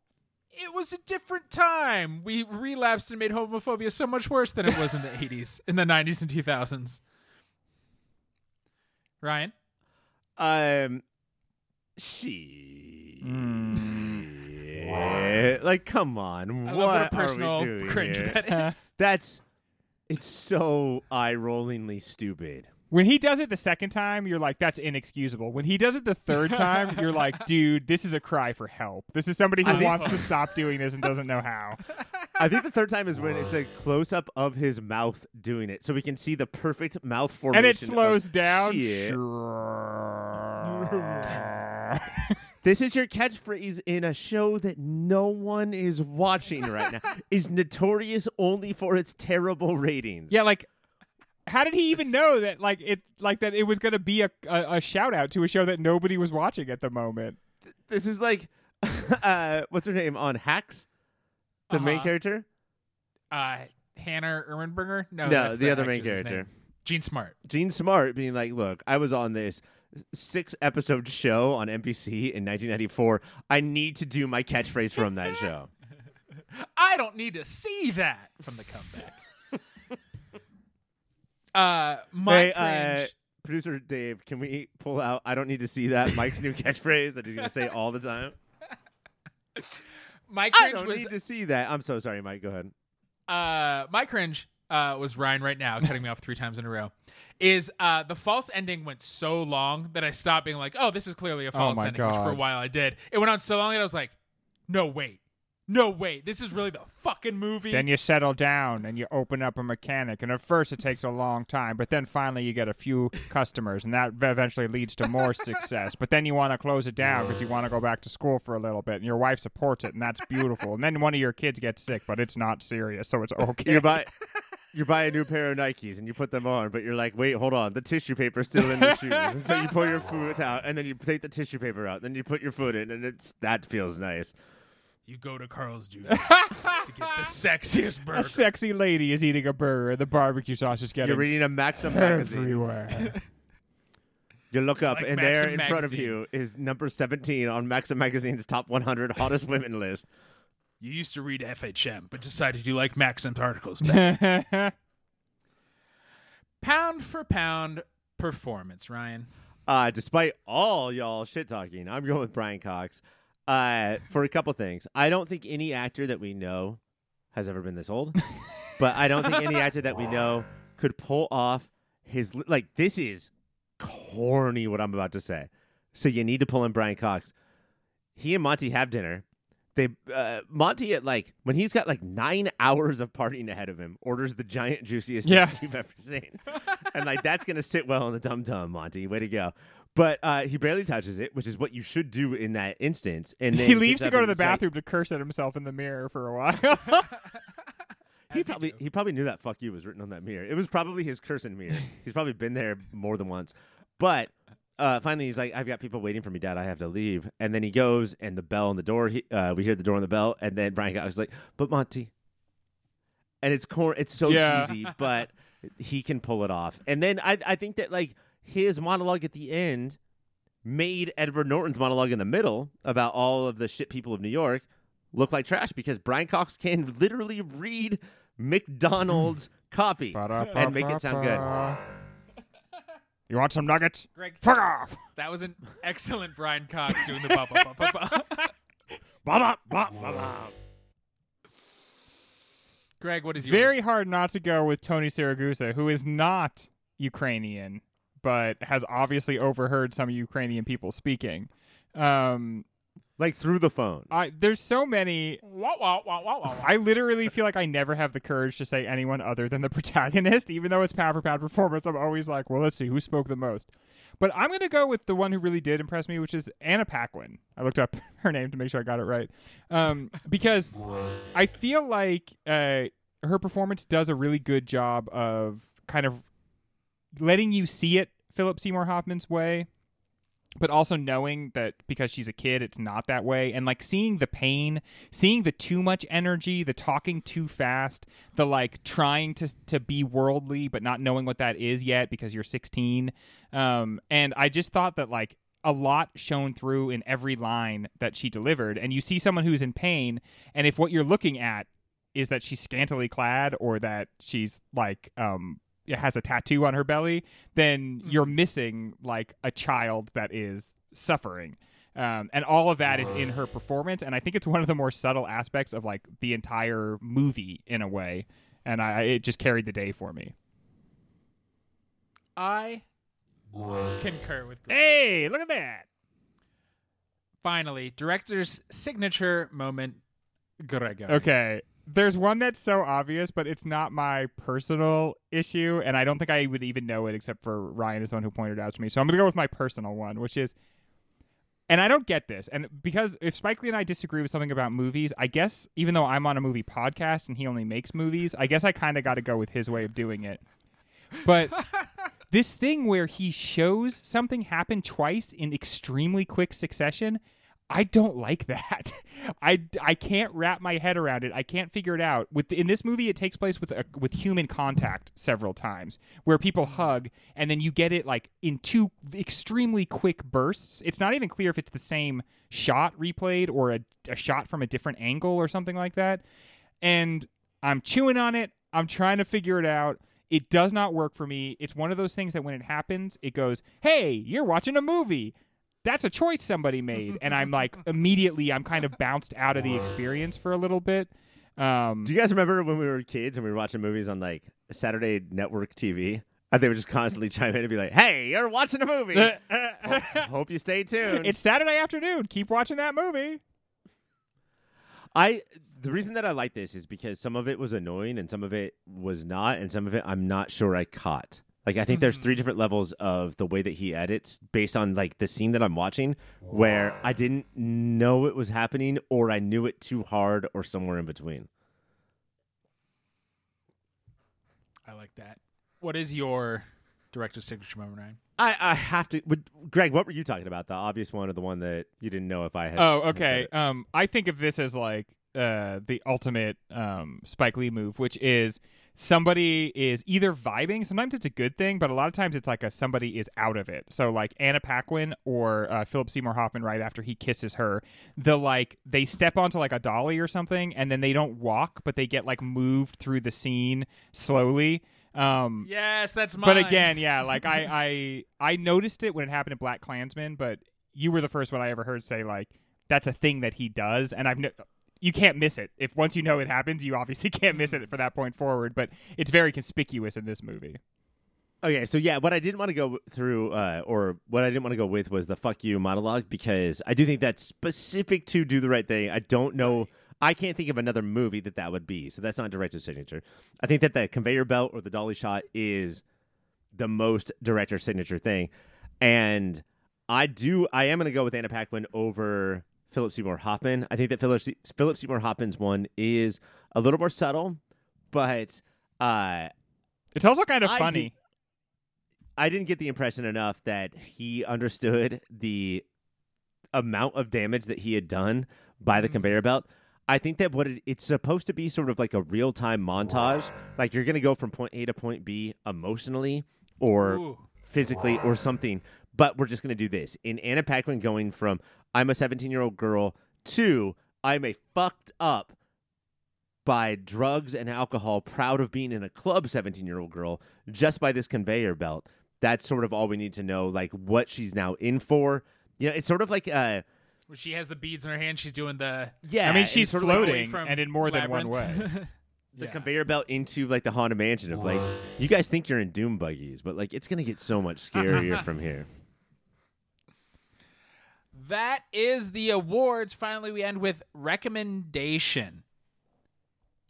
It was a different time. We relapsed and made homophobia so much worse than it was in the <laughs> 80s, in the 90s and 2000s. Ryan, Um, she. Mm. Like, come on. I what love what are personal we doing cringe here? that is. <laughs> That's. It's so eye-rollingly stupid. When he does it the second time, you're like, that's inexcusable. When he does it the third time, you're like, <laughs> dude, this is a cry for help. This is somebody who think- wants to stop doing this and doesn't know how. <laughs> I think the third time is when it's a close-up of his mouth doing it, so we can see the perfect mouth formation. And it of slows down. shit. <laughs> This is your catchphrase in a show that no one is watching right now. is notorious only for its terrible ratings. yeah, like, how did he even know that, like, it, like that, it was going to be a, a, a shout out to a show that nobody was watching at the moment? This is like, <laughs> uh, what's her name on Hacks? The main Uh-huh. character? Uh, Hannah Ermenberger? No, No, that's the other main character. name. Jean Smart. Jean Smart being like, "Look, I was on this six episode show on NBC in 1994. I need to do my catchphrase from that show." <laughs> I don't need to see that from the comeback. Uh, my hey, cringe. uh, producer Dave, can we pull out? I don't need to see that Mike's new <laughs> catchphrase that he's gonna say all the time. my I don't was need to see that. I'm so sorry, Mike. Go ahead. uh, my cringe uh, was Ryan right now cutting me off three times in a row. Is uh, the false ending went so long that I stopped being like, oh, this is clearly a false my ending, which for a while I did. It went on so long that I was like, no, wait, No, wait, this is really the fucking movie. Then you settle down and you open up a mechanic, and at first it takes a long time, but then finally you get a few customers, and that eventually leads to more <laughs> success. But then you want to close it down because you want to go back to school for a little bit, and your wife supports it, and that's beautiful. and then one of your kids gets sick, but it's not serious, so it's okay. You buy <laughs> you buy a new pair of Nikes and you put them on, but you're like, wait, hold on, the tissue paper's still in the shoes, and so you pull your foot out, and then you take the tissue paper out, then you put your foot in, and it's that feels nice. You go to Carl's Jr. <laughs> to get the sexiest burger. a sexy lady is eating a burger, and the barbecue sauce is getting You're reading a Maxim magazine. everywhere. You look up, Like and there Maxim in front of magazine. you is number 17 on Maxim magazine's top 100 hottest women list. You used to read FHM, but decided you like Maxim's articles. better. <laughs> pound for pound performance, Ryan. Uh, despite all y'all shit talking, I'm going with Brian Cox uh, for a couple things. I don't think any actor that we know has ever been this old, but I don't think any <laughs> actor that we know could pull off his like. This is corny what I'm about to say, so you need to pull in Brian Cox. He and Monty have dinner. They uh, Monty at like when he's got like nine hours of partying ahead of him, orders the giant juiciest Yeah. you've ever seen, and like that's gonna sit well on the dum dum, Monty. Way to go! But uh, he barely touches it, which is what you should do in that instance. And <laughs> then he leaves to go to the he's like- bathroom to curse at himself in the mirror for a while. <laughs> He probably he probably knew that "fuck you" was written on that mirror. It was probably his cursing mirror. <laughs> He's probably been there more than once. But uh, finally, he's like, "I've got people waiting for me, Dad. I have to leave." And then he goes, and the bell on the door. He, uh, we hear the door on the bell, and then Brian Cox is like, "But Monty," and it's cor- It's so Yeah. cheesy, but he can pull it off. And then I I think that like his monologue at the end made Edward Norton's monologue in the middle about all of the shit people of New York look like trash because Brian Cox can literally read McDonald's <laughs> copy and make it sound good. You want some nuggets? Greg, Fuck off! that was an excellent Brian Cox doing the ba ba ba ba ba. Ba-ba, ba. Greg, what is yours? Very hard not to go with Tony Siragusa, who is not Ukrainian, but has obviously overheard some Ukrainian people speaking. Um, Like through the phone. I there's so many. Wah, wah, wah, wah, wah. I literally feel like I never have the courage to say anyone other than the <laughs> protagonist, even though it's pound for pound performance. I'm always like, well, let's see who spoke the most. But I'm gonna go with the one who really did impress me, which is Anna Paquin. I looked up <laughs> her name to make sure I got it right, um, because I feel like uh, her performance does a really good job of kind of letting you see it Philip Seymour Hoffman's way, but also knowing that because she's a kid, it's not that way, and like seeing the pain, seeing the too much energy, the talking too fast, the like trying to to be worldly but not knowing what that is yet because you're 16. Um, and I just thought that like a lot shone through in every line that she delivered, and you see someone who's in pain, and if what you're looking at is that she's scantily clad or that she's like um has a tattoo on her belly, then you're missing like a child that is suffering. Um, and all of that is in her performance, and I think it's one of the more subtle aspects of like the entire movie in a way, and I it just carried the day for me. I concur with Greg. Hey, look at that! Finally, director's signature moment, Gregor. Okay. There's one that's so obvious, but it's not my personal issue, and I don't think I would even know it except for Ryan is the one who pointed it out to me. So I'm gonna go with my personal one, which is and I don't get this. And because if Spike Lee and I disagree with something about movies, I guess even though I'm on a movie podcast and he only makes movies, I guess I kind of got to go with his way of doing it. But <laughs> this thing where he shows something happen twice in extremely quick succession, I don't like that. <laughs> I, I can't wrap my head around it. I can't figure it out. With in this movie, it takes place with a, with human contact several times, where people mm. hug, and then you get it like in two extremely quick bursts. It's not even clear if it's the same shot replayed or a, a shot from a different angle or something like that. And I'm chewing on it. I'm trying to figure it out. It does not work for me. It's one of those things that when it happens, it goes, "Hey, you're watching a movie." That's a choice somebody made, and I'm like <laughs> immediately I'm kind of bounced out of the experience for a little bit. Um, Do you guys remember when we were kids and we were watching movies on like Saturday network TV? And they would just constantly chime in and be like, "Hey, you're watching a movie. <laughs> Hope you stay tuned." it's Saturday afternoon. Keep watching that movie. I the reason that I like this is because some of it was annoying and some of it was not, and some of it I'm not sure I caught. Like I think there's three different levels of the way that he edits based on like the scene that I'm watching where I didn't know it was happening or I knew it too hard or somewhere in between. I like that. What is your director's signature moment, Ryan? I, I have to would, Greg, what were you talking about? The obvious one or the one that you didn't know if I had Oh, okay. Um, I think of this as like uh the ultimate um Spike Lee move, which is somebody is either vibing. Sometimes it's a good thing, but a lot of times it's like a somebody is out of it. So like Anna Paquin or uh, Philip Seymour Hoffman, right after he kisses her, the like they step onto like a dolly or something, and then they don't walk, but they get like moved through the scene slowly. Um, Yes, that's mine. but again, yeah, <laughs> like I, I I noticed it when it happened in BlacKkKlansman, but you were the first one I ever heard say like that's a thing that he does, and I've no, you can't miss it. If once you know it happens, you obviously <laughs> can't miss it for that point forward. But it's very conspicuous in this movie. Okay, so yeah, what I didn't want to go through, uh, or what I didn't want to go with, was the "fuck you" monologue because I do think that's specific to "Do the Right Thing." I don't know, I can't think of another movie that that would be, so that's not director's signature. I think that the conveyor belt or the dolly shot is the most director signature thing, and I do, I am going to go with Anna Paquin over Philip Seymour Hoffman. I think that Philip Se- Philip Seymour Hoffman's one is a little more subtle, but. Uh, It's also kind of I funny. did- I didn't get the impression enough that he understood the amount of damage that he had done by the Mhm. conveyor belt. I think that what it, it's supposed to be sort of like a real time montage. Like you're going to go from point A to point B emotionally or Ooh. physically or something, but we're just going to do this. In Anna Paquin going from I'm a 17 year old girl to I'm a fucked up by drugs and alcohol, proud of being in a club 17 year old girl just by this conveyor belt. That's sort of all we need to know, like what she's now in for. You know, it's sort of like, uh, When she has the beads in her hand, she's doing the yeah. I mean, she's sort of like floating from and in more than one way. <laughs> The Yeah. conveyor belt into like the haunted mansion of like, you guys think you're in doom buggies, but like it's gonna get so much <laughs> scarier from here. That is the awards. Finally, we end with recommendation.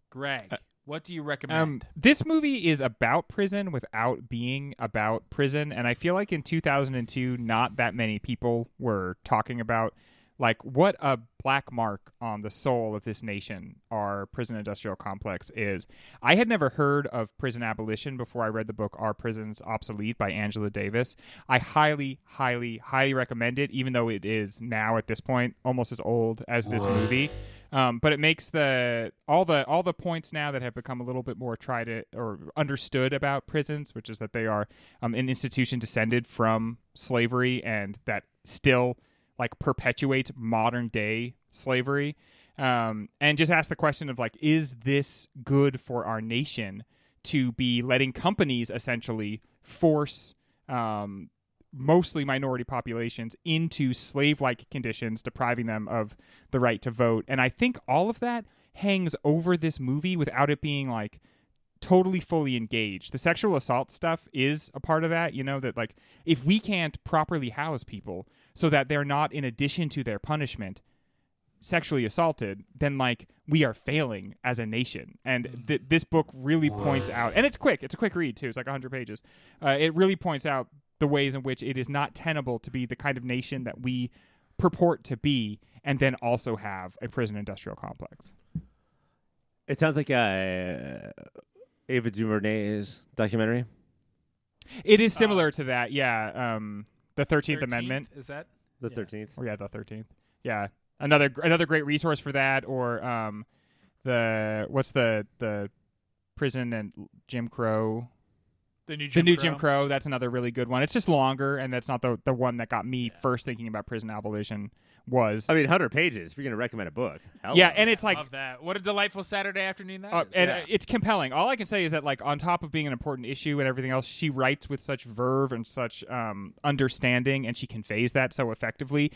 Greg, what do you recommend? Um, this movie is about prison without being about prison, and I feel like in 2002, not that many people were talking about like what a black mark on the soul of this nation our prison industrial complex is. I had never heard of prison abolition before I read the book Are Prisons Obsolete by Angela Davis. I highly, highly, highly recommend it, even though it is now at this point almost as old as this movie. Um, but it makes the all the all the points now that have become a little bit more tried or understood about prisons, which is that they are um, an institution descended from slavery and that still like perpetuates modern day slavery. Um, and just ask the question of like, is this good for our nation to be letting companies essentially force um, mostly minority populations into slave like conditions, depriving them of the right to vote. And I think all of that hangs over this movie without it being like totally fully engaged. The sexual assault stuff is a part of that, you know, that like if we can't properly house people so that they're not in addition to their punishment sexually assaulted, then like we are failing as a nation. And th- this book really points out, and it's quick. It's a quick read too. It's like 100 pages. Uh, it really points out the ways in which it is not tenable to be the kind of nation that we purport to be, and then also have a prison industrial complex. It sounds like uh, Ava DuVernay's documentary. It is similar to that, yeah. Um, the 13th, 13th, Uh, Amendment. is that? The Yeah. thirteenth. Or yeah, the thirteenth. Yeah, another another great resource for that. Or um, the what's the the prison and Jim Crow. The new the Jim new Crow? Jim Crow. That's another really good one. It's just longer, and that's not the the one that got me first thinking about prison abolition. Was I mean, hundred pages. If you're gonna recommend a book, hell yeah, no. and it's like Love that. What a delightful Saturday afternoon that Uh, is. and Yeah. uh, it's compelling. All I can say is that, like, on top of being an important issue and everything else, she writes with such verve and such um, understanding, and she conveys that so effectively.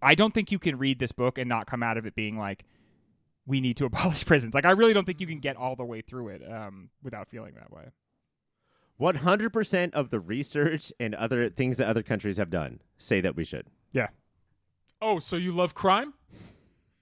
I don't think you can read this book and not come out of it being like, "We need to <laughs> abolish prisons." Like, I really don't think you can get all the way through it um, without feeling that way. one hundred percent of the research and other things that other countries have done say that we should. Yeah. Oh, so you love crime?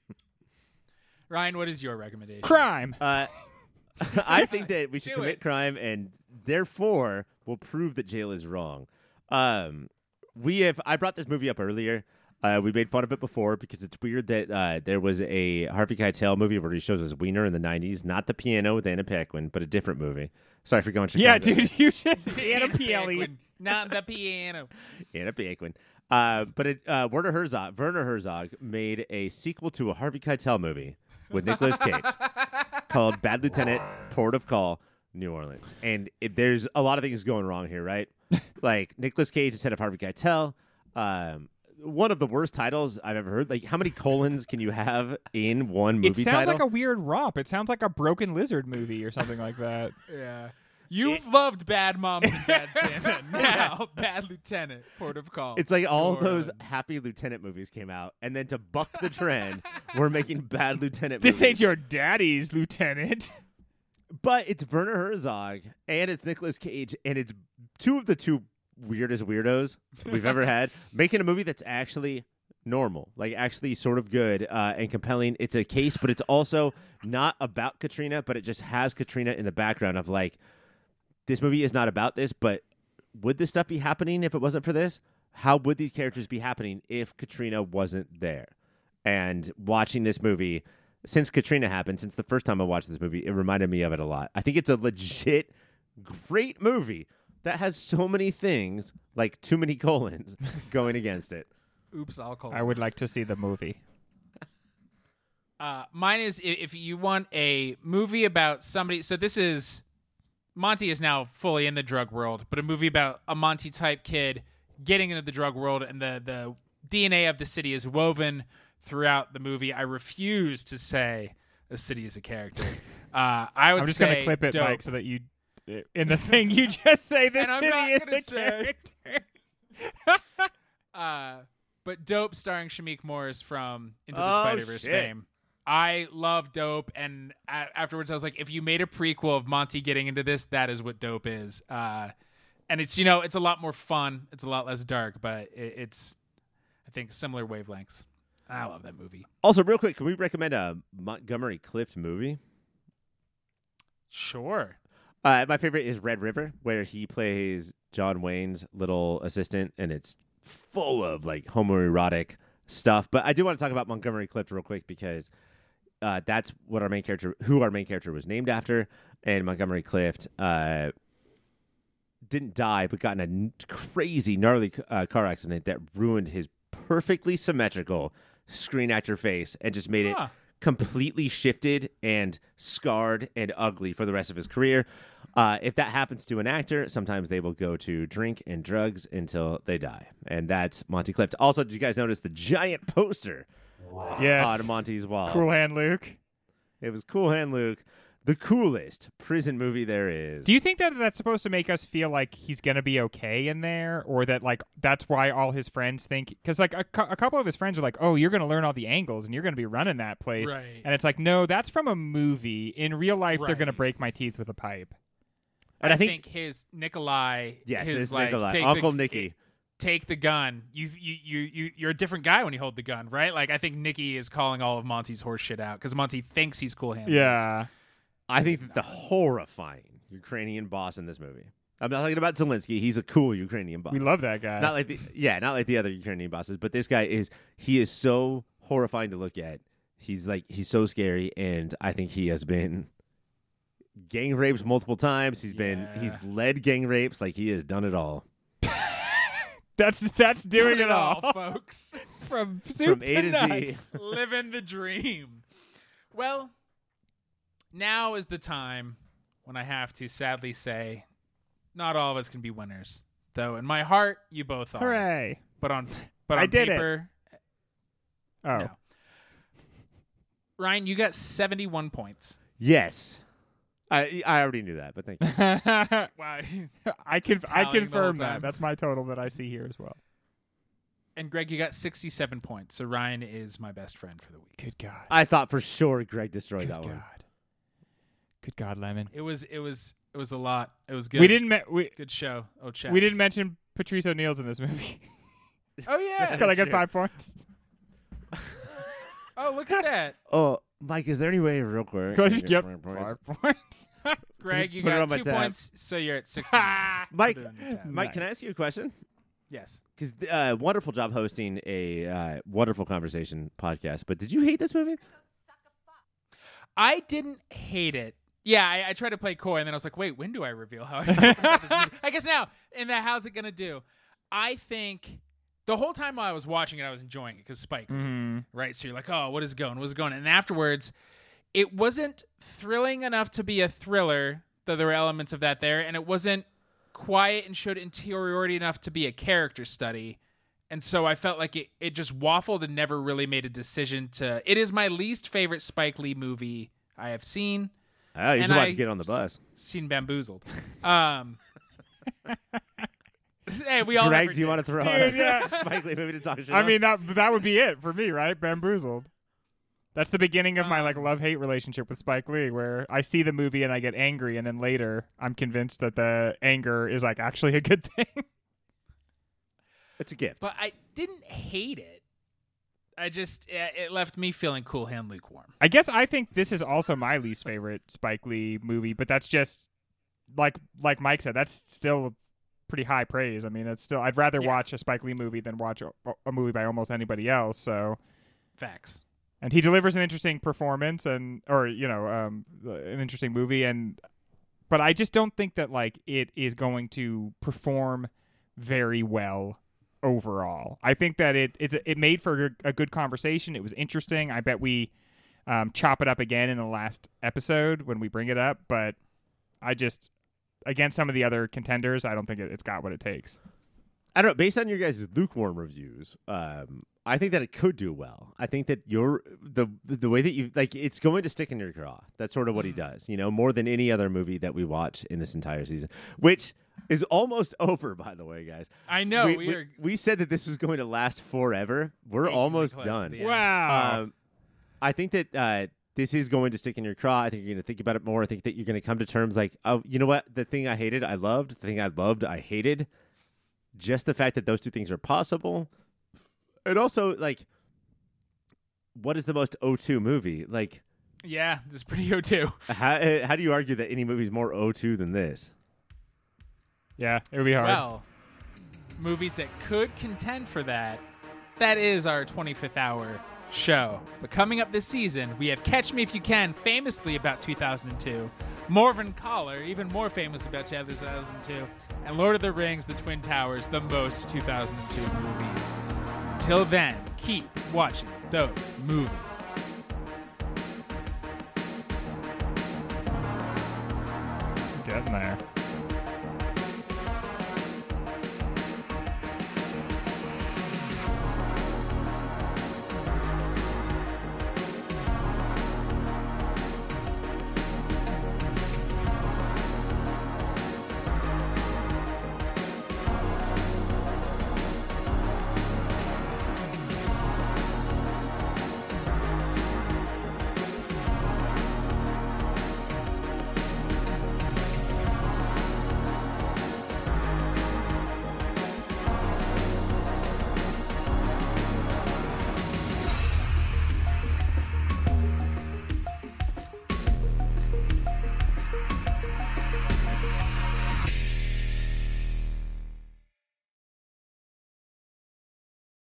<laughs> Ryan, what is your recommendation? Crime. Uh, <laughs> I think that we should Do commit it. crime and therefore we'll prove that jail is wrong. Um, we have. I brought this movie up earlier. Uh, we made fun of it before because it's weird that uh, there was a Harvey Keitel movie where he shows his wiener in the '90s, not the piano with Anna Paquin, but a different movie. Sorry for going Chicago. Yeah, dude, <laughs> you just Anna Anna PLE. Paquin, Not the piano. Anna Paquin. Uh, but it, uh, Werner Herzog, Werner Herzog made a sequel to a Harvey Keitel movie with Nicolas Cage <laughs> called Bad Lieutenant, Port of Call, New Orleans. And it, there's a lot of things going wrong here, right? <laughs> like Nicolas Cage instead of Harvey Keitel. Um, one of the worst titles I've ever heard. Like, how many colons can you have in one movie It sounds title? like a weird romp. It sounds like a broken lizard movie or something like that. <laughs> Yeah. You've loved Bad Moms and Bad <laughs> Santa. <laughs> Now, Bad Lieutenant, Port of Call. It's like all New those Orleans. Happy Lieutenant movies came out, and then to buck the trend, <laughs> we're making Bad Lieutenant. This ain't your daddy's lieutenant. But it's Werner Herzog and it's Nicolas Cage, and it's two of the two weirdest weirdos we've ever had making a movie that's actually normal, like actually sort of good uh, and compelling. It's a case, but it's also not about Katrina, but it just has Katrina in the background of like, this movie is not about this, but would this stuff be happening if it wasn't for this? How would these characters be happening if Katrina wasn't there? And watching this movie since Katrina happened, since the first time I watched this movie, it reminded me of it a lot. I think it's a legit great movie that has so many things, like too many colons, <laughs> going against it. Oops, I'll call. I would like to see the movie. Uh, mine is if you want a movie about somebody. So this is Monty is now fully in the drug world, but a movie about a Monty type kid getting into the drug world, and the the DNA of the city is woven throughout the movie. I refuse to say a city is a character. <laughs> Uh, I would I'm just gonna clip it, dope. Mike, so that you in the thing you <laughs> just say I'm city is a say. character. <laughs> Uh, but Dope, starring Shamik Morris from Into the Oh, Spider Verse fame. I love Dope, and a- afterwards I was like, if you made a prequel of Monty getting into this, that is what Dope is. Uh, and it's you know it's a lot more fun, it's a lot less dark, but it, it's I think similar wavelengths. I love that movie. Also, real quick, can we recommend a Montgomery Clift movie? Sure. Uh, my favorite is Red River, where he plays John Wayne's little assistant, and it's full of like homoerotic stuff. But I do want to talk about Montgomery Clift real quick because uh, that's what our main character, who our main character was named after, and Montgomery Clift uh, didn't die, but got in a n- crazy, gnarly uh, car accident that ruined his perfectly symmetrical screen actor face and just made it completely shifted and scarred and ugly for the rest of his career. Uh, if that happens to an actor, sometimes they will go to drink and drugs until they die, and that's Monty Clift. Also, did you guys notice the giant poster Yes. on Monty's wall? Cool hand Luke. It was Cool Hand Luke, the coolest prison movie there is. Do you think that that's supposed to make us feel like he's gonna be okay in there, or that like that's why all his friends think? Because like a, cou- a couple of his friends are like, "Oh, you're gonna learn all the angles and you're gonna be running that place," Right. and it's like, no, that's from a movie. In real life, they're gonna break my teeth with a pipe. And I I think- think, his Nikolai, yes, his it's like, Nikolai, Uncle the, Nicky. Take the gun. You you you you you're a different guy when you hold the gun, right? Like I think Nikki is calling all of Monty's horse shit out because Monty thinks he's cool hand. Yeah. I think that the horrifying Ukrainian boss in this movie. I'm not talking about Zelensky. He's a cool Ukrainian boss. We love that guy. not like the yeah, not like the other Ukrainian bosses, but this guy is he is so horrifying to look at. He's like he's so scary, and I think he has been gang raped multiple times. He's been Yeah. he's led gang rapes, like he has done it all. That's that's doing it all, folks. <laughs> from soup From A to Z. Living the dream. Well, now is the time when I have to sadly say, not all of us can be winners. Though in my heart, you both are. Hooray! But on but I on did it. paper, Oh, no. Ryan, you got seventy-one points. Yes, I I already knew that, but thank you. <laughs> Wow. <laughs> I can I tallying the whole confirm that. That's my total that I see here as well. And Greg, you got 67 points. So Ryan is my best friend for the week. Good God. I thought for sure Greg destroyed Good that God. one. Good God, Lemon. It was it was it was a lot. It was good. We didn't me- we good show. Oh, chat. we didn't mention Patrice O'Neal's in this movie. Oh yeah. <laughs> Because I got five points. oh look at that. Oh, Mike, is there any way, real quick? Go I just get five points? points. <laughs> <laughs> Greg, you Put it got on my two tab. points, so you're at 69. <laughs> Mike, Put it on your tab. Mike, can I ask you a question? Yes. Because uh, wonderful job hosting a uh, wonderful conversation podcast. But did you hate this movie? I didn't hate it. Yeah, I, I tried to play coy, and then I was like, wait, when do I reveal how I feel about this movie? I guess now. And that, how's it going to do? I think the whole time while I was watching it, I was enjoying it because Spike, Mhm. right? So you're like, oh, what is going? What is going? And afterwards, it wasn't thrilling enough to be a thriller, though there were elements of that there, and it wasn't quiet and showed interiority enough to be a character study. And so I felt like it, it just waffled and never really made a decision to. It is my least favorite Spike Lee movie I have seen. Oh, And should watch I- Get on the Bus. Seen Bamboozled. Um, <laughs> hey, we all Greg, never do you want to throw Dude, out a. <laughs> Spike Lee movie to talk shit I on? mean that that would be it for me, right? Bamboozled. That's the beginning of my like Um, love hate relationship with Spike Lee, where I see the movie and I get angry, and then later I'm convinced that the anger is like actually a good <laughs> thing. it's a gift. But I didn't hate it. I just it it left me feeling cool hand lukewarm. I guess I think this is also my least favorite Spike Lee movie, but that's just like like Mike said, that's still pretty high praise. I mean, it's still I'd rather Yeah. watch a Spike Lee movie than watch a, a movie by almost anybody else. So, Facts. and he delivers an interesting performance and or you know um, an interesting movie and but I just don't think that like it is going to perform very well overall. I think that it it's it made for a, a good conversation. It was interesting. I bet we um, chop it up again in the last episode when we bring it up, but I just against some of the other contenders, I don't think it, it's got what it takes. I don't know. Based on your guys' lukewarm reviews, um, I think that it could do well. I think that your the the way that you like it's going to stick in your craw. That's sort of what he does. You know, more than any other movie that we watch in this entire season, which is almost <laughs> over. By the way, guys, I know we, we, we, are we said that this was going to last forever. We're achingly almost done. Wow. Um, I think that uh, this is going to stick in your craw. I think you're going to think about it more. I think that you're going to come to terms like, oh, you know what? The thing I hated, I loved. The thing I loved, I hated. Just the fact that those two things are possible, and also like, what is the most O2 movie? Like, yeah, this is pretty O2. how how do you argue that any movie is more O2 than this? yeah, it would be hard. Well, movies that could contend for that. That is our 25th hour show. But coming up this season, we have Catch Me If You Can, famously about 2002, Morvern Callar, even more famous about 2002, and Lord of the Rings, The Twin Towers, the most 2002 movie. Till then, keep watching those movies. Getting there.